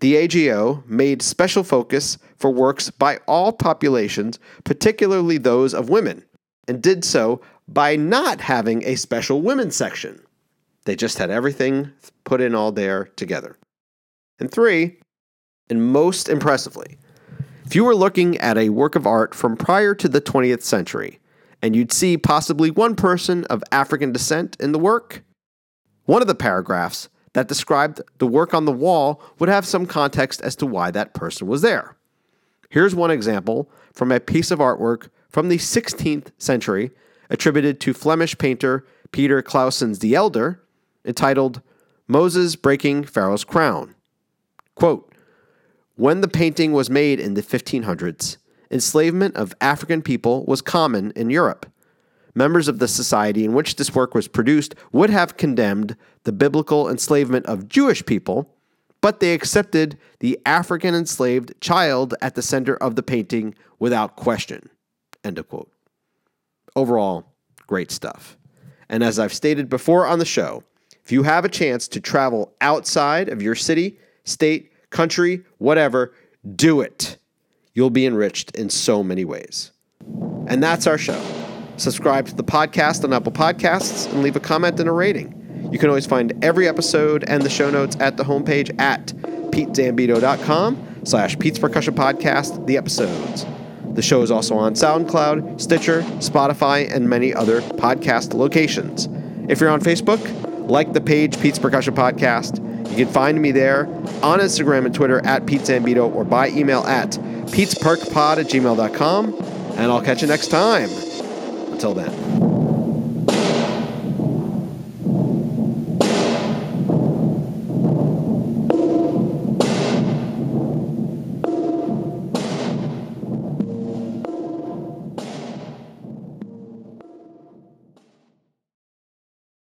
the AGO made special focus for works by all populations, particularly those of women, and did so by not having a special women's section. They just had everything put in all there together. And three, and most impressively, if you were looking at a work of art from prior to the 20th century, and you'd see possibly one person of African descent in the work. One of the paragraphs that described the work on the wall would have some context as to why that person was there. Here's one example from a piece of artwork from the 16th century attributed to Flemish painter Peter Claeissens the Elder, entitled Moses Breaking Pharaoh's Crown. Quote, when the painting was made in the 1500s, enslavement of African people was common in Europe. Members of the society in which this work was produced would have condemned the biblical enslavement of Jewish people, but they accepted the African enslaved child at the center of the painting without question. End of quote. Overall, great stuff. And as I've stated before on the show, if you have a chance to travel outside of your city, state, country, whatever, do it you'll be enriched in so many ways. And that's our show. Subscribe to the podcast on Apple Podcasts and leave a comment and a rating. You can always find every episode and the show notes at the homepage at petezambito.com slash Pete's Percussion Podcast, the episodes. The show is also on SoundCloud, Stitcher, Spotify, and many other podcast locations. If you're on Facebook, like the page Pete's Percussion Podcast. You can find me there on Instagram and Twitter at Pete Zambito or by email at petesperkpod at gmail.com. And I'll catch you next time. Until then.